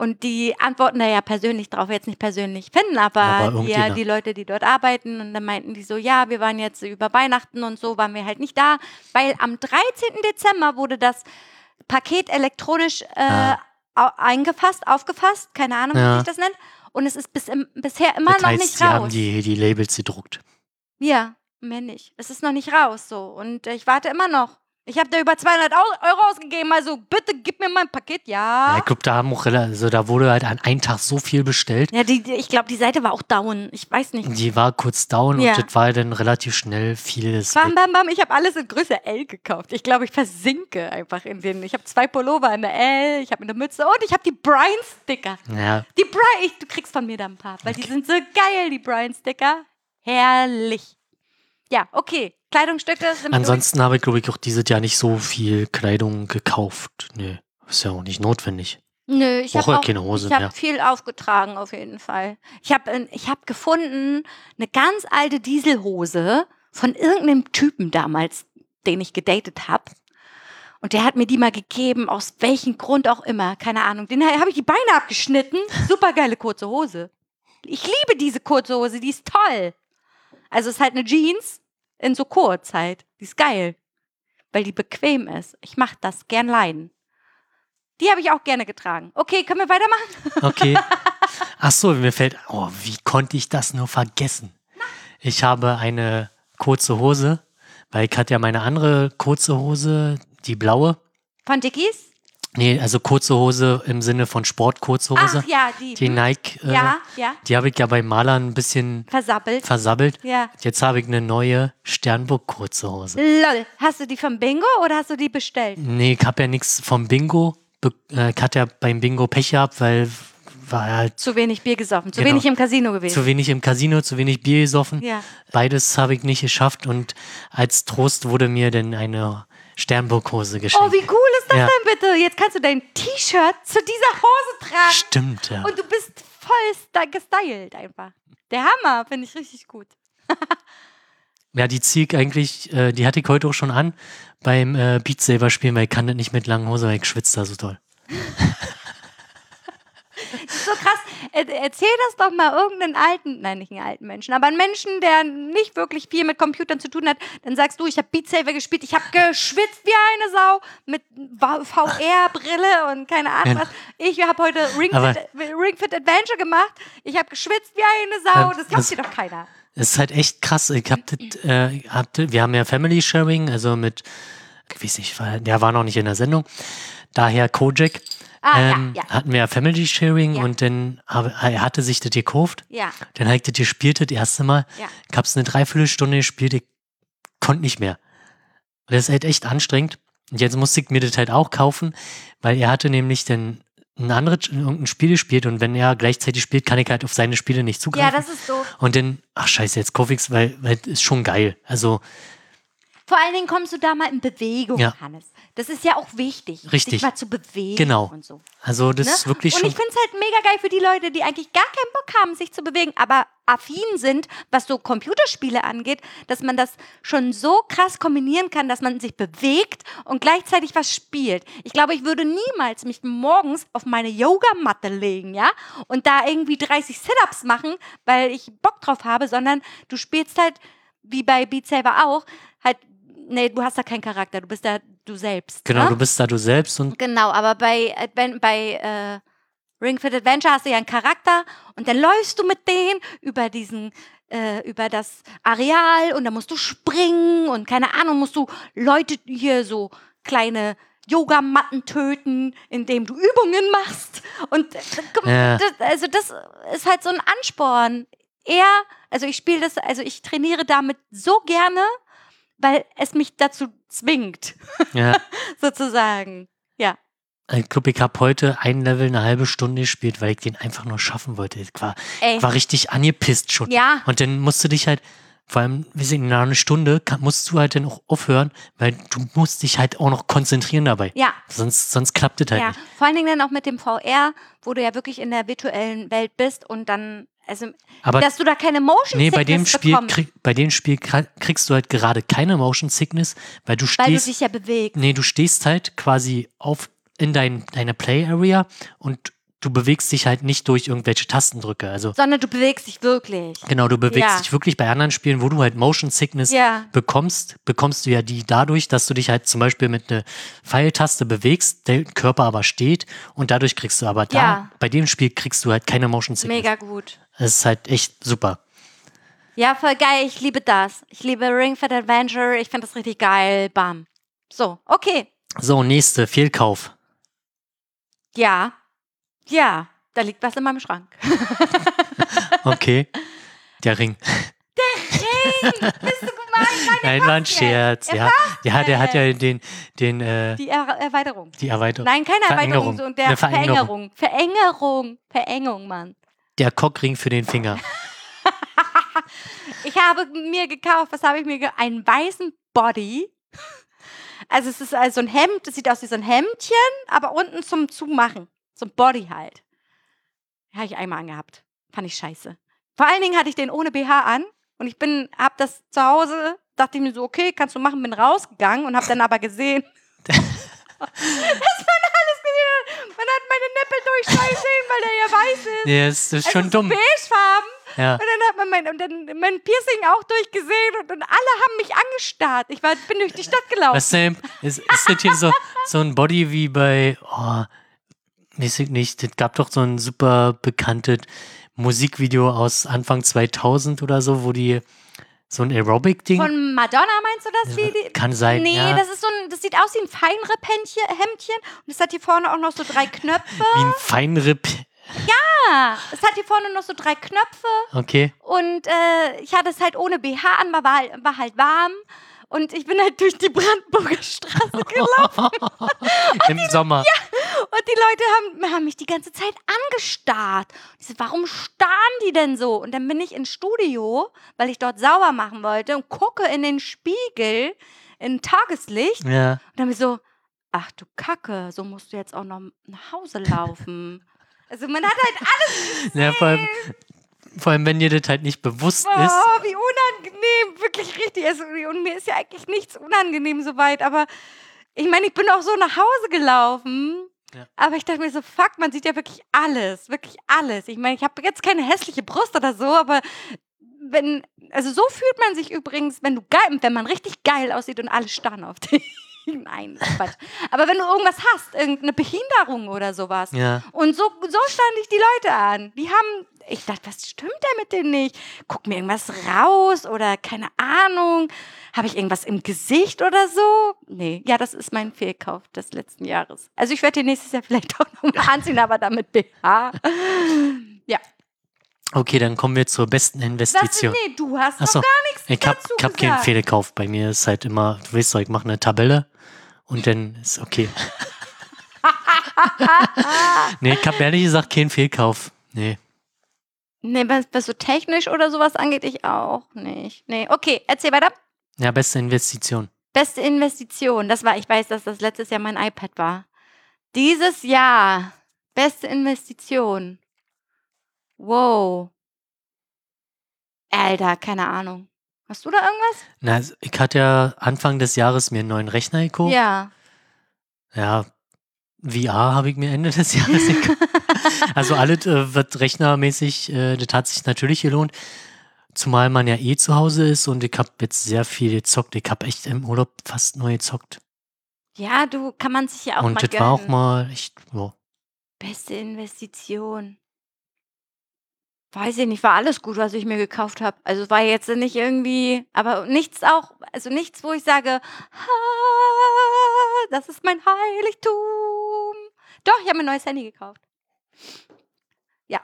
Und die antworten da ja persönlich drauf, jetzt nicht persönlich finden, aber, Aber ja, die Leute, die dort arbeiten. Und dann meinten die so, ja, wir waren jetzt über Weihnachten und so, waren wir halt nicht da. Weil am 13. Dezember wurde das Paket elektronisch äh, Ah. eingefasst, aufgefasst, keine Ahnung, wie Ja. sich das nennt. Und es ist bis im, bisher immer das noch heißt, nicht sie haben raus. die, die Labels gedruckt. Ja, mehr nicht. Es ist noch nicht raus so. Und äh, ich warte immer noch. Ich habe da über 200 Au- Euro ausgegeben. Also bitte gib mir mein Paket. Ja, Ja. ich glaube, da haben auch, rela- also da wurde halt an einem Tag so viel bestellt. Ja, die, die, ich glaube, die Seite war auch down. Ich weiß nicht. Die war kurz down Ja. und das war dann relativ schnell vieles. Bam, bam, bam. Ich habe alles in Größe L gekauft. Ich glaube, ich versinke einfach in den. Ich habe zwei Pullover in der L, ich habe eine Mütze und ich habe die Brian-Sticker. Ja, Die Brian, ich, du kriegst von mir da ein paar, weil die sind so geil, die Brian-Sticker. Herrlich. Ja, okay. Kleidungsstücke sind ansonsten habe ich, glaube ich, auch dieses Jahr nicht so viel Kleidung gekauft. Nee, ist ja auch nicht notwendig. durch. Nö, ich habe keine Hose Ich habe mehr. viel aufgetragen, auf jeden Fall. Ich habe ich hab gefunden, eine ganz alte Dieselhose von irgendeinem Typen damals, den ich gedatet habe. Und der hat mir die mal gegeben, aus welchem Grund auch immer, keine Ahnung. Den habe ich die Beine abgeschnitten. Super geile kurze Hose. Ich liebe diese kurze Hose, die ist toll. Also es ist halt eine Jeans in so kurz halt. Die ist geil. Weil die bequem ist. Ich mache das gern leiden. Die habe ich auch gerne getragen. Okay, können wir weitermachen? Okay. Ach so, mir fällt, oh, wie konnte ich das nur vergessen? Ich habe eine kurze Hose, weil ich hatte ja meine andere kurze Hose, die blaue. Von Dickies? Nee, also kurze Hose im Sinne von Sport-kurze Hose. Ach ja, die. Die. Nike, äh, ja, ja. die habe ich ja beim Malern ein bisschen Versappelt. versabbelt. ja. Jetzt habe ich eine neue Sternburg-kurze Hose. Lol. Hast du die vom Bingo oder hast du die bestellt? Nee, ich habe ja nichts vom Bingo. be- äh, Ich hatte ja beim Bingo Pech gehabt, weil war halt Zu wenig Bier gesoffen. Zu Genau. wenig im Casino gewesen. zu wenig im Casino, zu wenig Bier gesoffen. ja. Beides habe ich nicht geschafft und als Trost wurde mir dann eine Sternburg-Hose geschenkt. Oh, wie cool ist das Ja. denn bitte? Jetzt kannst du dein T-Shirt zu dieser Hose tragen. Stimmt, ja. Und du bist voll gestylt einfach. Der Hammer, finde ich richtig gut. Ja, die ich eigentlich, äh, die hatte ich heute auch schon an beim äh, Beat Saber spielen, weil ich kann das nicht mit langen Hosen, weil ich schwitze da so toll. Das ist so krass. Er, erzähl das doch mal irgendeinen alten, nein, nicht einen alten Menschen, aber einen Menschen, der nicht wirklich viel mit Computern zu tun hat. Dann sagst du, ich habe Beat Saber gespielt, ich habe geschwitzt wie eine Sau mit VR-Brille und keine Ahnung was. Ich habe heute Ring Fit, Ring Fit Adventure gemacht. Ich habe geschwitzt wie eine Sau. Ähm, Das glaubt dir doch keiner. Es ist halt echt krass. Ich hab das, äh, hab das, wir haben ja Family Sharing, also mit, ich weiß nicht, der war noch nicht in der Sendung. Daher Kojak. Ah, ähm, ja, ja. Hatten wir ja Family Sharing Ja. und dann er hatte sich das gekauft. Ja, Dann habe ich das gespielt, das erste Mal. Ja. Ich hab's eine Dreiviertelstunde gespielt, ich konnte nicht mehr. Das ist halt echt anstrengend. Und jetzt musste ich mir das halt auch kaufen, weil er hatte nämlich dann ein anderes, irgendein Spiel gespielt und wenn er gleichzeitig spielt, kann ich halt auf seine Spiele nicht ja, zugreifen. das ist doof. und dann, ach scheiße, jetzt kaufe ich's, weil, weil das ist schon geil. Also, Vor allen Dingen kommst du da mal in Bewegung, Ja. Hannes. Das ist ja auch wichtig, Richtig. sich mal zu bewegen Genau. und so. also das Ne? ist wirklich und schon. ich finde es halt mega geil für die Leute, die eigentlich gar keinen Bock haben, sich zu bewegen, aber affin sind, was so Computerspiele angeht, dass man das schon so krass kombinieren kann, dass man sich bewegt und gleichzeitig was spielt. Ich glaube, ich würde niemals mich morgens auf meine Yogamatte legen, ja, und da irgendwie 30 Sit-ups machen, weil ich Bock drauf habe, sondern du spielst halt, wie bei Beat Saber auch, halt, nee, du hast da keinen Charakter, du bist da du selbst. Genau, ne? du bist da du selbst und Genau, aber bei, Adven bei äh, Ring Fit Adventure hast du ja einen Charakter und dann läufst du mit denen über diesen äh, über das Areal und da musst du springen und keine Ahnung, musst du Leute hier so kleine Yogamatten töten, indem du Übungen machst. Und äh, Ja. das, also das ist halt so ein Ansporn. Er, also ich spiele das, also ich trainiere damit so gerne, weil es mich dazu zwingt, Ja. sozusagen. Ja. Ich glaube, ich habe heute ein Level eine halbe Stunde gespielt, weil ich den einfach nur schaffen wollte. Ich war, ich war richtig angepisst schon. Ja. Und dann musst du dich halt, vor allem, wir sind nach einer Stunde, musst du halt dann auch aufhören, weil du musst dich halt auch noch konzentrieren dabei. Ja, Sonst, sonst klappt es halt ja. nicht. Vor allen Dingen dann auch mit dem VR, wo du ja wirklich in der virtuellen Welt bist und dann, also, Aber dass du da keine Motion nee, bei dem Sickness Spiel, bekommst, krieg, bei dem Spiel kriegst du halt gerade keine Motion Sickness, weil du weil du stehst, dich ja bewegst. nee, du stehst halt quasi auf in dein, deiner Play Area und du bewegst dich halt nicht durch irgendwelche Tastendrücke. Also Sondern du bewegst dich wirklich. Genau, du bewegst Ja. dich wirklich bei anderen Spielen, wo du halt Motion Sickness Ja. bekommst, bekommst du ja die dadurch, dass du dich halt zum Beispiel mit einer Pfeiltaste bewegst, der Körper aber steht und dadurch kriegst du aber da, Ja. bei dem Spiel kriegst du halt keine Motion Sickness. Mega gut. Das ist halt echt super. Ja, voll geil. Ich liebe das. Ich liebe Ring Fit Adventure. Ich finde das richtig geil. Bam. So, okay. So, nächste, Fehlkauf. Ja. Ja. Da liegt was in meinem Schrank. Okay. Der Ring. Bist du gemein? Nein, war ein Scherz. Ja, ja der hat ja den, den, äh, Die er Erweiterung. die Erweiterung. Nein, keine Erweiterung. Verengerung. So, der Verengerung. Verengerung. Verengerung. Verengung, Mann. Der Cockring für den Finger. Ich habe mir gekauft, was habe ich mir gekauft? Einen weißen Body. Also es ist also ein Hemd, es sieht aus wie so ein Hemdchen, aber unten zum Zumachen. So ein Body halt. Habe ich einmal angehabt. Fand ich scheiße. Vor allen Dingen hatte ich den ohne BH an und ich bin, hab das zu Hause, dachte ich mir so, okay, kannst du machen, bin rausgegangen und hab dann aber gesehen, dass man alles gesehen hat. Man hat meine Nippel durchscheinen sehen, weil der ja weiß ist. Ja, das ist schon also dumm. Beigefarben. Ja. Und dann hat man mein, und dann mein Piercing auch durchgesehen und, und alle haben mich angestarrt. Ich war, bin durch die Stadt gelaufen. Was denn? Ist, ist das hier so, so ein Body wie bei, oh, weiß ich nicht, es gab doch so ein super bekanntes Musikvideo aus Anfang 2000 oder so, wo die so ein Aerobic-Ding. Von Madonna meinst du das? Ja, Die, kann sein, Nee, ja. das ist so ein, das sieht aus wie ein Feinripp-Hemdchen Hemdchen. und es hat hier vorne auch noch so drei Knöpfe. Wie ein Feinripp. Ja, es hat hier vorne noch so drei Knöpfe Okay. und äh, ich hatte es halt ohne BH an, war, war halt warm. Und ich bin halt durch die Brandenburger Straße gelaufen. Im Sommer. Und die Leute haben, haben mich die ganze Zeit angestarrt. Ich so, warum starren die denn so? Und dann bin ich ins Studio, weil ich dort sauber machen wollte und gucke in den Spiegel in Tageslicht. Und Ja. dann bin ich so, ach du Kacke, so musst du jetzt auch noch nach Hause laufen. also man hat halt alles, ja vor, allem, vor allem, wenn dir das halt nicht bewusst ist. oh, unangenehm, Also, und mir ist ja eigentlich nichts unangenehm soweit, aber ich meine, ich bin auch so nach Hause gelaufen. Ja. Aber ich dachte mir so, fuck, man sieht ja wirklich alles, wirklich alles. Ich meine, ich habe jetzt keine hässliche Brust oder so, aber wenn, also so fühlt man sich übrigens, wenn du geil, wenn man richtig geil aussieht und alle starren auf dich. Nein, Quatsch. Aber wenn du irgendwas hast, irgendeine Behinderung oder sowas. Ja. Und so, so stand ich die Leute an. Die haben, ich dachte, was stimmt denn mit denen nicht? Guck mir irgendwas raus oder keine Ahnung. Habe ich irgendwas im Gesicht oder so? Nee, ja, das ist mein Fehlkauf des letzten Jahres. Also ich werde den nächstes Jahr vielleicht auch nochmal anziehen, aber damit BH. Ja. Okay, dann kommen wir zur besten Investition. nee, du hast Achso, doch gar nichts ich hab, dazu ich hab keinen. Fehlkauf. Bei mir ist halt immer, du weißt doch, ich mache eine Tabelle und dann ist okay. nee, ich hab ehrlich gesagt keinen Fehlkauf. Nee. Nee, was, was so technisch oder sowas angeht, ich auch nicht. Nee, okay, erzähl weiter. Ja, beste Investition. Beste Investition, das war, ich weiß, dass das letztes Jahr mein iPad war. Dieses Jahr, beste Investition. Wow. Alter, keine Ahnung. Hast du da irgendwas? Na, ich hatte ja Anfang des Jahres mir einen neuen Rechner gekauft. Ja. Ja, VR habe ich mir Ende des Jahres gekauft. Also alles äh, wird rechnermäßig, äh, das hat sich natürlich gelohnt. Zumal man ja eh zu Hause ist und ich habe jetzt sehr viel gezockt. Ich habe echt im Urlaub fast neu gezockt. Ja, du kann man sich ja auch und mal das gönnen. war auch mal echt, ja. Beste Investition. Weiß ich nicht, war alles gut, was ich mir gekauft habe. Also war jetzt nicht irgendwie, aber nichts auch, also nichts, wo ich sage, "Ha, das ist mein Heiligtum. Doch, ich habe mir ein neues Handy gekauft. Ja.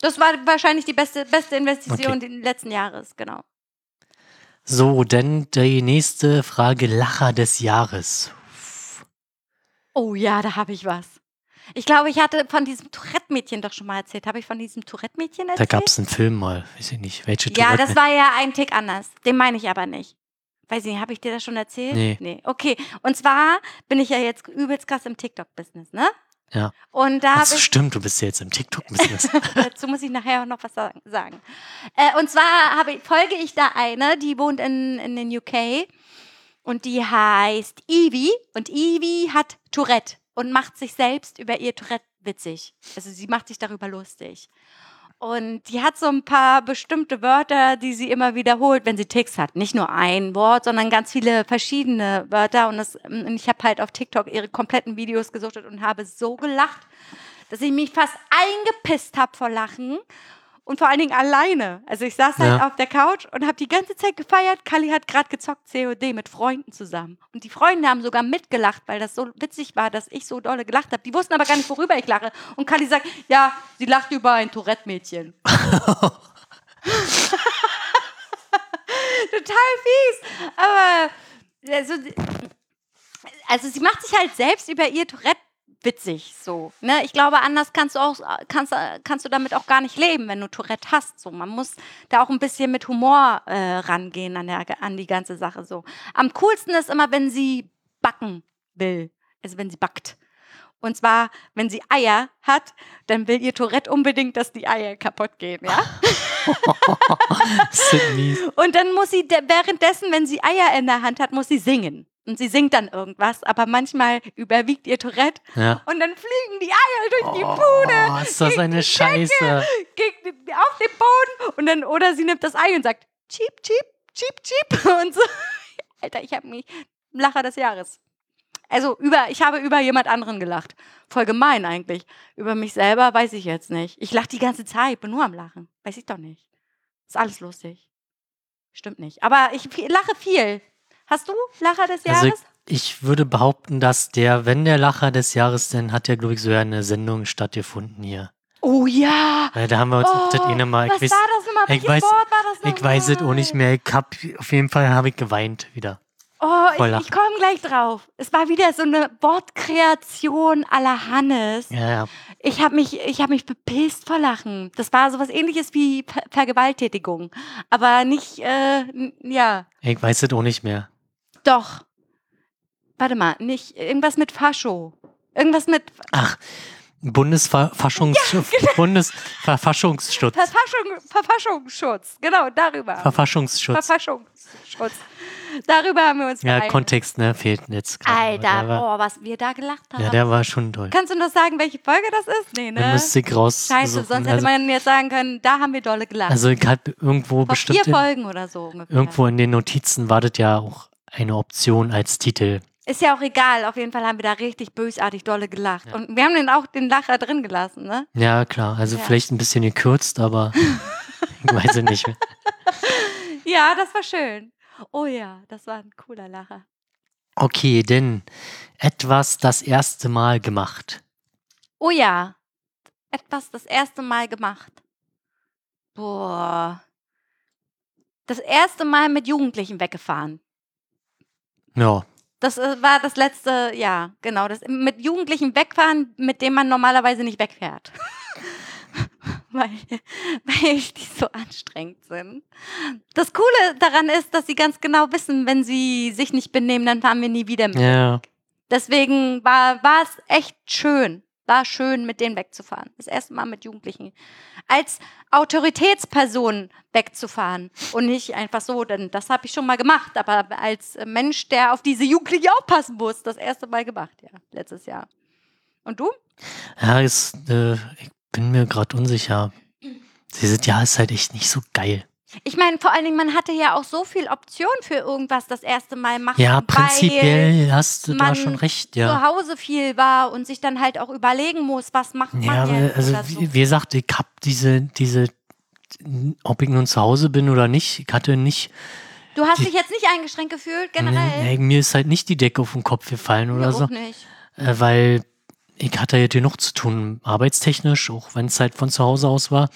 Das war wahrscheinlich die beste, beste Investition Okay. des letzten Jahres, genau. So, denn die nächste Frage, Lacher des Jahres. Oh ja, da habe ich was. Ich glaube, ich hatte von diesem Tourette-Mädchen doch schon mal erzählt. Habe ich von diesem Tourette-Mädchen Da erzählt? gab es einen Film mal, weiß ich nicht, welche Ja, Tourette- das war ja ein Tick anders. Den meine ich aber nicht. Weiß ich nicht, habe ich dir das schon erzählt? Nee. Nee. Okay. Und zwar bin ich ja jetzt übelst krass im TikTok-Business, ne? Ja. Und da ich. stimmt, du bist ja jetzt im TikTok-Business. Dazu muss ich nachher auch noch was sagen. Äh, und zwar habe ich, folge ich da eine, die wohnt in, in den UK und die heißt Evie und Evie hat Tourette und macht sich selbst über ihr Tourette witzig. Also sie macht sich darüber lustig. Und die hat so ein paar bestimmte Wörter, die sie immer wiederholt, wenn sie Ticks hat. Nicht nur ein Wort, sondern ganz viele verschiedene Wörter. Und, das, und ich habe halt auf TikTok ihre kompletten Videos gesuchtet und habe so gelacht, dass ich mich fast eingepisst habe vor Lachen. Und vor allen Dingen alleine. Also ich saß halt Ja. auf der Couch und habe die ganze Zeit gefeiert. Kali hat gerade gezockt COD mit Freunden zusammen. Und die Freunde haben sogar mitgelacht, weil das so witzig war, dass ich so dolle gelacht habe. Die wussten aber gar nicht, worüber ich lache. Und Kali sagt, ja, sie lacht über ein Tourette-Mädchen. Total fies. Aber also, also sie macht sich halt selbst über ihr Tourette witzig so. Ne? Ich glaube, anders kannst du auch kannst, kannst du damit auch gar nicht leben, wenn du Tourette hast. So, man muss da auch ein bisschen mit Humor äh, rangehen an, der, an die ganze Sache. So. Am coolsten ist immer, wenn sie backen will. Also wenn sie backt. Und zwar, wenn sie Eier hat, dann will ihr Tourette unbedingt, dass die Eier kaputt gehen, ja? Und dann muss sie de- währenddessen, wenn sie Eier in der Hand hat, muss sie singen. Und sie singt dann irgendwas, aber manchmal überwiegt ihr Tourette Ja. und dann fliegen die Eier durch die Bude Oh, ist das eine Scheiße. gegen, auf den Boden und dann oder sie nimmt das Ei und sagt cheep cheep cheep cheep und so. Alter, ich habe mich Lacher des Jahres. Also über, ich habe über jemand anderen gelacht. Voll gemein eigentlich. Über mich selber weiß ich jetzt nicht. Ich lache die ganze Zeit, bin nur am Lachen. Weiß ich doch nicht. Ist alles lustig. Stimmt nicht. Aber ich lache viel. Hast du Lacher des Also Jahres? ich würde behaupten, dass der, wenn der Lacher des Jahres, dann hat ja, glaube ich, so eine Sendung stattgefunden hier. oh ja. Weil da haben wir uns Oh, das eine Mal, was ich weiß, war das nochmal? ich Welches weiß- Wort war das ich weiß es auch nicht mehr. Ich hab, auf jeden Fall habe ich geweint wieder. Oh, Voll ich, ich komme gleich drauf. Es war wieder so eine Wortkreation à la Hannes. Ja, ja. Ich habe mich, ich hab mich bepisst vor Lachen. Das war sowas ähnliches wie Ver Vergewaltigung. Aber nicht, äh, ja, Ich weiß es auch nicht mehr. Doch. Warte mal, nicht irgendwas mit Fascho. Irgendwas mit Ach, Bundesverfassungsschutz. genau. Bundesverfassungsschutz. Verfassung, Verfassungsschutz. Genau, darüber. Verfassungsschutz. Verfassungsschutz. Darüber haben wir uns Ja, geeinigt. Kontext, ne, fehlt jetzt gerade. Alter, war, oh, was wir da gelacht haben. ja, der war schon toll. Kannst du noch sagen, welche Folge das ist? Nee, ne? müsste ich raus. Scheiße, sonst hätte also, man jetzt sagen können, da haben wir dolle gelacht. also ich hab irgendwo Vor bestimmt vier in, Folgen oder so ungefähr. irgendwo in den Notizen war das ja auch eine Option als Titel. Ist ja auch egal, auf jeden Fall haben wir da richtig bösartig dolle gelacht. Ja. Und wir haben den auch den Lacher drin gelassen, ne? Ja, klar. Also Ja. vielleicht ein bisschen gekürzt, aber ich weiß es nicht mehr. Ja, das war schön. Oh ja, das war ein cooler Lacher. Okay, denn etwas das erste Mal gemacht. Oh ja, etwas das erste Mal gemacht. Boah. Das erste Mal mit Jugendlichen weggefahren. Ja, Das äh, war das letzte, ja, genau. Das, mit Jugendlichen wegfahren, mit denen man normalerweise nicht wegfährt. weil, weil die so anstrengend sind. Das Coole daran ist, dass sie ganz genau wissen, wenn sie sich nicht benehmen, dann fahren wir nie wieder mit. ja. Deswegen war, war es echt schön. War schön, mit denen wegzufahren. Das erste Mal mit Jugendlichen. Als Autoritätsperson wegzufahren und nicht einfach so, denn das habe ich schon mal gemacht, aber als Mensch, der auf diese Jugendlichen aufpassen muss, das erste Mal gemacht, ja, letztes Jahr. Und du? Ja, ist, äh, ich bin mir gerade unsicher. Dieses Jahr ist halt echt nicht so geil. Ich meine, vor allen Dingen, man hatte ja auch so viel Option für irgendwas das erste Mal machen. Ja, prinzipiell hast du da man schon recht, zu ja. Hause viel war und sich dann halt auch überlegen muss, was macht man Ja, aber jetzt also so. wie, wie gesagt, ich hab diese, diese, ob ich nun zu Hause bin oder nicht, ich hatte nicht, Du hast die- dich jetzt nicht eingeschränkt gefühlt, generell? nee, mir ist halt nicht die Decke auf den Kopf gefallen Mir oder so. auch nicht. äh, weil ich hatte ja genug zu tun, arbeitstechnisch, auch wenn es halt von zu Hause aus war.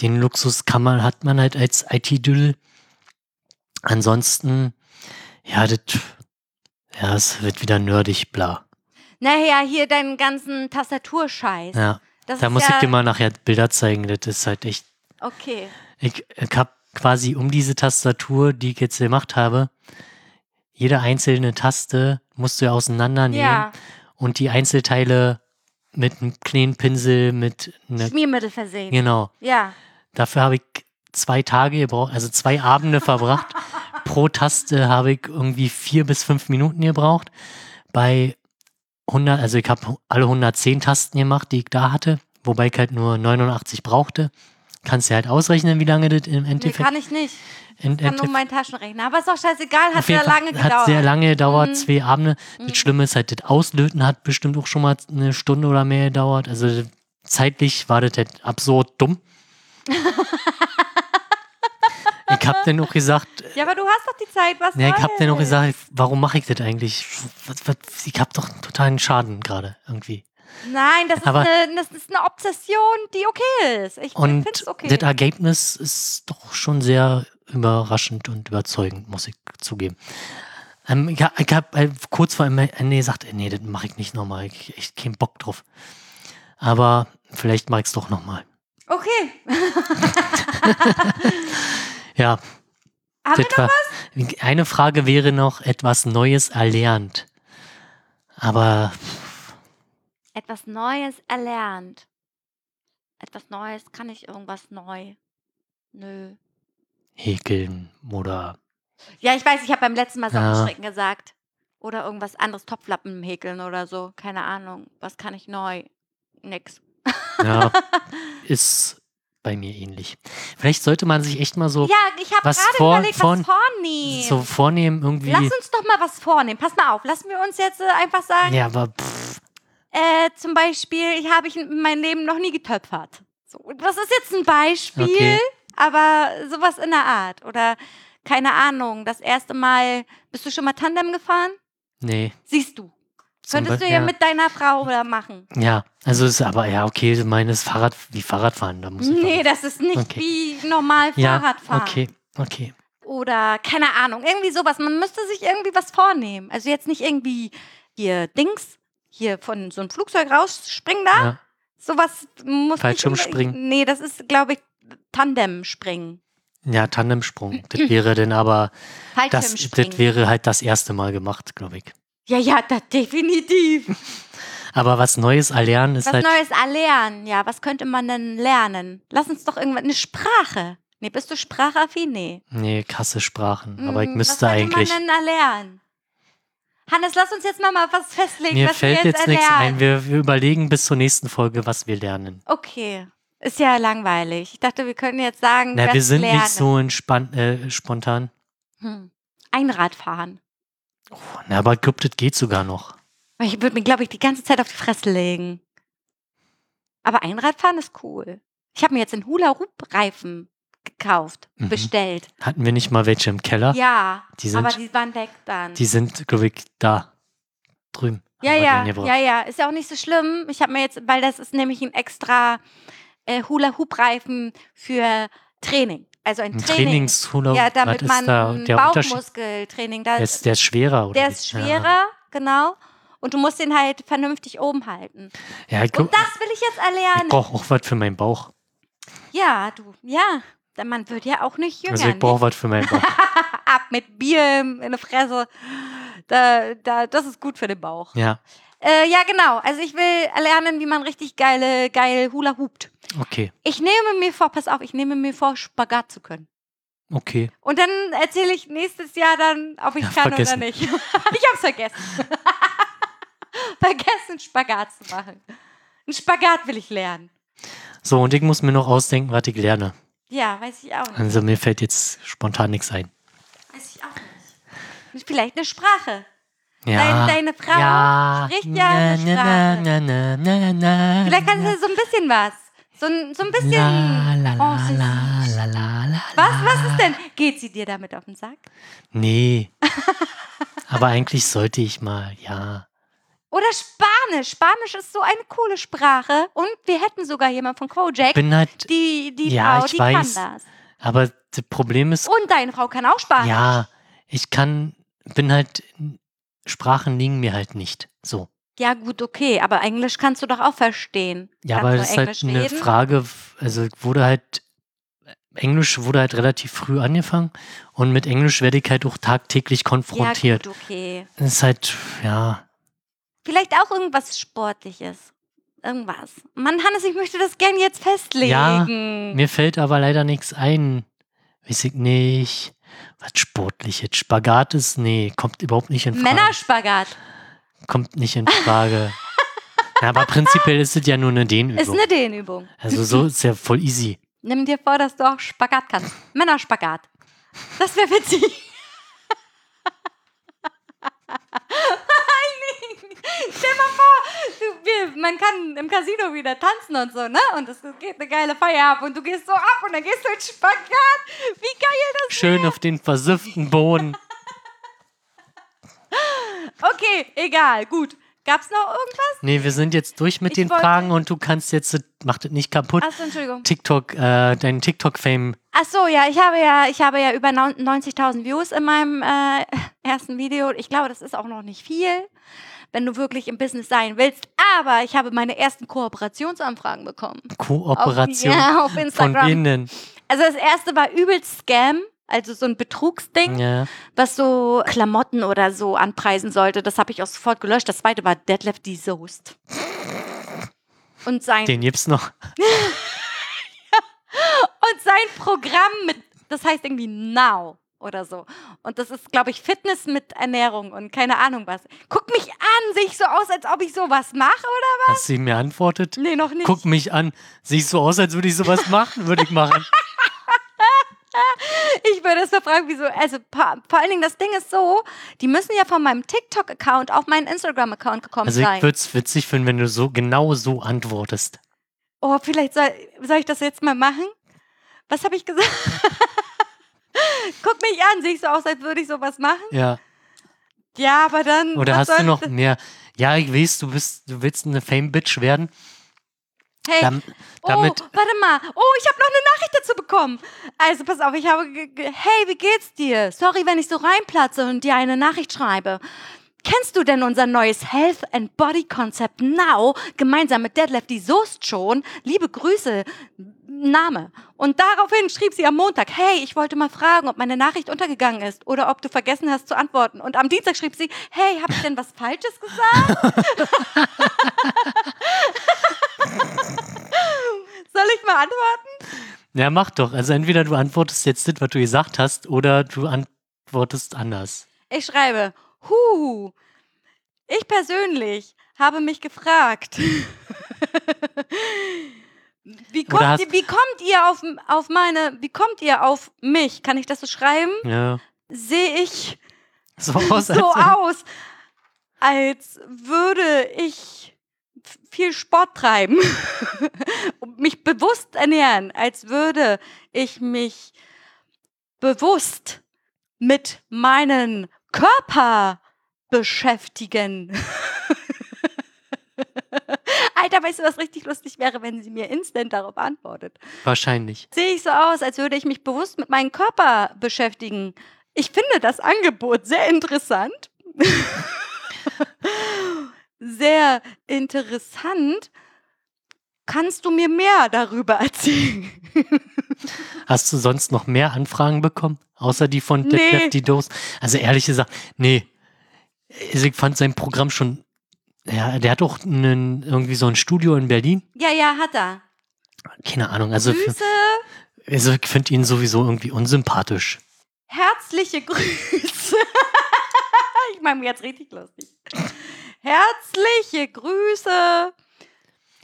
Den Luxus kann man, hat man halt als IT-Düdel. Ansonsten, ja, das, ja, es wird wieder nerdig, bla. Naja, hier deinen ganzen Tastaturscheiß. Ja, Das da muss ja, ich dir mal nachher Bilder zeigen, das ist halt echt, Okay. ich, ich habe quasi um diese Tastatur, die ich jetzt gemacht habe, jede einzelne Taste musst du ja auseinandernehmen Ja, und die Einzelteile mit einem kleinen Pinsel, mit einer Schmiermittel versehen. Genau. Ja. Dafür habe ich zwei Tage gebraucht, also zwei Abende verbracht. Pro Taste habe ich irgendwie vier bis fünf Minuten gebraucht. Bei 100, also ich habe alle 110 Tasten gemacht, die ich da hatte, wobei ich halt nur 89 brauchte. Kannst du halt ausrechnen, wie lange das im Nee, Endeffekt. kann ich nicht. im Kann nur Endeffekt mein Taschenrechner. Aber ist doch scheißegal, hat sehr lange hat gedauert. sehr lange gedauert, Mhm. zwei Abende. Mhm. Das Schlimme ist halt, das Auslöten hat bestimmt auch schon mal eine Stunde oder mehr gedauert. Also zeitlich war das halt absurd dumm. Ich hab dann auch gesagt, Ja, aber du hast doch die Zeit, was ja, ich hab dann auch gesagt, warum mache ich das eigentlich? Ich hab doch totalen Schaden gerade irgendwie. Nein, das ist, Aber- eine, das ist eine Obsession, die okay ist. Ich Und finde es okay. das Ergebnis ist doch schon sehr überraschend und überzeugend, muss ich zugeben. Ähm, ich hab, ich hab äh, kurz vor Ende gesagt, äh, nee, das mache ich nicht nochmal. Ich hab echt keinen Bock drauf. Aber vielleicht mag ich es doch nochmal. Okay. Ja, Haben wir das war, eine Frage wäre noch etwas Neues erlernt. Aber etwas Neues erlernt? Etwas Neues, kann ich irgendwas neu? Nö. häkeln oder Ja, ich weiß, ich habe beim letzten Mal Ja. Sockenstricken gesagt. Oder irgendwas anderes, Topflappen häkeln oder so. Keine Ahnung. Was kann ich neu? Nix. ja, ist bei mir ähnlich. Vielleicht sollte man sich echt mal so, Ja, ich habe was gerade vor- überlegt, vorn- was vornehmen. so vornehmen irgendwie. Lass uns doch mal was vornehmen. Pass mal auf. Lassen wir uns jetzt äh, einfach sagen, Ja, aber pff, äh, zum Beispiel, ich habe ich in meinem Leben noch nie getöpfert. So, das ist jetzt ein Beispiel, Okay. aber sowas in der Art. Oder keine Ahnung, das erste Mal, bist du schon mal Tandem gefahren? nee. Siehst du. Könntest du Be- ja, mit deiner Frau oder machen. Ja, also ist aber, ja, okay, du meinst Fahrrad, wie Fahrradfahren, da muss ich Nee, das ist nicht Okay. wie normal ja, Fahrradfahren. okay, okay. Oder keine Ahnung, irgendwie sowas. Man müsste sich irgendwie was vornehmen. Also jetzt nicht irgendwie hier Dings, hier von so einem Flugzeug rausspringen da. Ja. Sowas muss nicht Fallschirmspringen. Nee, das ist, glaube ich, Tandem-Springen. Ja, Tandemsprung. Das wäre dann aber, das, das wäre halt das erste Mal gemacht, glaube ich. Ja, ja, das definitiv. Aber was Neues erlernen ist Was halt, Neues erlernen. Ja, was könnte man denn lernen? Lass uns doch irgendwann eine Sprache. Nee, bist du sprachaffin? Nee. nee, krasse Sprachen. Aber ich Hm, müsste was könnte eigentlich, man denn erlernen? Hannes, lass uns jetzt nochmal was festlegen, mir was fällt wir jetzt jetzt nichts ein. Wir, wir überlegen bis zur nächsten Folge, was wir lernen. Okay. Ist ja langweilig. Ich dachte, wir können jetzt sagen, Na, was wir sind lernen. nicht so entspannt, äh, spontan. Hm. Einradfahren. Oh, na, aber das geht sogar noch. Ich würde mir, glaube ich, die ganze Zeit auf die Fresse legen. Aber Einradfahren ist cool. Ich habe mir jetzt einen Hula-Hoop-Reifen gekauft, Mhm. bestellt. Hatten wir nicht mal welche im Keller? Ja, Die sind, aber die waren weg dann. die sind, glaube ich, da. Drüben. ja, ja, ja, ja. Ist ja auch nicht so schlimm. Ich habe mir jetzt, weil das ist nämlich ein extra äh, Hula-Hoop-Reifen für Training. Also ein, Ein Training. Trainings-Hula, Ja, damit man da der? Bauchmuskeltraining, da Der ist, der ist schwerer, oder? Der ist schwerer, genau. Und du musst den halt vernünftig oben halten. Ja, ja ich, Und das will ich jetzt ich erlernen. brauche auch was für meinen Bauch. Ja, du, ja. Man wird ja auch nicht jünger. Also ich brauche was für meinen Bauch. Ab mit Bier in der Fresse. Da, da, das ist gut für den Bauch. Ja, Äh, ja, genau. Also ich will erlernen, wie man richtig geile, geil Hula hupt. okay, Ich nehme mir vor, pass auf, ich nehme mir vor, Spagat zu können. okay. Und dann erzähle ich nächstes Jahr dann, ob ich Ja, kann vergessen. oder nicht. ich hab's vergessen. vergessen, Spagat zu machen. Ein Spagat will ich lernen. So, und ich muss mir noch ausdenken, was ich lerne. Ja, weiß ich auch nicht. Also mir fällt jetzt spontan nichts ein. Weiß ich auch nicht. Vielleicht eine Sprache. Ja. Deine- deine Frau ja. spricht ja. Na, na, na, na, na, Vielleicht kannst du so ein bisschen was. So ein, so ein bisschen. La, la, la, Französisch. la, la, la, la. Was, was ist denn? Geht sie dir damit auf den Sack? Nee. Aber eigentlich sollte ich mal, ja. Oder Spanisch. Spanisch ist so eine coole Sprache. Und wir hätten sogar jemand von Kojak, Bin halt, die, die Ja, Frau, ich die weiß. kann das. aber das Problem ist, Und deine Frau kann auch Spanisch. ja, ich kann, bin halt, Sprachen liegen mir halt nicht. So. Ja, gut, okay. Aber Englisch kannst du doch auch verstehen. Ja, Kannst aber das ist halt Englisch eine reden? Frage, also wurde halt, Englisch wurde halt relativ früh angefangen und mit Englisch werde ich halt auch tagtäglich konfrontiert. Ja, gut, okay. Das ist halt, ja, Vielleicht auch irgendwas Sportliches. Irgendwas. Mann, Hannes, ich möchte das gerne jetzt festlegen. mir fällt aber leider nichts ein. Weiß ich nicht. Was Sportliches. Spagat ist, nee, kommt überhaupt nicht in Frage. Männerspagat. Kommt nicht in Frage. ja, aber prinzipiell ist es ja nur eine Ist Dehnübung. eine Dehnübung. Also so ist ja voll easy. Nimm dir vor, dass du auch Spagat kannst. Männerspagat. Das wäre witzig. Stell mal vor, man kann im Casino wieder tanzen und so, ne? Und es geht eine geile Feier ab und du gehst so ab und dann gehst du in Spagat. Wie geil das Schön auf den versifften Boden. Okay, egal, gut. Gab's noch irgendwas? Nee, wir sind jetzt durch mit Ich den Fragen und du kannst jetzt, mach das nicht kaputt, Achso, Entschuldigung. TikTok, äh, deinen TikTok-Fame. Ach so, ja, ich habe ja, ich habe ja über 90.000 Views in meinem äh, ersten Video. Ich glaube, das ist auch noch nicht viel, wenn du wirklich im Business sein willst. Aber ich habe meine ersten Kooperationsanfragen bekommen. Kooperation. Auf, ja, auf Von Instagram. wem denn? Also das erste war übelst Scam, also so ein Betrugsding, Ja. was so Klamotten oder so anpreisen sollte. Das habe ich auch sofort gelöscht. Das zweite war Deadlift die Soest. Und sein Den gibt's noch. und sein Programm mit, das heißt irgendwie Now oder so. Und das ist, glaube ich, Fitness mit Ernährung und keine Ahnung was. Guck mich an, sehe ich so aus, als ob ich sowas mache oder Hast du mir antwortet? was? Nee, noch nicht. Guck mich an. Siehst so aus, als würde ich sowas machen? Würde ich machen. Ich würde es mal fragen, wieso. Also vor allen Dingen, das Ding ist so, die müssen ja von meinem TikTok-Account auf meinen Instagram-Account gekommen Also ich sein. würde es witzig finden, wenn du so genau so antwortest. Oh, vielleicht soll, soll ich das jetzt mal machen? Was habe ich gesagt? Guck mich an, sehe ich so aus, als würde ich sowas machen? Ja. Ja, aber dann. Oder hast du noch mehr? Ja, ich weiß, du bist, du willst eine Fame-Bitch werden. Hey, Dam- Oh, warte mal. Oh, ich habe noch eine Nachricht dazu bekommen. Also, pass auf, ich habe. Hey, wie geht's dir? Sorry, wenn ich so reinplatze und dir eine Nachricht schreibe. Kennst du denn unser neues Health and Body Konzept Now gemeinsam mit Deadlift die Soest schon? Liebe Grüße, Name. Und daraufhin schrieb sie am Montag, hey, ich wollte mal fragen, ob meine Nachricht untergegangen ist oder ob du vergessen hast zu antworten. Und am Dienstag schrieb sie, hey, habe ich denn was Falsches gesagt? Soll ich mal antworten? ja, mach doch. Also entweder du antwortest jetzt das, was du gesagt hast, oder du antwortest anders. Ich schreibe, hu, ich persönlich habe mich gefragt, wie kommt, ihr, wie kommt ihr auf, auf meine, wie kommt ihr auf mich? Kann ich das so schreiben? Ja. Sehe ich So aus, so als aus, als würde ich viel Sport treiben und mich bewusst ernähren, als würde ich mich bewusst mit meinen Körper beschäftigen. Alter, weißt du, was richtig lustig wäre, wenn sie mir instant darauf antwortet? wahrscheinlich. Sehe ich so aus, als würde ich mich bewusst mit meinem Körper beschäftigen. Ich finde das Angebot sehr interessant. sehr interessant. Kannst du mir mehr darüber erzählen? Hast du sonst noch mehr Anfragen bekommen? Außer die von Nee. Detlef die Dose? Also ehrlich gesagt, nee. Ich fand sein Programm schon. Ja, der hat auch einen, irgendwie so ein Studio in Berlin. Ja, ja, hat er. Keine Ahnung. Also, Grüße, also ich finde ihn sowieso irgendwie unsympathisch. herzliche Grüße. ich mache mir jetzt richtig lustig. Herzliche Grüße.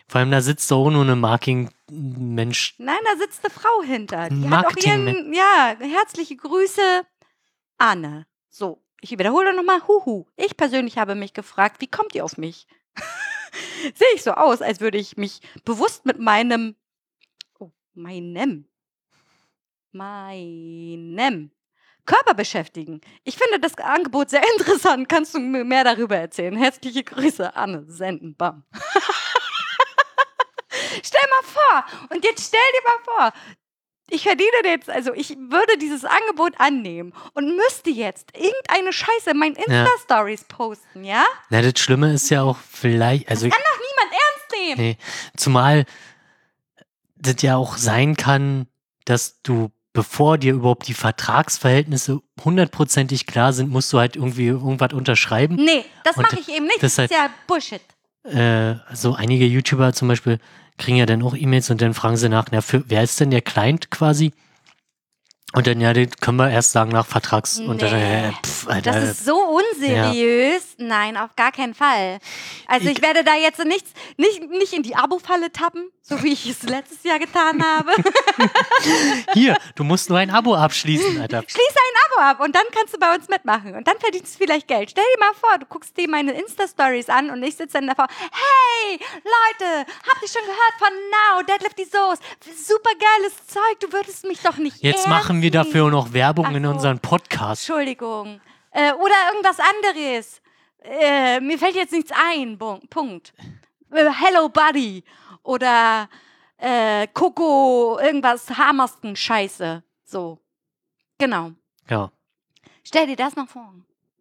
Vor allem da sitzt auch nur eine Marking-Mensch. Nein, da sitzt eine Frau hinter. Die hat auch Marketing- ihren, ja, herzliche Grüße, Anne. So, ich wiederhole nochmal, huhu. Ich persönlich habe mich gefragt, wie kommt ihr auf mich? Sehe ich so aus, als würde ich mich bewusst mit meinem, oh, meinem, meinem Körper beschäftigen. Ich finde das Angebot sehr interessant. Kannst du mir mehr darüber erzählen? Herzliche Grüße, Anne. Senden, bam. stell mal vor, und jetzt stell dir mal vor, ich verdiene jetzt, also ich würde dieses Angebot annehmen und müsste jetzt irgendeine Scheiße in meinen Insta-Stories posten, ja? Na, das Schlimme ist ja auch vielleicht, also Kann doch niemand ernst nehmen. Nee, zumal das ja auch sein kann, dass du, bevor dir überhaupt die Vertragsverhältnisse hundertprozentig klar sind, musst du halt irgendwie irgendwas unterschreiben. Nee, das mache ich eben nicht. das Das ist ja Bullshit. Äh, so einige YouTuber zum Beispiel kriegen ja dann auch E-Mails und dann fragen sie nach, na, für, wer ist denn der Client quasi? Und dann, ja, den können wir erst sagen nach Vertrags. Und dann, Nee. äh, pff, Alter, Das ist so unseriös. Nein, auf gar keinen Fall. Also ich, Ich- werde da jetzt nicht, nicht, nicht in die Abo-Falle tappen, so wie ich es letztes Jahr getan habe. hier, du musst nur ein Abo abschließen, Alter. Schließe ein Abo ab und dann kannst du bei uns mitmachen. Und dann verdienst du vielleicht Geld. Stell dir mal vor, du guckst dir meine Insta-Stories an und ich sitze dann davor. Hey, Leute, habt ihr schon gehört von Now, Deadlift die Soße? Super geiles Zeug, du würdest mich doch nicht Jetzt machen wir dafür noch Werbung Ach in unseren Podcast. Entschuldigung. Äh, oder irgendwas anderes. Äh, mir fällt jetzt nichts ein. Punkt. Äh, Hello Buddy. Oder äh, Coco, irgendwas Hamersken Scheiße. So. Genau. Ja. Stell dir das noch vor.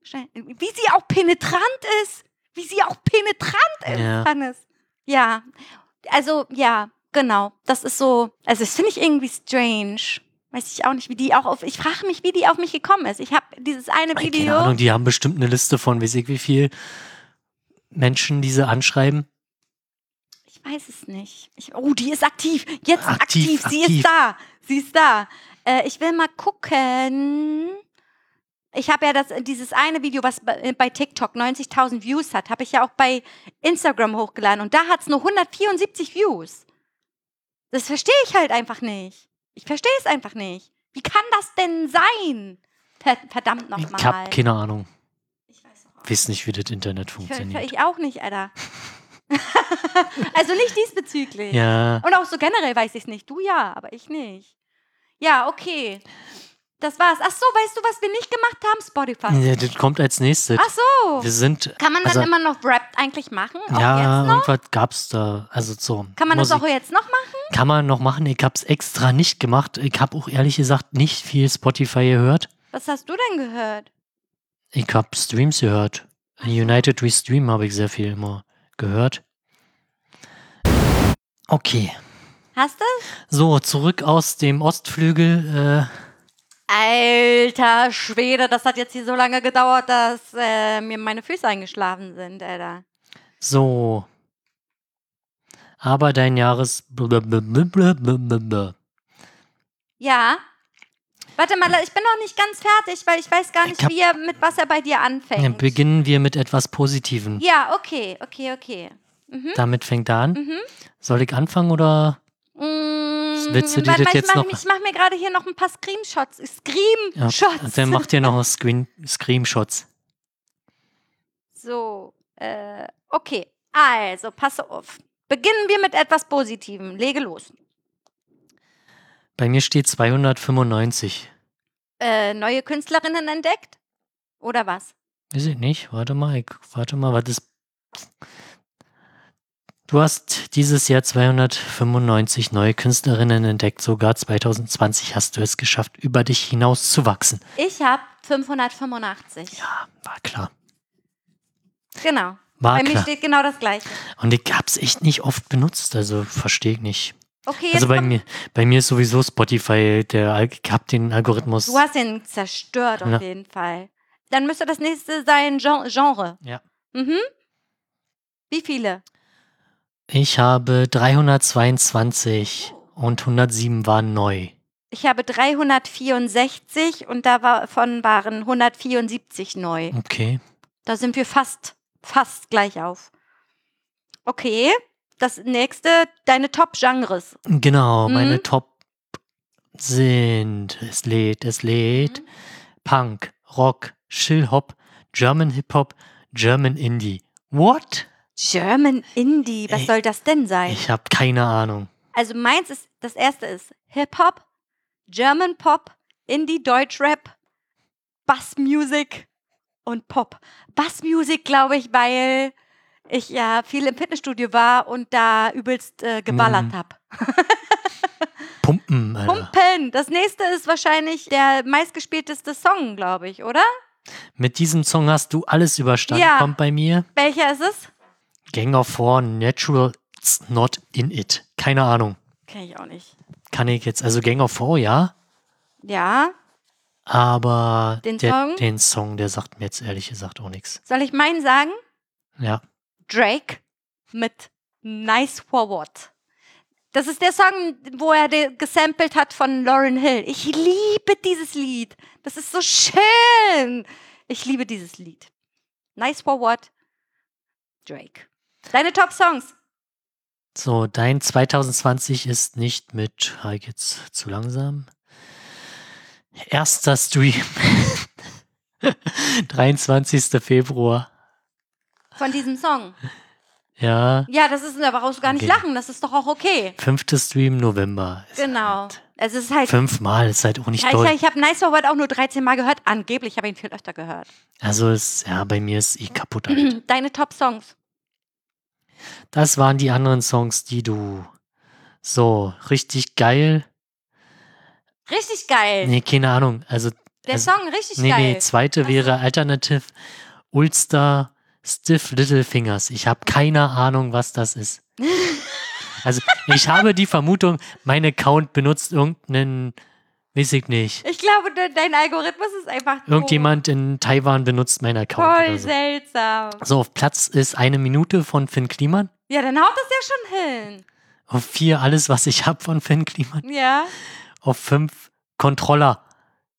Stell, wie sie auch penetrant ist. Wie sie auch penetrant ist, Ja. Hannes. Ja. Also, ja, genau. Das ist so. Also, das finde ich irgendwie strange. Weiß ich auch nicht, wie die auch auf. Ich frage mich, wie die auf mich gekommen ist. Ich habe dieses eine Video. Keine Ahnung, die haben bestimmt eine Liste von, weiß ich wie viel Menschen diese anschreiben. Ich weiß es nicht. Ich, oh, die ist aktiv. Jetzt Aktiv, aktiv. Sie aktiv. ist da. Sie ist da. Äh, ich will mal gucken. Ich habe ja das, dieses eine Video, was bei, bei TikTok 90.000 Views hat, habe ich ja auch bei Instagram hochgeladen. Und da hat es nur 174 Views. Das verstehe ich halt einfach nicht. Ich verstehe es einfach nicht. Wie kann das denn sein? Ver verdammt Ich nochmal. habe keine Ahnung. Ich weiß auch nicht, wie das Internet Ich, funktioniert. ich auch nicht, Alter. also nicht diesbezüglich. Ja, Und auch so generell weiß ich es nicht. Du ja, aber ich nicht. Ja, okay. Das war's. Ach so, weißt du, was wir nicht gemacht haben? Spotify. ja, das kommt als nächstes. Ach so. Wir sind, Kann man dann also- immer noch Rap eigentlich machen? Auch ja, jetzt noch? irgendwas gab's da. Also so. Kann man das Musik auch jetzt noch machen? Kann man noch machen. Ich hab's extra nicht gemacht. Ich habe auch ehrlich gesagt nicht viel Spotify gehört. Was hast du denn gehört? Ich habe Streams gehört. United We Stream habe ich sehr viel immer gehört. Okay. Hast du? So, zurück aus dem Ostflügel. Alter Schwede, das hat jetzt hier so lange gedauert, dass äh, mir meine Füße eingeschlafen sind, Alter. So. Aber dein Jahres. Ja. Warte mal, ich bin noch nicht ganz fertig, weil ich weiß gar nicht, wie er, mit was er bei dir anfängt. Dann beginnen wir mit etwas Positivem. Ja, okay, okay, okay. Mhm. Damit fängt er an. Mhm. Soll ich anfangen oder? Mm, Willst du dir das jetzt ich mach, noch- Ich mache mir gerade hier noch ein paar Screenshots. Ja, Screenshots. und dann macht ihr noch Screen Screenshots. So, äh, okay. Also, pass auf. Beginnen wir mit etwas Positivem. Lege los. Bei mir steht 295. Äh, neue Künstlerinnen entdeckt? Oder was? Weiß ich nicht. Warte mal, ich, warte mal, was ist. Du hast dieses Jahr 295 neue Künstlerinnen entdeckt. Sogar 2020 hast du es geschafft, über dich hinaus zu wachsen. Ich habe 585. Ja, war klar. Genau. War Bei mir klar. steht genau das Gleiche. Und ich hab's echt nicht oft benutzt, also verstehe ich nicht. Okay, Also bei mir, bei mir ist sowieso Spotify, der, ich hab den Algorithmus. Du hast den zerstört auf Ja. jeden Fall. Dann müsste das nächste sein Gen- Genre. Ja. Mhm. Wie viele? Ich habe 322 und 107 waren neu. Ich habe 364 und davon waren 174 neu. Okay. Da sind wir fast, fast gleich auf. Okay. das nächste, deine Top-Genres. Genau, meine Mhm. Top sind, es lädt, es lädt, Mhm. Punk, Rock, Chill-Hop, German Hip-Hop, German Indie. What? German Indie, was Ey, soll das denn sein? Ich habe keine Ahnung. Also meins ist, das erste ist Hip-Hop, German Pop, Indie, Deutschrap, Bassmusik und Pop. Bassmusik, glaube ich, weil ich ja viel im Fitnessstudio war und da übelst äh, geballert Mhm. habe. Pumpen, Alter. Pumpen. Das nächste ist wahrscheinlich der meistgespielteste Song, glaube ich, oder? Mit diesem Song hast du alles überstanden. Ja. Kommt bei mir. Welcher ist es? Gang of Four, Natural It's Not In It. Keine Ahnung. Kenne ich auch nicht. Kann ich jetzt, also Gang of Four, ja. Ja, Aber Den der, Song? den Song, der sagt mir jetzt ehrlich gesagt auch nichts. soll ich meinen sagen? Ja. Drake mit Nice Forward. Das ist der Song, wo er gesampelt hat von Lauryn Hill. Ich liebe dieses Lied. Das ist so schön. Ich liebe dieses Lied. Nice Forward, Drake. Deine Top-Songs. So, dein 2020 ist nicht mit, ah, jetzt zu langsam. Erster Stream. 23. Februar. Von diesem Song. Ja. Ja, das ist, da brauchst du gar nicht Okay. lachen. Das ist doch auch okay. Fünfter Stream November. Genau. Halt Es ist halt. fünfmal ist halt auch nicht Ja, doll. ich ich habe Nice Forward auch nur 13 Mal gehört. Angeblich habe ich ihn viel öfter gehört. Also ist, ja, bei mir ist eh kaputt. Halt. Deine Top-Songs. Das waren die anderen Songs, die du so richtig geil. Richtig geil. Nee, keine Ahnung. Also, Der also Song richtig nee, geil. nee, zweite Ach so. wäre Alternative Ulster Stiff Little Fingers. Ich habe keine Ahnung, was das ist. Also, ich habe die Vermutung, mein Account benutzt irgendeinen, weiß ich nicht. Ich glaube, de dein Algorithmus ist einfach doof. Irgendjemand in Taiwan benutzt meinen Account. voll so. seltsam. so, auf Platz ist eine Minute von Finn Kliman. Ja, dann haut das ja schon hin. Auf vier alles, was ich habe von Finn Kliman. Ja. Auf fünf Controller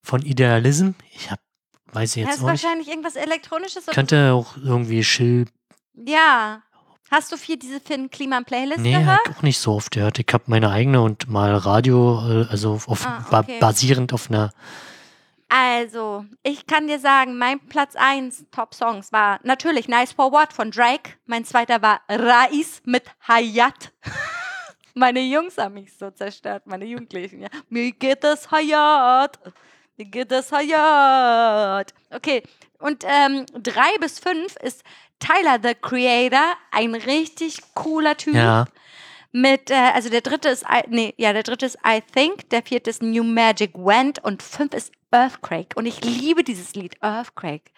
von Idealism. Ich habe, weiß ich Das jetzt ist auch nicht. wahrscheinlich irgendwas Elektronisches. Oder Könnte auch irgendwie Schill. Ja. Hast du viel diese Finn Kliman Playlist Nee, gehört? hab ich auch nicht so oft gehört. Ich habe meine eigene und mal Radio, äh, also auf, Ah, ba okay. basierend auf einer. Also, ich kann dir sagen, mein Platz 1 Top-Songs war natürlich Nice Forward von Drake. Mein zweiter war Rais mit Hayat. meine Jungs haben mich so zerstört, meine Jugendlichen. Ja. Mir geht es Hayat. Mir geht es Hayat. Okay, und ähm, drei bis fünf ist Tyler, the Creator, ein richtig cooler Typ. Ja, Mit, äh, also der dritte ist, I, nee, ja, der dritte ist I Think, der vierte ist New Magic Went und fünf ist Earthquake. Und ich liebe dieses Lied, Earthquake.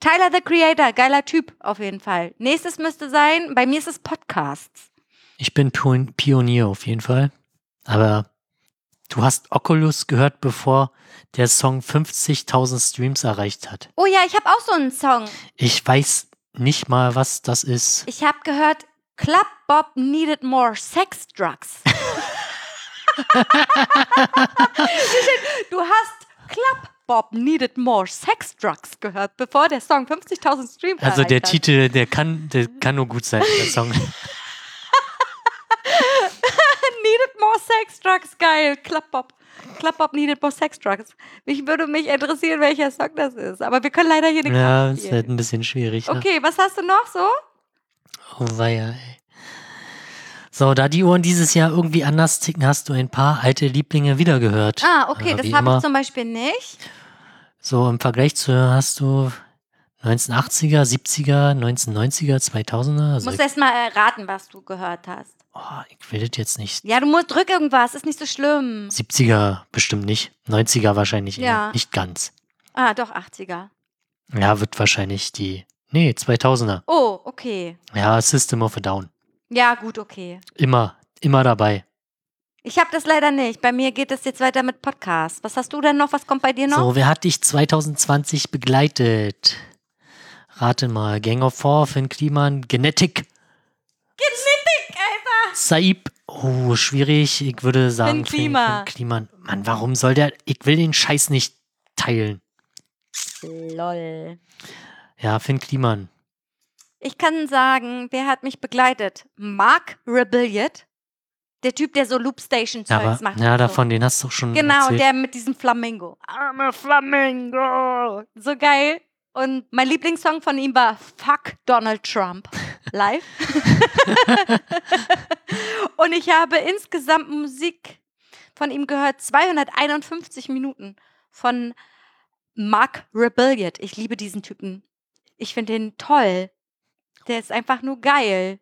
Tyler, the Creator, geiler Typ auf jeden Fall. Nächstes müsste sein, bei mir ist es Podcasts. ich bin Pion- Pionier auf jeden Fall. Aber du hast Oculus gehört, bevor der Song 50.000 Streams erreicht hat. Oh ja, ich habe auch so einen Song. Ich weiß nicht mal, was das ist. Ich habe gehört, Club Bob needed more sex drugs. du hast Club Bob needed more sex drugs gehört, bevor der Song 50.000 Streams Also der hat. Titel, der kann, der kann nur gut sein, der Song. More sex drugs, geil. Club Bob needed more sex drugs. Mich würde mich interessieren, welcher Song das ist. Aber wir können leider hier nicht ja, abspielen. ist halt ein bisschen schwierig. Ne? Okay, was hast du noch so? Oh weia, ey. So, da die Uhren dieses Jahr irgendwie anders ticken, hast du ein paar alte Lieblinge wiedergehört. Ah, okay, Äh, das habe ich zum Beispiel nicht. So im Vergleich zu hast du 1980er, 70er, 1990er, 2000er. Du Also musst erst mal erraten, was du gehört hast. Oh, ich will das jetzt nicht. Ja, du musst drück irgendwas, ist nicht so schlimm. 70er bestimmt nicht. 90er wahrscheinlich eher. Ja. Nicht ganz. Ah, doch 80er. Ja, wird wahrscheinlich die. Nee, 2000er. Oh, okay. Ja, System of a Down. Ja, gut, okay. Immer, immer dabei. Ich habe das leider nicht. Bei mir geht es jetzt weiter mit Podcast. Was hast du denn noch? Was kommt bei dir noch? So, wer hat dich 2020 begleitet? Rate mal. Gang of Four, Finn Kliman, Genetik! Saib. Oh, schwierig. Ich würde sagen, Finn Klima. Finn Kliman. Mann, warum soll der. Ich will den Scheiß nicht teilen. Lol. Ja, Finn Kliman. Ich kann sagen, wer hat mich begleitet? Mark Rebellion. Der Typ, der so Loopstation-Zeugs Ja, macht. ja und so. davon, den hast du schon Genau, erzählt. der mit diesem Flamingo. I'm a Flamingo. So geil. Und mein Lieblingssong von ihm war Fuck Donald Trump live. und ich habe insgesamt Musik von ihm gehört, 251 Minuten von Mark Rebellion. Ich liebe diesen Typen. Ich finde den toll. Der ist einfach nur geil.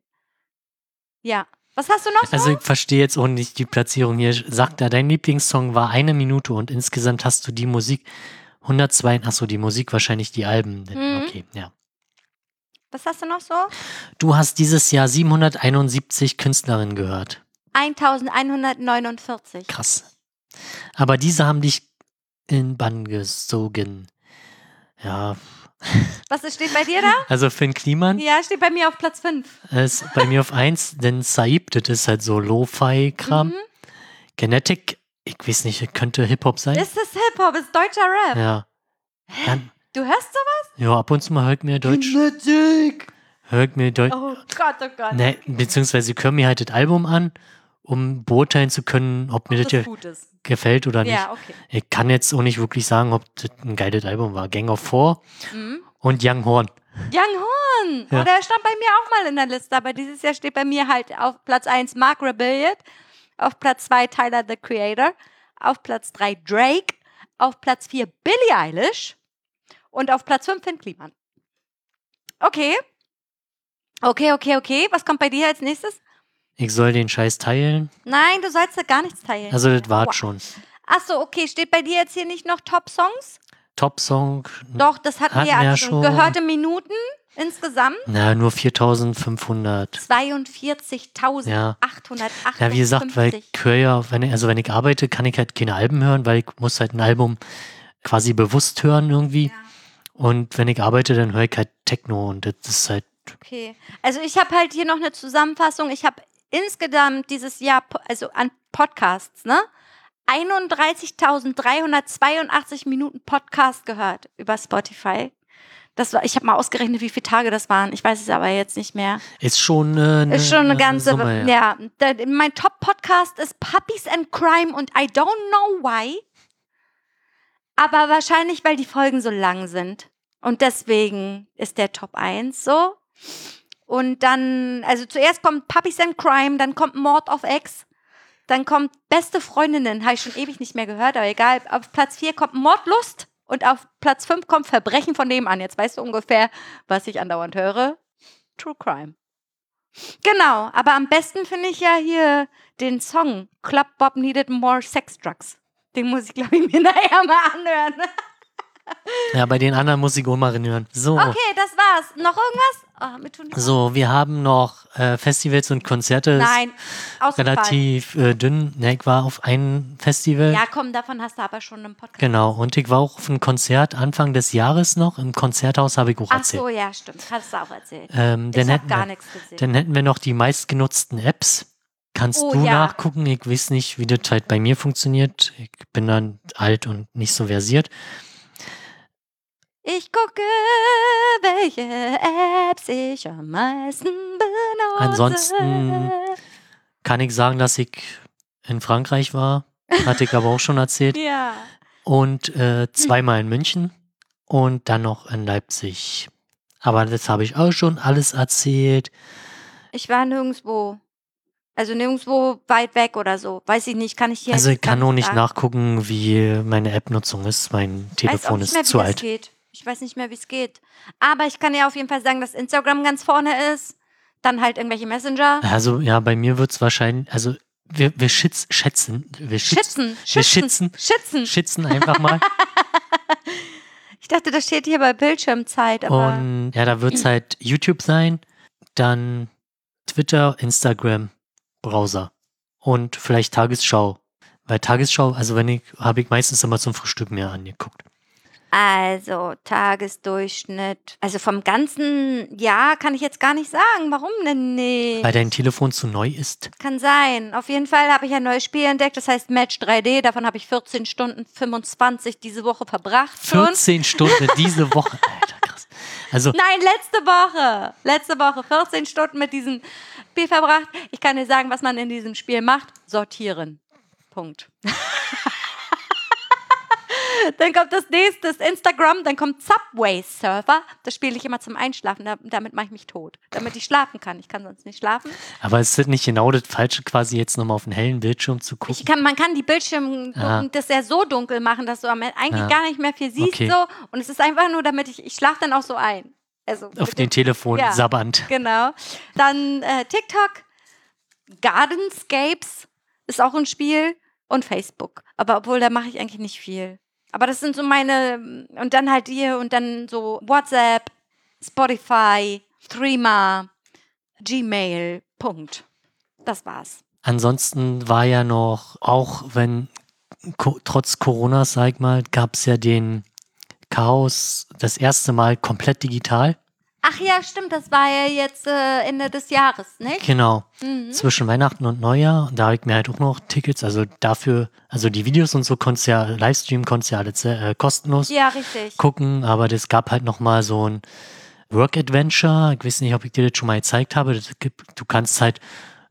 Ja. Was hast du noch so? Also ich verstehe jetzt auch nicht die Platzierung hier. Sagt er, dein Lieblingssong war eine Minute und insgesamt hast du die Musik 102, achso, die Musik wahrscheinlich die Alben. Mhm. Okay, ja. Was hast du noch so? Du hast dieses Jahr 771 Künstlerinnen gehört. 1149. Krass. Aber diese haben dich in Bann gesogen. Ja, Was ist- steht bei dir da? also Finn Kliman Ja, steht bei mir auf Platz 5. ist bei mir auf 1, denn Saib, das ist halt so Lo-Fi-Kram. Mhm. Genetic, ich weiß nicht, könnte Hip-Hop sein. Ist das Hip-Hop? Ist deutscher Rap? ja. Dann, Du hörst sowas? ja, ab und zu mal hört mir Deutsch, Genetic. hört mir Deutsch, Oh Gott, oh Gott. ne, beziehungsweise ich höre mir halt das Album an, um beurteilen zu können, ob mir Ob das, das ist. gefällt oder nicht. Ja, okay. Ich kann jetzt auch nicht wirklich sagen, ob das ein geiles Album war. Gang of Four Mhm. und Young Horn. Young Horn. Ja. Oh, der stand bei mir auch mal in der Liste, aber dieses Jahr steht bei mir halt auf Platz 1 Mark Rebellion, auf Platz 2 Tyler the Creator, auf Platz 3 Drake, auf Platz 4 Billie Eilish und auf Platz 5 Finn Kliman. Okay. Okay, okay, okay. Was kommt bei dir als nächstes? Ich soll den Scheiß teilen. Nein, du sollst da gar nichts teilen. Also das war Aua. schon. Achso, okay. Steht bei dir jetzt hier nicht noch Top-Songs? Top-Song. Doch, das hatten, Hatten wir ja schon. Gehörte Minuten insgesamt? Na, nur 4500. 42.858. Ja. Ja, wie gesagt, weil ich höre ja, wenn ich, also wenn ich arbeite, kann ich halt keine Alben hören, weil ich muss halt ein Album quasi bewusst hören irgendwie. Ja. Und wenn ich arbeite, dann höre ich halt Techno und das ist halt, Okay. Also ich habe halt hier noch eine Zusammenfassung. Ich habe insgesamt dieses Jahr, also an Podcasts, ne? 31.382 Minuten Podcast gehört über Spotify. Das war, ich habe mal ausgerechnet, wie viele Tage das waren. Ich weiß es aber jetzt nicht mehr. ist schon äh, eine, Ist schon eine ganze, Summe, ja. Da- mein Top-Podcast ist Puppies and Crime und I don't know why. Aber wahrscheinlich, weil die Folgen so lang sind. Und deswegen ist der Top 1 so. Und dann, also zuerst kommt Puppies and Crime, dann kommt Mord of X, dann kommt Beste Freundinnen, habe ich schon ewig nicht mehr gehört, aber egal. Auf Platz 4 kommt Mordlust und auf Platz 5 kommt Verbrechen von nebenan. Jetzt weißt du ungefähr, was ich andauernd höre. True Crime. Genau, aber am besten finde ich ja hier den Song Club Bob Needed More Sex Drugs. Den muss ich, glaube ich, mir nachher mal anhören. Ja, bei den anderen muss ich auch mal reinhören. So. Okay, das war's. Noch irgendwas? Oh, So, wir haben noch äh, Festivals und Konzerte. Nein. Relativ äh, dünn. Ja, ich war auf einem Festival. Ja, komm, davon hast du aber schon einen Podcast. Genau, und ich war auch auf einem Konzert Anfang des Jahres noch. Im Konzerthaus habe ich auch Ach erzählt. so, ja, stimmt. Hast du auch erzählt. Ähm, dann, ich habe hätten gar wir, nichts gesehen. dann hätten wir noch die meistgenutzten Apps. Kannst Oh, du ja. nachgucken? Ich weiß nicht, wie das halt bei mir funktioniert. Ich bin dann alt und nicht so versiert. Ich gucke, welche Apps ich am meisten benutze. Ansonsten Kann ich sagen, dass ich in Frankreich war. Hatte ich aber auch schon erzählt. Ja. Und äh, zweimal in München und dann noch in Leipzig. Aber das habe ich auch schon alles erzählt. Ich war nirgendwo. Also nirgendwo weit weg oder so. Weiß ich nicht, kann ich hier Also ich kann nur nicht sagen. nachgucken, wie meine App-Nutzung ist. Mein Telefon ist mehr, zu alt. geht. Ich weiß nicht mehr, wie es geht. Aber ich kann ja auf jeden Fall sagen, dass Instagram ganz vorne ist. Dann halt irgendwelche Messenger. Also ja, bei mir wird es wahrscheinlich, also wir, wir schitz, schätzen, wir schätzen, Schützen. wir Schützen. schützen, Schützen. schätzen einfach mal. Ich dachte, das steht hier bei Bildschirmzeit, aber. Und ja, da wird es halt YouTube sein, dann Twitter, Instagram, Browser und vielleicht Tagesschau. Weil Tagesschau, also wenn ich, habe ich meistens immer zum Frühstück mehr angeguckt. Also, Tagesdurchschnitt. Also vom ganzen Jahr kann ich jetzt gar nicht sagen. Warum denn nicht? Weil dein Telefon zu neu ist. Kann sein. Auf jeden Fall habe ich ein neues Spiel entdeckt, das heißt Match 3D. Davon habe ich 14 Stunden 25 diese Woche verbracht. schon. 14 Stunden diese Woche. Alter, krass. krass. Also, Nein, letzte Woche. Letzte Woche 14 Stunden mit diesem Spiel verbracht. Ich kann dir sagen, was man in diesem Spiel macht. Sortieren. Punkt. dann kommt das nächste, das Instagram, dann kommt Subway Surfer. Das spiele ich immer zum Einschlafen. Da, damit mache ich mich tot. Damit ich schlafen kann. Ich kann sonst nicht schlafen. aber es ist nicht genau das Falsche, quasi jetzt nochmal auf einen hellen Bildschirm zu gucken. Kann, man kann die Bildschirme Ah. das ja so dunkel machen, dass du am Ende eigentlich Ah. gar nicht mehr viel siehst. Okay. So. Und es ist einfach nur, damit ich, ich schlafe dann auch so ein. Also auf den dem- Telefon Ja. sabbernd. Genau. Dann äh, TikTok, Gardenscapes ist auch ein Spiel und Facebook. Aber obwohl, da mache ich eigentlich nicht viel. Aber das sind so meine, und dann halt hier und dann so WhatsApp, Spotify, Threema, Gmail, Punkt. Das war's. Ansonsten war ja noch, auch wenn ko trotz Corona, sag ich mal, gab es ja den Chaos das erste Mal komplett digital. Ach ja, stimmt, das war ja jetzt äh, Ende des Jahres, nicht? Genau. Mhm. Zwischen Weihnachten und Neujahr. Und da habe ich mir halt auch noch Tickets. Also dafür, also die Videos und so konntest ja, Livestream konntest ja alle ze- äh, kostenlos Ja, richtig. gucken. Aber das gab halt noch mal so ein Work Adventure. Ich weiß nicht, ob ich dir das schon mal gezeigt habe. Gibt, du kannst halt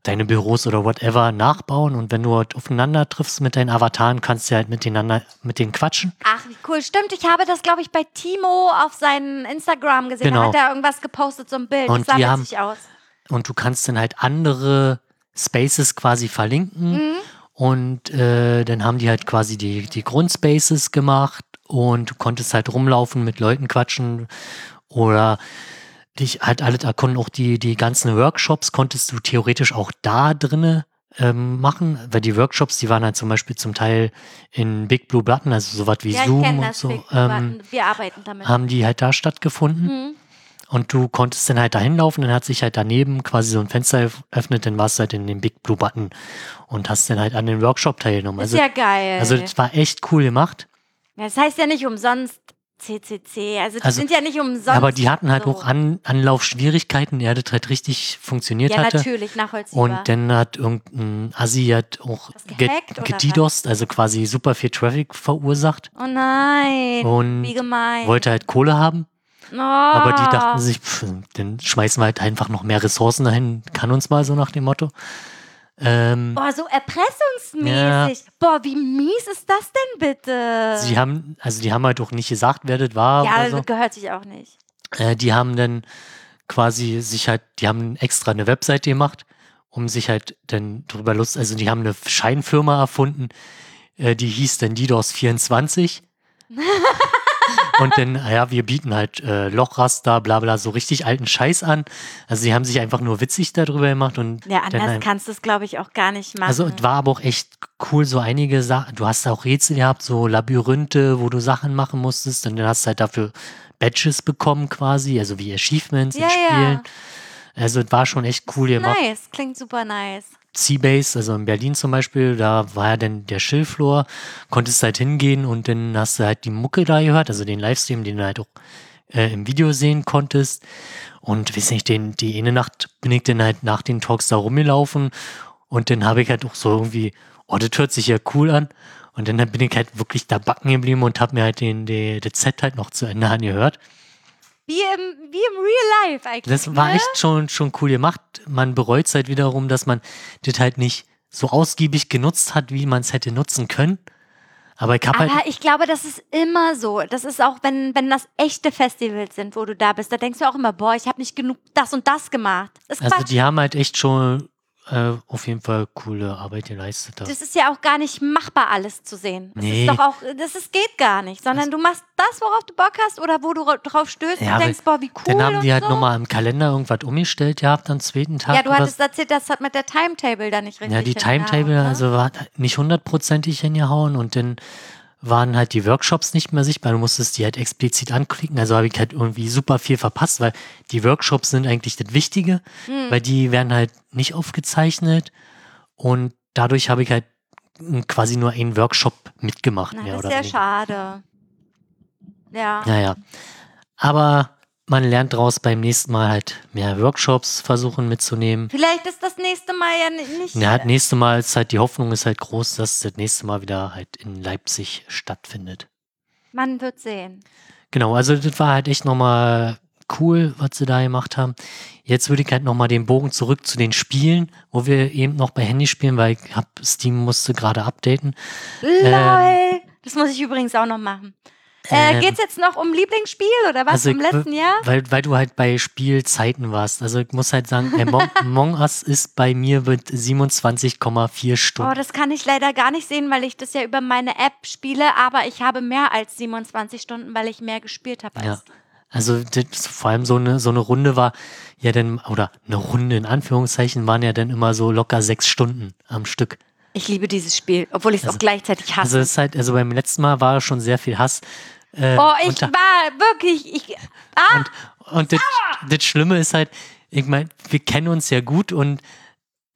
deine Büros oder whatever nachbauen und wenn du halt aufeinander triffst mit deinen Avataren, kannst du halt miteinander mit denen quatschen. Ach, wie cool. Stimmt, ich habe das, glaube ich, bei Timo auf seinem Instagram gesehen. Genau. Da hat er irgendwas gepostet, so ein Bild. Und das sah haben- witzig aus. Und du kannst dann halt andere Spaces quasi verlinken. Mhm. Und äh, dann haben die halt quasi die, die Grundspaces gemacht und du konntest halt rumlaufen, mit Leuten quatschen oder dich halt alles erkunden. Auch die, die ganzen Workshops konntest du theoretisch auch da drinne ähm, machen, weil die Workshops, die waren halt zum Beispiel zum Teil in Big Blue Button, also sowas wie Ja, Zoom und so, ähm. Wir arbeiten damit. haben die halt da stattgefunden. Mhm. Und du konntest dann halt dahin laufen, dann hat sich halt daneben quasi so ein Fenster öffnet, dann warst du halt in dem Big Blue Button und hast dann halt an den Workshop teilgenommen. Ist Also, ja geil. also das war echt cool gemacht. das heißt ja nicht umsonst CCC. Also die Also- sind ja nicht umsonst. aber die hatten halt so. auch An Anlaufschwierigkeiten, der das halt richtig funktioniert Ja, hatte. natürlich, nachvollziehbar. Und dann hat irgendein Assi hat auch gedidost, also quasi super viel Traffic verursacht oh nein. und wie gemein. wollte halt Kohle haben. oh. Aber die dachten sich, pff, dann schmeißen wir halt einfach noch mehr Ressourcen dahin, kann uns mal so nach dem Motto. Ähm, Boah, so erpressungsmäßig. Boah, wie mies ist das denn bitte? Sie haben, also die haben halt auch nicht gesagt, wer das war ja, so. gehört sich auch nicht. Äh, die haben dann quasi sich halt, die haben extra eine Webseite gemacht, um sich halt dann drüber Lust, also die haben eine Scheinfirma erfunden, äh, die hieß dann DDoS24. Und dann, ja, wir bieten halt äh, Lochraster, bla bla, so richtig alten Scheiß an. Also sie haben sich einfach nur witzig darüber gemacht und Ja, dann anders ein- kannst du es, glaube ich, auch gar nicht machen. also es war aber auch echt cool, so einige Sachen. Du hast auch Rätsel gehabt, so Labyrinthe, wo du Sachen machen musstest und dann hast du halt dafür Badges bekommen quasi, also wie Achievements Ja, in ja. Also es war schon echt cool gemacht. nice, klingt super nice. Seabase, also in Berlin zum Beispiel, da war ja dann der Schillflor, konntest halt hingehen und dann hast du halt die Mucke da gehört, also den Livestream, den du halt auch äh, im Video sehen konntest. Und weiß nicht, den, die eine Nacht bin ich dann halt nach den Talks da rumgelaufen und dann habe ich halt auch so irgendwie, oh, das hört sich ja cool an. Und dann bin ich halt wirklich da backen geblieben und habe mir halt den, den, das Set halt noch zu Ende angehört. Wie im, wie im Real Life eigentlich. Das war ne? echt schon, schon cool gemacht. Man bereut es halt wiederum, dass man das halt nicht so ausgiebig genutzt hat, wie man es hätte nutzen können. Aber ich halt. Aber ich glaube, das ist immer so. Das ist auch, wenn, wenn das echte Festivals sind, wo du da bist, da denkst du auch immer, boah, ich habe nicht genug das und das gemacht. Das Also Quatsch. die haben halt echt schon äh, auf jeden Fall coole Arbeit geleistet. Da. Das ist ja auch gar nicht machbar, alles zu sehen. Das Nee. ist doch auch, das ist, geht gar nicht, sondern du machst das, worauf du Bock hast oder wo du ra- drauf stößt Ja, und denkst, boah, wie cool. Dann haben die und halt so. nochmal im Kalender irgendwas umgestellt gehabt am zweiten Tag. Ja, du hattest erzählt, das hat mit der Timetable da nicht richtig Ja, die Timetable, ne? also war nicht hundertprozentig hingehauen und dann waren halt die Workshops nicht mehr sichtbar. Du musstest die halt explizit anklicken. Also habe ich halt irgendwie super viel verpasst, weil die Workshops sind eigentlich das Wichtige, Hm. weil die werden halt nicht aufgezeichnet und dadurch habe ich halt quasi nur einen Workshop mitgemacht. Na, mehr das oder ist ja weniger. schade. Ja. Naja, aber man lernt daraus beim nächsten Mal halt mehr Workshops versuchen mitzunehmen. Vielleicht ist das nächste Mal ja ni- nicht. Ja, das nächste Mal ist halt, die Hoffnung ist halt groß, dass das nächste Mal wieder halt in Leipzig stattfindet. Man wird sehen. Genau, also das war halt echt nochmal cool, was sie da gemacht haben. Jetzt würde ich halt nochmal den Bogen zurück zu den Spielen, wo wir eben noch bei Handy spielen, weil ich hab, Steam musste gerade updaten. LOL. das muss ich übrigens auch noch machen. Äh, Ähm, geht's jetzt noch um Lieblingsspiel oder was also vom letzten Jahr? Weil, weil du halt bei Spielzeiten warst. Also ich muss halt sagen, Among, Among Us ist bei mir mit 27,4 Oh, Stunden. das kann ich leider gar nicht sehen, weil ich das ja über meine App spiele, aber ich habe mehr als 27 Stunden, weil ich mehr gespielt habe. Ja. Als Also das, vor allem so eine, so eine Runde war ja dann, oder eine Runde in Anführungszeichen, waren ja dann immer so locker sechs Stunden am Stück. Ich liebe dieses Spiel, obwohl ich es Also- auch gleichzeitig Also hasse. es ist halt, also beim letzten Mal war schon sehr viel Hass. Äh, oh, ich da- war wirklich, ich, ah, Und, und das, das Schlimme ist halt, ich meine, wir kennen uns ja gut und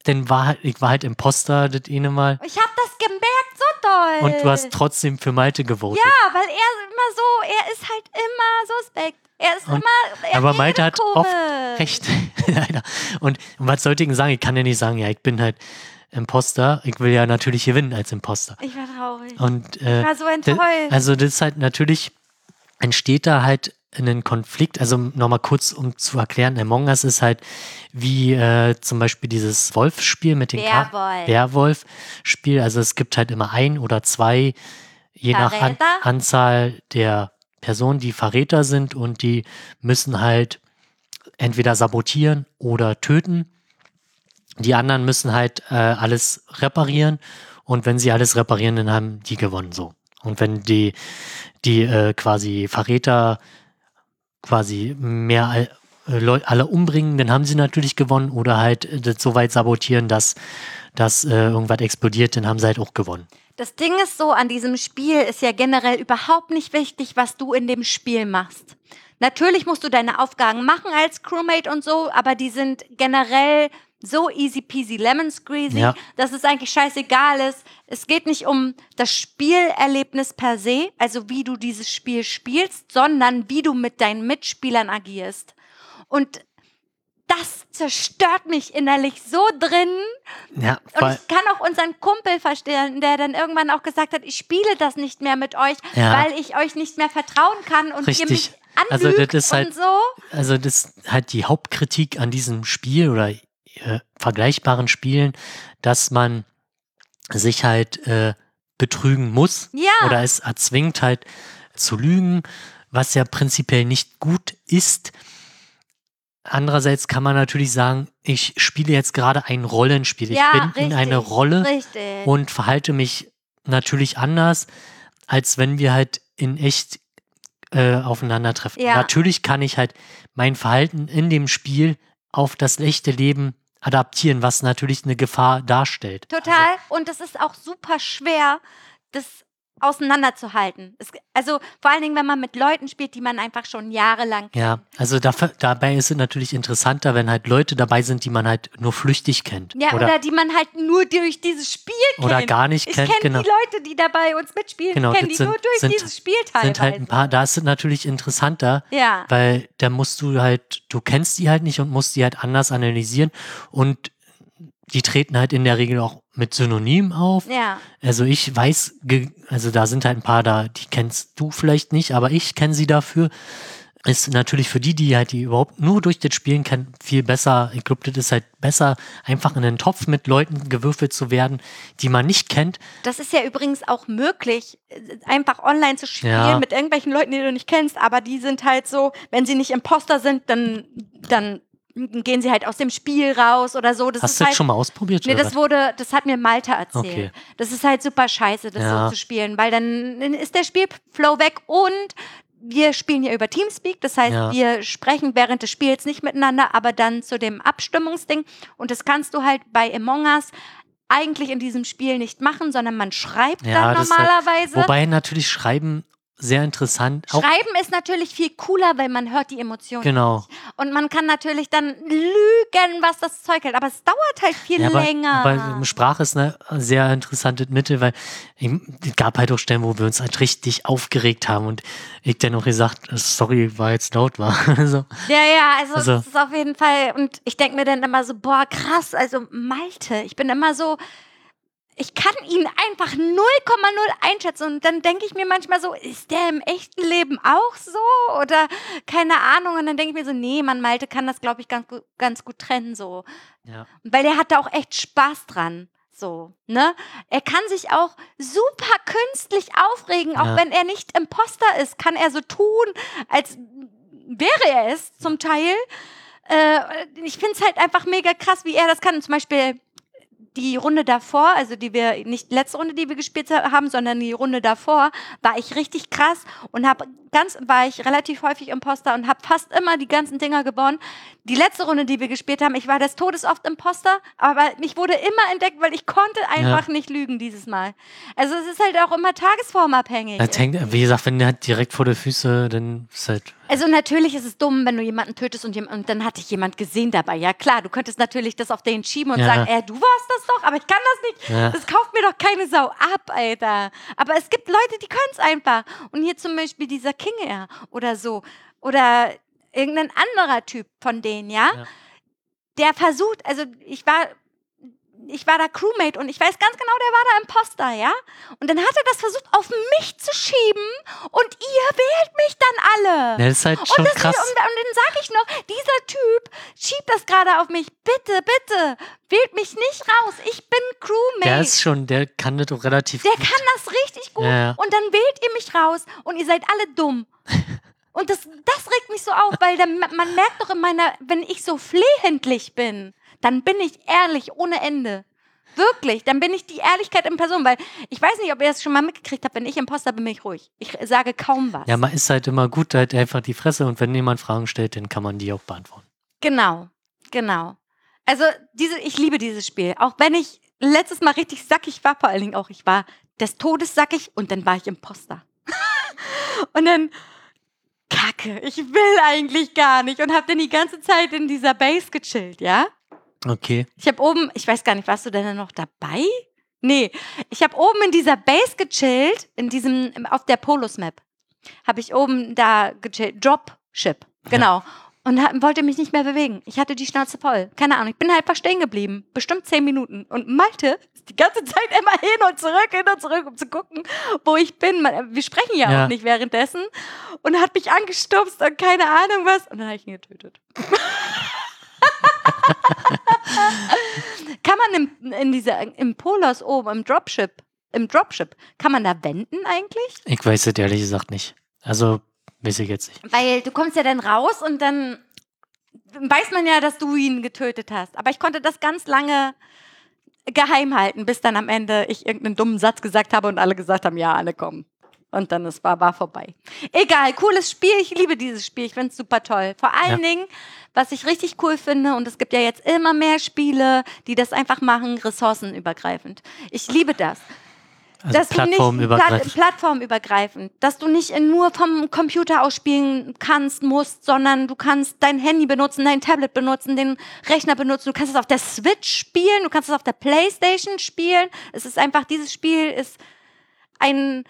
dann war halt, ich war halt Imposter das eine Mal ich habe das gemerkt, so doll. und du hast trotzdem für Malte gewotet. Ja, weil er immer so, er ist halt immer suspekt. Er ist Und- immer, er aber Malte hat oft recht, leider. Und, und was sollte ich denn sagen? Ich kann ja nicht sagen, ja, ich bin halt Imposter. Ich will ja natürlich gewinnen als Imposter. Ich war traurig. Und äh, ich war so enttäuscht. also das ist halt natürlich, entsteht da halt ein Konflikt, also nochmal kurz um zu erklären, Among Us ist halt wie äh, zum Beispiel dieses Wolfspiel mit den Werwolf. Werwolf-Spiel, also es gibt halt immer ein oder zwei, je nach An Verräter? Anzahl der Personen, die Verräter sind und die müssen halt entweder sabotieren oder töten. Die anderen müssen halt äh, alles reparieren und wenn sie alles reparieren, dann haben die gewonnen so. Und wenn die, die äh, quasi Verräter quasi mehr äh, alle umbringen, dann haben sie natürlich gewonnen oder halt äh, das so weit sabotieren, dass, dass äh, irgendwas explodiert, dann haben sie halt auch gewonnen. Das Ding ist so, an diesem Spiel ist ja generell überhaupt nicht wichtig, was du in dem Spiel machst. Natürlich musst du deine Aufgaben machen als Crewmate und so, aber die sind generell so easy peasy lemon squeezy, Ja. dass es eigentlich scheißegal ist. Es geht nicht um das Spielerlebnis per se, also wie du dieses Spiel spielst, sondern wie du mit deinen Mitspielern agierst. Und das zerstört mich innerlich so drin, Ja, und weil, ich kann auch unseren Kumpel verstehen, der dann irgendwann auch gesagt hat, ich spiele das nicht mehr mit euch, Ja. weil ich euch nicht mehr vertrauen kann und ihr mich Richtig. Also anlügt das ist halt- und so. also das ist halt die Hauptkritik an diesem Spiel oder äh, vergleichbaren Spielen, dass man sich halt äh, betrügen muss Ja, oder es erzwingt halt zu lügen, was ja prinzipiell nicht gut ist. Andererseits kann man natürlich sagen, ich spiele jetzt gerade ein Rollenspiel. ja, ich bin richtig, in eine Rolle Richtig. und verhalte mich natürlich anders, als wenn wir halt in echt äh, aufeinandertreffen. Ja. Natürlich kann ich halt mein Verhalten in dem Spiel auf das echte Leben adaptieren, was natürlich eine Gefahr darstellt. Total. und es ist auch super schwer, das auseinanderzuhalten. Es, also vor allen Dingen, wenn man mit Leuten spielt, die man einfach schon jahrelang Ja, also dafür, dabei ist es natürlich interessanter, wenn halt Leute dabei sind, die man halt nur flüchtig kennt. Ja, oder, oder, die man halt nur durch dieses Spiel kennt. oder gar nicht ich kennt. kenne Genau. die Leute, die dabei uns mitspielen, Genau, kennen die sind- nur durch sind- dieses Spiel teilweise. Sind halt ein paar, da ist es natürlich interessanter, Ja. weil da musst du halt, du kennst die halt nicht und musst die halt anders analysieren und die treten halt in der Regel auch mit Synonymen auf. Ja. Also ich weiß, also da sind halt ein paar da, die kennst du vielleicht nicht, aber ich kenne sie dafür. Ist natürlich für die, die halt die überhaupt nur durch das Spielen kennen, viel besser. Das ist halt besser, einfach in einen Topf mit Leuten gewürfelt zu werden, die man nicht kennt. Das ist ja übrigens auch möglich, einfach online zu spielen Ja. mit irgendwelchen Leuten, die du nicht kennst, aber die sind halt so, wenn sie nicht Imposter sind, dann, dann gehen sie halt aus dem Spiel raus oder so. Das Hast ist du das halt, schon mal ausprobiert? Nee, oder das wurde, das hat mir Malte erzählt. Okay. Das ist halt super scheiße, das Ja. so zu spielen, weil dann ist der Spielflow weg und wir spielen ja über Teamspeak, das heißt, Ja. wir sprechen während des Spiels nicht miteinander, aber dann zu dem Abstimmungsding und das kannst du halt bei Among Us eigentlich in diesem Spiel nicht machen, sondern man schreibt Ja, dann halt- normalerweise. Wobei natürlich Schreiben sehr interessant. Auch, Schreiben ist natürlich viel cooler, weil man hört die Emotionen. genau. Und man kann natürlich dann lügen, was das Zeug hält. Aber es dauert halt viel Ja, aber, länger. aber Sprache ist eine sehr interessante Mittel, weil es gab halt auch Stellen, wo wir uns halt richtig aufgeregt haben und ich dann auch gesagt, sorry, war jetzt laut war. so. Ja, ja, also, Also- das ist auf jeden Fall. Und ich denke mir dann immer so, boah, krass, also Malte, ich bin immer so. Ich kann ihn einfach 0,0 einschätzen. Und dann denke ich mir manchmal so, ist der im echten Leben auch so? Oder keine Ahnung. Und dann denke ich mir so, nee, man Malte kann das, glaube ich, ganz, gut- ganz gut trennen so. Ja. Weil er hat da auch echt Spaß dran. So, ne? Er kann sich auch super künstlich aufregen, auch Ja. wenn er nicht Imposter ist, kann er so tun, als wäre er es zum Teil. Äh, ich finde es halt einfach mega krass, wie er das kann. Zum Beispiel die Runde davor, also die wir, nicht letzte Runde, die wir gespielt haben, sondern die Runde davor, war ich richtig krass und habe ganz, war ich relativ häufig Imposter und habe fast immer die ganzen Dinger gewonnen. Die letzte Runde, die wir gespielt haben, ich war des Todes oft Imposter, aber ich wurde immer entdeckt, weil ich konnte einfach nicht lügen dieses Mal. Also es ist halt auch immer tagesformabhängig. Das hängt, wie gesagt, wenn der halt direkt vor der Füße, dann ist halt. Also natürlich ist es dumm, wenn du jemanden tötest und, jem- und dann hat dich jemand gesehen dabei. Ja klar, du könntest natürlich das auf den schieben und Ja. sagen, äh, du warst das doch, aber ich kann das nicht. Ja. Das kauft mir doch keine Sau ab, Alter. Aber es gibt Leute, die können es einfach. Und hier zum Beispiel dieser King Air oder so. Oder irgendein anderer Typ von denen, ja? Ja. Der versucht, also ich war, ich war da Crewmate und ich weiß ganz genau, der war da Imposter, ja? Und dann hat er das versucht, auf mich zu schieben und ihr wählt mich dann alle. Ja, das ist halt schon und, krass. und, und dann sage ich noch, dieser Typ schiebt das gerade auf mich. Bitte, bitte, wählt mich nicht raus. Ich bin Crewmate. Der ist schon, der kann das doch relativ Der gut. kann das richtig gut. Ja. Und dann wählt ihr mich raus und ihr seid alle dumm. Und das, das regt mich so auf, weil dann, man merkt doch in meiner, wenn ich so flehentlich bin, dann bin ich ehrlich ohne Ende. Wirklich, dann bin ich die Ehrlichkeit in Person, weil ich weiß nicht, ob ihr das schon mal mitgekriegt habt, wenn ich Imposter bin, bin ich ruhig. Ich sage kaum was. Ja, man ist halt immer gut, halt einfach die Fresse und wenn jemand Fragen stellt, dann kann man die auch beantworten. Genau, genau. Also diese, ich liebe dieses Spiel. Auch wenn ich letztes Mal richtig sackig war, vor allen Dingen auch, ich war des Todes sackig und dann war ich Imposter. und dann, Kacke, ich will eigentlich gar nicht und hab dann die ganze Zeit in dieser Base gechillt, ja? Okay. Ich habe oben, ich weiß gar nicht, warst du denn noch dabei? Nee, ich habe oben in dieser Base gechillt, in diesem, auf der Polos-Map. Habe ich oben da gechillt, Dropship, genau. Und ha- wollte mich nicht mehr bewegen. Ich hatte die Schnauze voll. Keine Ahnung, ich bin halt einfach stehen geblieben. Bestimmt zehn Minuten. Und Malte ist die ganze Zeit immer hin und zurück, hin und zurück, um zu gucken, wo ich bin. Man, wir sprechen ja, Ja. auch nicht währenddessen. Und hat mich angestupst und keine Ahnung was. Und dann habe ich ihn getötet. Kann man im, in dieser, im Polos oben, im Dropship, im Dropship, kann man da wenden eigentlich? Ich weiß es ehrlich gesagt nicht. Also, weiß ich jetzt nicht. Weil du kommst ja dann raus und dann weiß man ja, dass du ihn getötet hast. Aber ich konnte das ganz lange geheim halten, bis dann am Ende ich irgendeinen dummen Satz gesagt habe und alle gesagt haben, ja, alle kommen. Und dann es war, war vorbei. Egal, cooles Spiel. Ich liebe dieses Spiel. Ich finde es super toll. Vor allen Ja. Dingen, was ich richtig cool finde, und es gibt ja jetzt immer mehr Spiele, die das einfach machen, ressourcenübergreifend. Ich liebe das. Also dass du nicht plattformübergreifend. Platt, plattformübergreifend, dass du nicht nur vom Computer aus spielen kannst, musst, sondern du kannst dein Handy benutzen, dein Tablet benutzen, den Rechner benutzen, du kannst es auf der Switch spielen, du kannst es auf der Playstation spielen. Es ist einfach, dieses Spiel ist ein,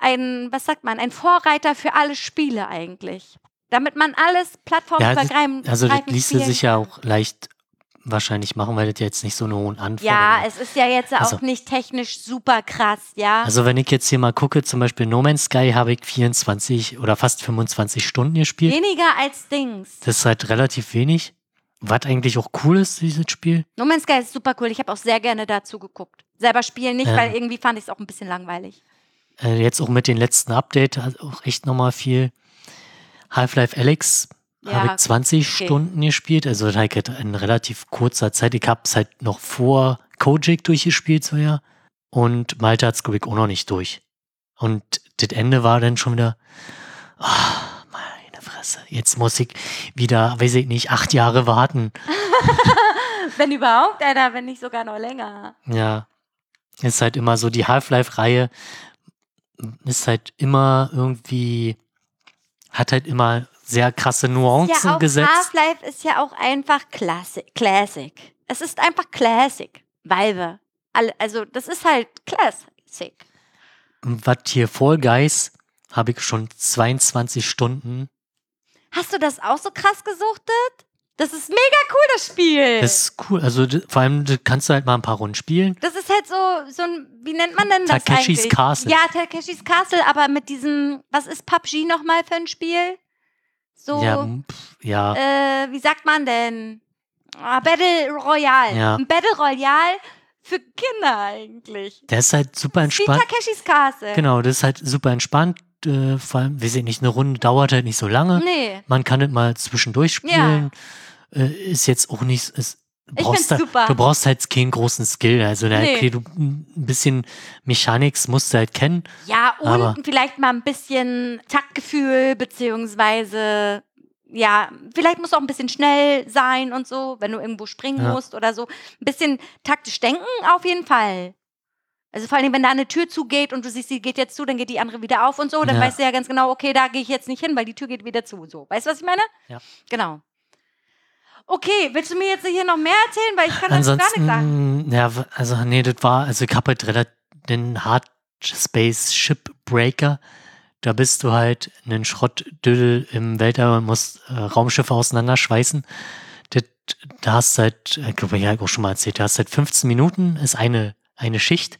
ein, was sagt man, ein Vorreiter für alle Spiele eigentlich. Damit man alles ja, plattformübergreifend das, also das ließe sich ja auch leicht wahrscheinlich machen, weil das jetzt nicht so eine hohen Anforderungen Ja, es ist ja jetzt Also- auch nicht technisch super krass, ja. Also wenn ich jetzt hier mal gucke, zum Beispiel No Man's Sky habe ich 24 oder fast 25 Stunden gespielt. Weniger als Dings. Das ist halt relativ wenig. Was eigentlich auch cool ist, dieses Spiel. No Man's Sky ist super cool. Ich habe auch sehr gerne dazu geguckt. Selber spielen nicht, Ja. weil irgendwie fand ich es auch ein bisschen langweilig. Äh, jetzt auch mit den letzten Update hat auch echt nochmal viel. Half-Life Alex habe Ja, ich 20 okay. Stunden gespielt, also halt in relativ kurzer Zeit. Ich habe es halt noch vor Kojak durchgespielt, so ja. Und Malta hat es, glaube ich, auch noch nicht durch. Und das Ende war dann schon wieder, ah, meine Fresse, jetzt muss ich wieder, weiß ich nicht, acht Jahre warten. Wenn überhaupt, Alter, wenn nicht sogar noch länger. Ja, ist halt immer so, die Half-Life-Reihe ist halt immer irgendwie, hat halt immer sehr krasse Nuancen Ja, auch gesetzt. Half-Life ist ja auch einfach Classic. Classic. Es ist einfach Classic. Valve. Also, das ist halt Classic. Was hier Fall Guys habe ich schon 22 Stunden. Hast du das auch so krass gesuchtet? Das ist mega cool, das Spiel. Das ist cool. Also vor allem kannst du halt mal ein paar Runden spielen. Das ist halt so, so ein, wie nennt man denn das Takeshis eigentlich? Castle. Ja, Takeshis Castle, aber mit diesem, was ist PUBG nochmal für ein Spiel? So, Ja, m, pf, ja. äh, wie sagt man denn? Ah, Battle Royale. Ja. Ein Battle Royale für Kinder eigentlich. Der ist halt super Wie entspannt. Takeshis Castle. Genau, das ist halt super entspannt. Äh, vor allem, weiß ich nicht, eine Runde dauert halt nicht so lange. Nee, Man kann es mal zwischendurch spielen. Äh, ist jetzt auch nicht. Ist, Ich brauchst da. Du brauchst halt keinen großen Skill. Also, Nee. okay, du, ein bisschen Mechanics musst du halt kennen. Ja, und vielleicht mal ein bisschen Taktgefühl, beziehungsweise, ja, vielleicht musst du auch ein bisschen schnell sein und so, wenn du irgendwo springen Ja. musst oder so. Ein bisschen taktisch denken auf jeden Fall. Also vor allem, wenn da eine Tür zugeht und du siehst, die geht jetzt zu, dann geht die andere wieder auf und so, dann Ja. weißt du ja ganz genau, okay, da gehe ich jetzt nicht hin, weil die Tür geht wieder zu. So, weißt du, was ich meine? Ja. Genau. Okay, willst du mir jetzt hier noch mehr erzählen? Weil ich kann dazu gar nichts sagen. Ja, also, nee, das war, also ich habe halt relativ den Hard Space Shipbreaker. Da bist du halt einen Schrottdüdel im Weltall und musst äh, Raumschiffe auseinanderschweißen. Das, da hast du halt, ich glaube, ich habe auch schon mal erzählt, da hast halt 15 Minuten, ist eine, eine Schicht.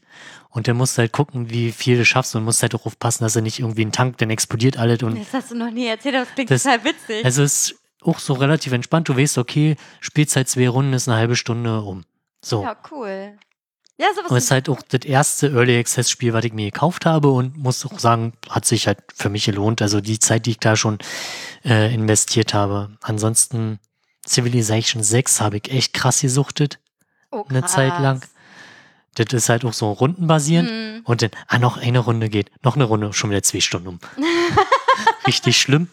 Und dann musst du halt gucken, wie viel du schaffst und musst halt auch aufpassen, dass er nicht irgendwie ein Tank, dann explodiert alles und Das hast du noch nie erzählt, aber das klingt Das- total witzig. also es auch so relativ entspannt. Du weißt, okay, Spielzeit zwei Runden ist eine halbe Stunde um. So. ja, cool. Ja, sowas Und es ist halt auch das erste Early Access Spiel, was ich mir gekauft habe und muss auch sagen, hat sich halt für mich gelohnt. Also die Zeit, die ich da schon äh, investiert habe. Ansonsten Civilization 6 habe ich echt krass gesuchtet, oh, eine Zeit lang. krass. Das ist halt auch so rundenbasierend. Mhm. Und dann, ah, noch eine Runde geht. Noch eine Runde, schon wieder zwei Stunden um. Richtig schlimm.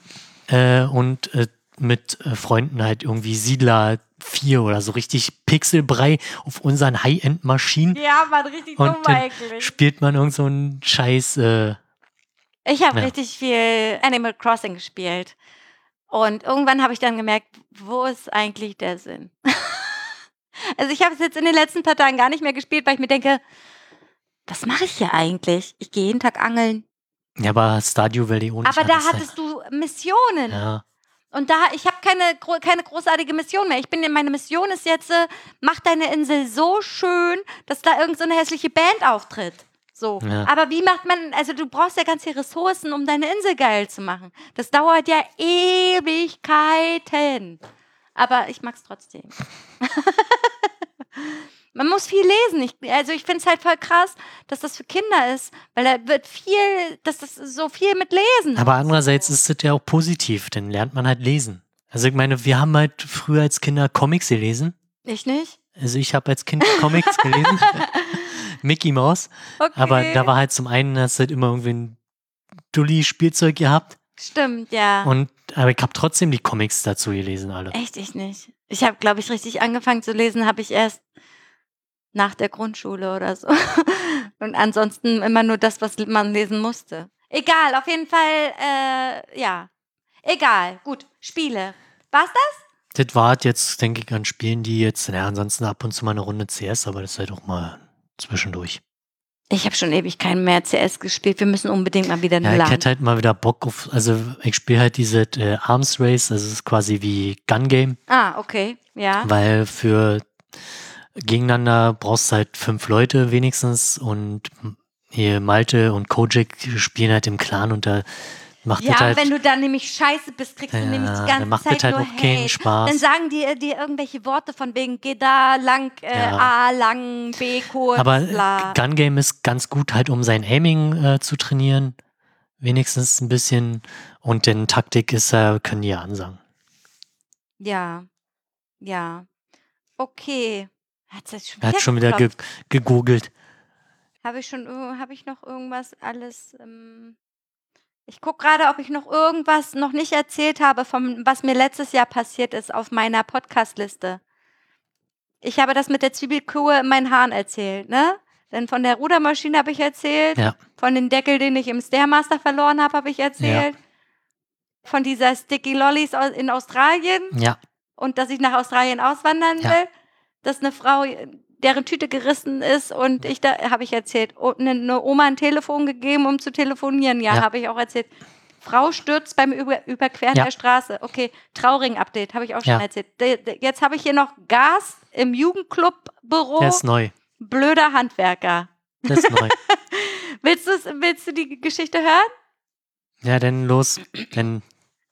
Äh, und äh, mit äh, Freunden halt irgendwie Siedler 4 oder so richtig Pixelbrei auf unseren High-End-Maschinen. Ja, Mann, richtig Und dumm eigentlich. spielt man irgend so einen Scheiß. Äh, Ich habe Ja. richtig viel Animal Crossing gespielt. Und irgendwann habe ich dann gemerkt, wo ist eigentlich der Sinn? also ich habe es jetzt in den letzten paar Tagen gar nicht mehr gespielt, weil ich mir denke, was mache ich hier eigentlich? Ich gehe jeden Tag angeln. ja, aber Stardew Valley ohne Aber da hattest du Missionen. Ja, Und da, ich habe keine, keine großartige Mission mehr. Ich bin, meine Mission ist jetzt, äh, mach deine Insel so schön, dass da irgend so eine hässliche Band auftritt. So. Ja. Aber wie macht man, also du brauchst ja ganz viele Ressourcen, um deine Insel geil zu machen. Das dauert ja Ewigkeiten. Aber ich mag's trotzdem. Man muss viel lesen. Ich, also ich finde es halt voll krass, dass das für Kinder ist, weil da wird viel, dass das so viel mit Lesen. aber andererseits ist es ja auch positiv, dann lernt man halt lesen. Also ich meine, wir haben halt früher als Kinder Comics gelesen. Ich nicht? Also ich habe als Kind Comics gelesen. Mickey Mouse. Okay. Aber da war halt zum einen, hast du halt immer irgendwie ein Dulli-Spielzeug gehabt. Stimmt, ja. Und, aber ich habe trotzdem die Comics dazu gelesen, alle. Echt, ich nicht. Ich habe, glaube ich, richtig angefangen zu lesen, habe ich erst nach der Grundschule oder so. Und ansonsten immer nur das, was man lesen musste. Egal, auf jeden Fall, äh, ja. Egal, gut, Spiele. War's das? Das war halt jetzt, denke ich, an Spielen, die jetzt, naja, ansonsten ab und zu mal eine Runde CS, aber das ist halt auch mal zwischendurch. Ich habe schon ewig keinen mehr CS gespielt. Wir müssen unbedingt mal wieder Ja, eine ich LAN. hätte halt mal wieder Bock auf, also ich spiele halt diese äh, Arms Race, also es ist quasi wie Gun Game, Ah, okay, ja. weil für gegeneinander brauchst du halt fünf Leute wenigstens und hier Malte und Kojak spielen halt im Clan und da macht Ja, das halt, wenn du dann nämlich scheiße bist, kriegst du Ja, nämlich die ganze macht Zeit halt nur auch keinen. Spaß. Dann sagen die äh, dir irgendwelche Worte von wegen, geh da lang, äh, Ja. A lang, B kurz, aber bla. Gun Game ist ganz gut halt, um sein Aiming äh, zu trainieren, wenigstens ein bisschen und denn Taktik ist, äh, können die ja ansagen. Ja, ja. Okay. Hat's jetzt schon Er hat schon wieder ge gegoogelt. Habe ich schon, habe ich noch irgendwas alles? Ähm, ich gucke gerade, ob ich noch irgendwas noch nicht erzählt habe, vom, was mir letztes Jahr passiert ist auf meiner Podcast-Liste. Ich habe das mit der Zwiebelkuh in meinen Haaren erzählt, ne? Denn von der Rudermaschine habe ich erzählt. Ja. Von dem Deckel, den ich im Stairmaster verloren habe, habe ich erzählt. Von dieser Sticky Lollies in Australien Ja, und dass ich nach Australien auswandern Ja. will, dass eine Frau deren Tüte gerissen ist und ich da habe ich erzählt eine, eine Oma ein Telefon gegeben, um zu telefonieren. Ja, Ja. habe ich auch erzählt. Frau stürzt beim Über Überqueren Ja. der Straße. Okay, Trauring-Update, habe ich auch schon Ja. erzählt. Jetzt habe ich hier noch Gas im Jugendclubbüro. Der ist neu. Blöder Handwerker. Der ist neu. Willst, willst du die Geschichte hören? Ja, dann los. Denn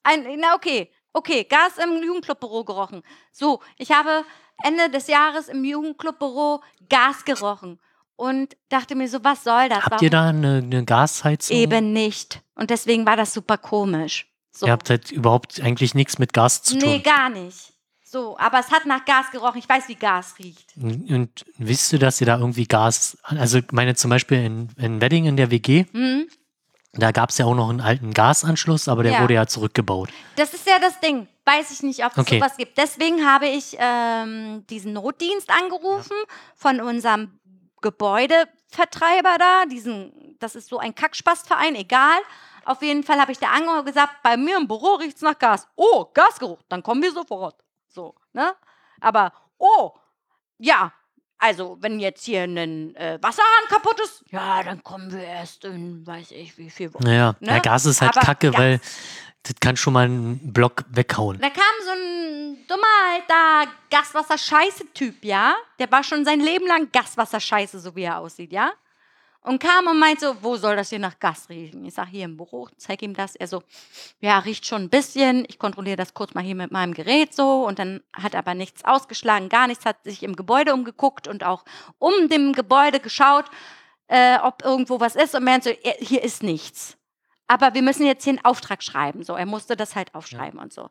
Ein, na okay, okay, Gas im Jugendclubbüro gerochen. So, ich habe Ende des Jahres im Jugendclubbüro Gas gerochen und dachte mir so, was soll das? habt ihr da eine, eine Gasheizung? Eben nicht. Und deswegen war das super komisch. So. Ihr habt halt überhaupt eigentlich nichts mit Gas zu nee, tun. gar nicht. So, aber es hat nach Gas gerochen. Ich weiß, wie Gas riecht. Und wisst du, dass ihr da irgendwie Gas, also ich meine zum Beispiel in, in Wedding in der WG, Hm? Da gab es ja auch noch einen alten Gasanschluss, aber der Ja. wurde ja zurückgebaut. Das ist ja das Ding. Weiß ich nicht, ob es Okay. sowas gibt. Deswegen habe ich ähm, diesen Notdienst angerufen von unserem Gebäudevertreiber da. Diesen, das ist so ein Kackspastverein, egal. Auf jeden Fall habe ich da angerufen und gesagt, bei mir im Büro riecht es nach Gas. Oh, Gasgeruch, dann kommen wir sofort. So, ne? Aber, oh, ja, also wenn jetzt hier ein äh, Wasserhahn kaputt ist, ja, dann kommen wir erst in, weiß ich, wie viel Wochen. Naja, Ne? ja, Gas ist halt Aber kacke, Gas- weil das kann schon mal einen Block weghauen. Da kam so ein dummer alter Gaswasser-Scheiße-Typ, ja? Der war schon sein Leben lang Gaswasser-Scheiße, so wie er aussieht, ja? Und kam und meinte so, wo soll das hier nach Gas riechen? Ich sag, hier im Büro, zeig ihm das. Er so, ja, riecht schon ein bisschen. Ich kontrolliere das kurz mal hier mit meinem Gerät so. Und dann hat aber nichts ausgeschlagen, gar nichts, hat sich im Gebäude umgeguckt und auch um dem Gebäude geschaut, äh, ob irgendwo was ist. Und meinte so, "Ja, hier ist nichts. Aber wir müssen jetzt hier einen Auftrag schreiben. So, er musste das halt aufschreiben und so.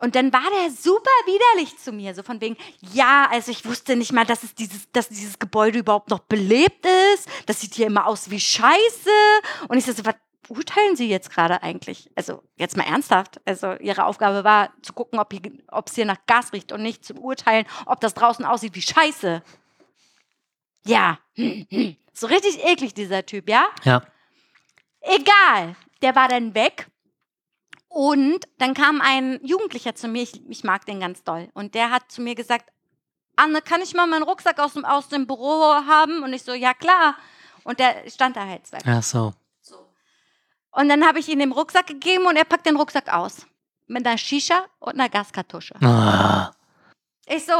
Und dann war der super widerlich zu mir, so von wegen, ja, also ich wusste nicht mal, dass, es dieses, dass dieses Gebäude überhaupt noch belebt ist. Das sieht hier immer aus wie Scheiße. Und ich so, was urteilen Sie jetzt gerade eigentlich? Also jetzt mal ernsthaft. Also Ihre Aufgabe war zu gucken, ob es hier nach Gas riecht und nicht zu urteilen, ob das draußen aussieht wie Scheiße. Ja, so richtig eklig dieser Typ, ja? Ja. Egal, der war dann weg. Und dann kam ein Jugendlicher zu mir, ich, ich mag den ganz doll. Und der hat zu mir gesagt, Anne, kann ich mal meinen Rucksack aus dem, aus dem Büro haben? Und ich so, ja klar. Und der stand da halt. Ach so. So. Und dann habe ich ihm den Rucksack gegeben und er packt den Rucksack aus. Mit einer Shisha und einer Gaskartusche. Ah, Ich so,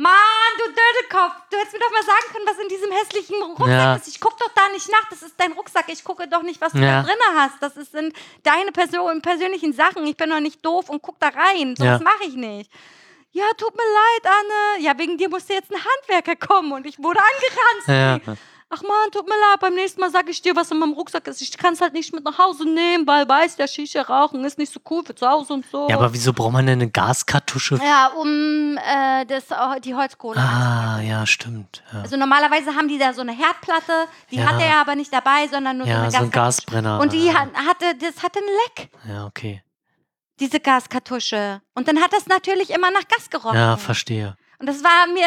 Mann, du Dödelkopf, du hättest mir doch mal sagen können, was in diesem hässlichen Rucksack Ja. ist. Ich guck doch da nicht nach, das ist dein Rucksack. Ich gucke doch nicht, was du Ja. da drin hast. Das sind deine Person, persönlichen Sachen. Ich bin doch nicht doof und guck da rein. So Ja. mache ich nicht. Ja, tut mir leid, Anne. Ja, wegen dir musste jetzt ein Handwerker kommen und ich wurde angeranzt. ja. Ach man, tut mir leid, beim nächsten Mal sage ich dir, was in meinem Rucksack ist. Ich kann es halt nicht mit nach Hause nehmen, weil weiß, der Shisha rauchen ist nicht so cool für zu Hause und so. ja, aber wieso braucht man denn eine Gaskartusche? Ja, um äh, das, die Holzkohle Ah, ja, stimmt. Ja, Also normalerweise haben die da so eine Herdplatte, die Ja. hatte er aber nicht dabei, sondern nur so ja eine so ein. Gasbrenner. Und die ja. hat, hatte, das hatte einen Leck, Ja, okay. diese Gaskartusche. Und dann hat das natürlich immer nach Gas gerochen. Ja, verstehe. Und das war mir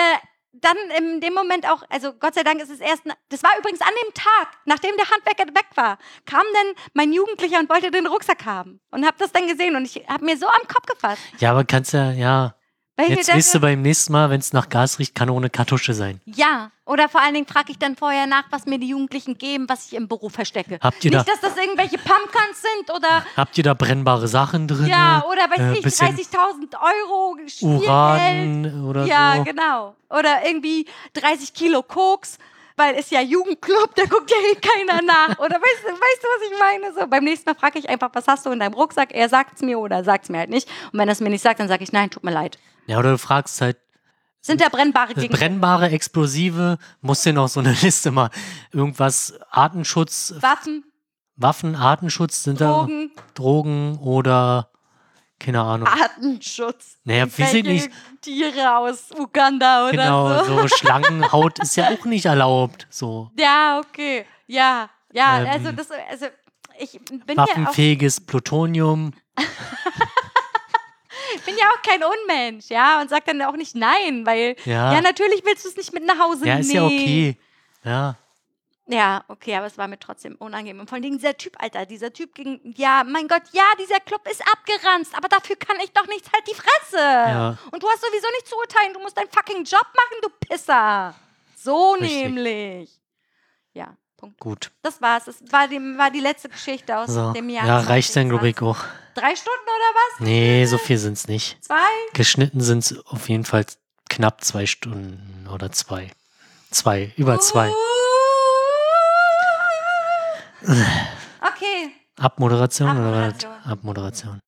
dann in dem Moment auch, also Gott sei Dank ist es erst, das war übrigens an dem Tag, nachdem der Handwerker weg war, kam dann mein Jugendlicher und wollte den Rucksack haben. Und hab das dann gesehen und ich hab mir so am Kopf gefasst. Ja, aber kannst ja, ja. Weil Jetzt wisst du beim nächsten Mal, wenn es nach Gas riecht, kann ohne Kartusche sein. Ja, oder vor allen Dingen frage ich dann vorher nach, was mir die Jugendlichen geben, was ich im Büro verstecke. Habt ihr Nicht, da, dass das irgendwelche Pumpkins sind oder habt ihr da brennbare Sachen drin? ja, oder weiß äh, ich, bisschen 30.000 Euro Spielgeld. Uran oder Ja, so? genau. Oder irgendwie 30 Kilo Koks, weil ist ja Jugendclub, da guckt ja eh keiner nach. Oder weißt, du- weißt du, was ich meine? So, beim nächsten Mal frage ich einfach, was hast du in deinem Rucksack? Er sagt es mir oder sagt es mir halt nicht. Und wenn er es mir nicht sagt, dann sage ich, nein, tut mir leid. Ja, oder du fragst halt, Sind da brennbare Gegenstände? brennbare Explosive, musst dir noch so eine Liste mal, irgendwas, Artenschutz, Waffen, Waffen, Artenschutz, sind da Drogen, Drogen oder, keine Ahnung. Artenschutz. Naja, weiß ich Welche nicht. Tiere aus Uganda oder Genau, so. so Schlangenhaut ist ja auch nicht erlaubt. So Ja, okay. Ja, ja, Ähm, also das, also ich bin waffenfähiges Plutonium. bin ja auch kein Unmensch, ja, und sag dann auch nicht nein, weil Ja, ja, natürlich willst du es nicht mit nach Hause ja nehmen. ist ja okay. Ja, Ja, okay, aber es war mir trotzdem unangenehm. Und vor allem dieser Typ, Alter, dieser Typ ging, ja, mein Gott, ja, dieser Club ist abgeranzt, aber dafür kann ich doch nichts, halt die Fresse. Ja. Und du hast sowieso nicht zu urteilen, du musst deinen fucking Job machen, du Pisser. So Richtig. nämlich. Ja, Punkt. Gut. Das war's. Das war die, war die letzte Geschichte aus So. dem Jahr. Ja, reicht dann, glaube 2020. ich, auch. Drei Stunden oder was? Nee, so viel sind es nicht. Zwei? Geschnitten sind es auf jeden Fall knapp zwei Stunden oder zwei. Zwei, über zwei. Okay. Abmoderation oder was? Abmoderation. Abmoderation.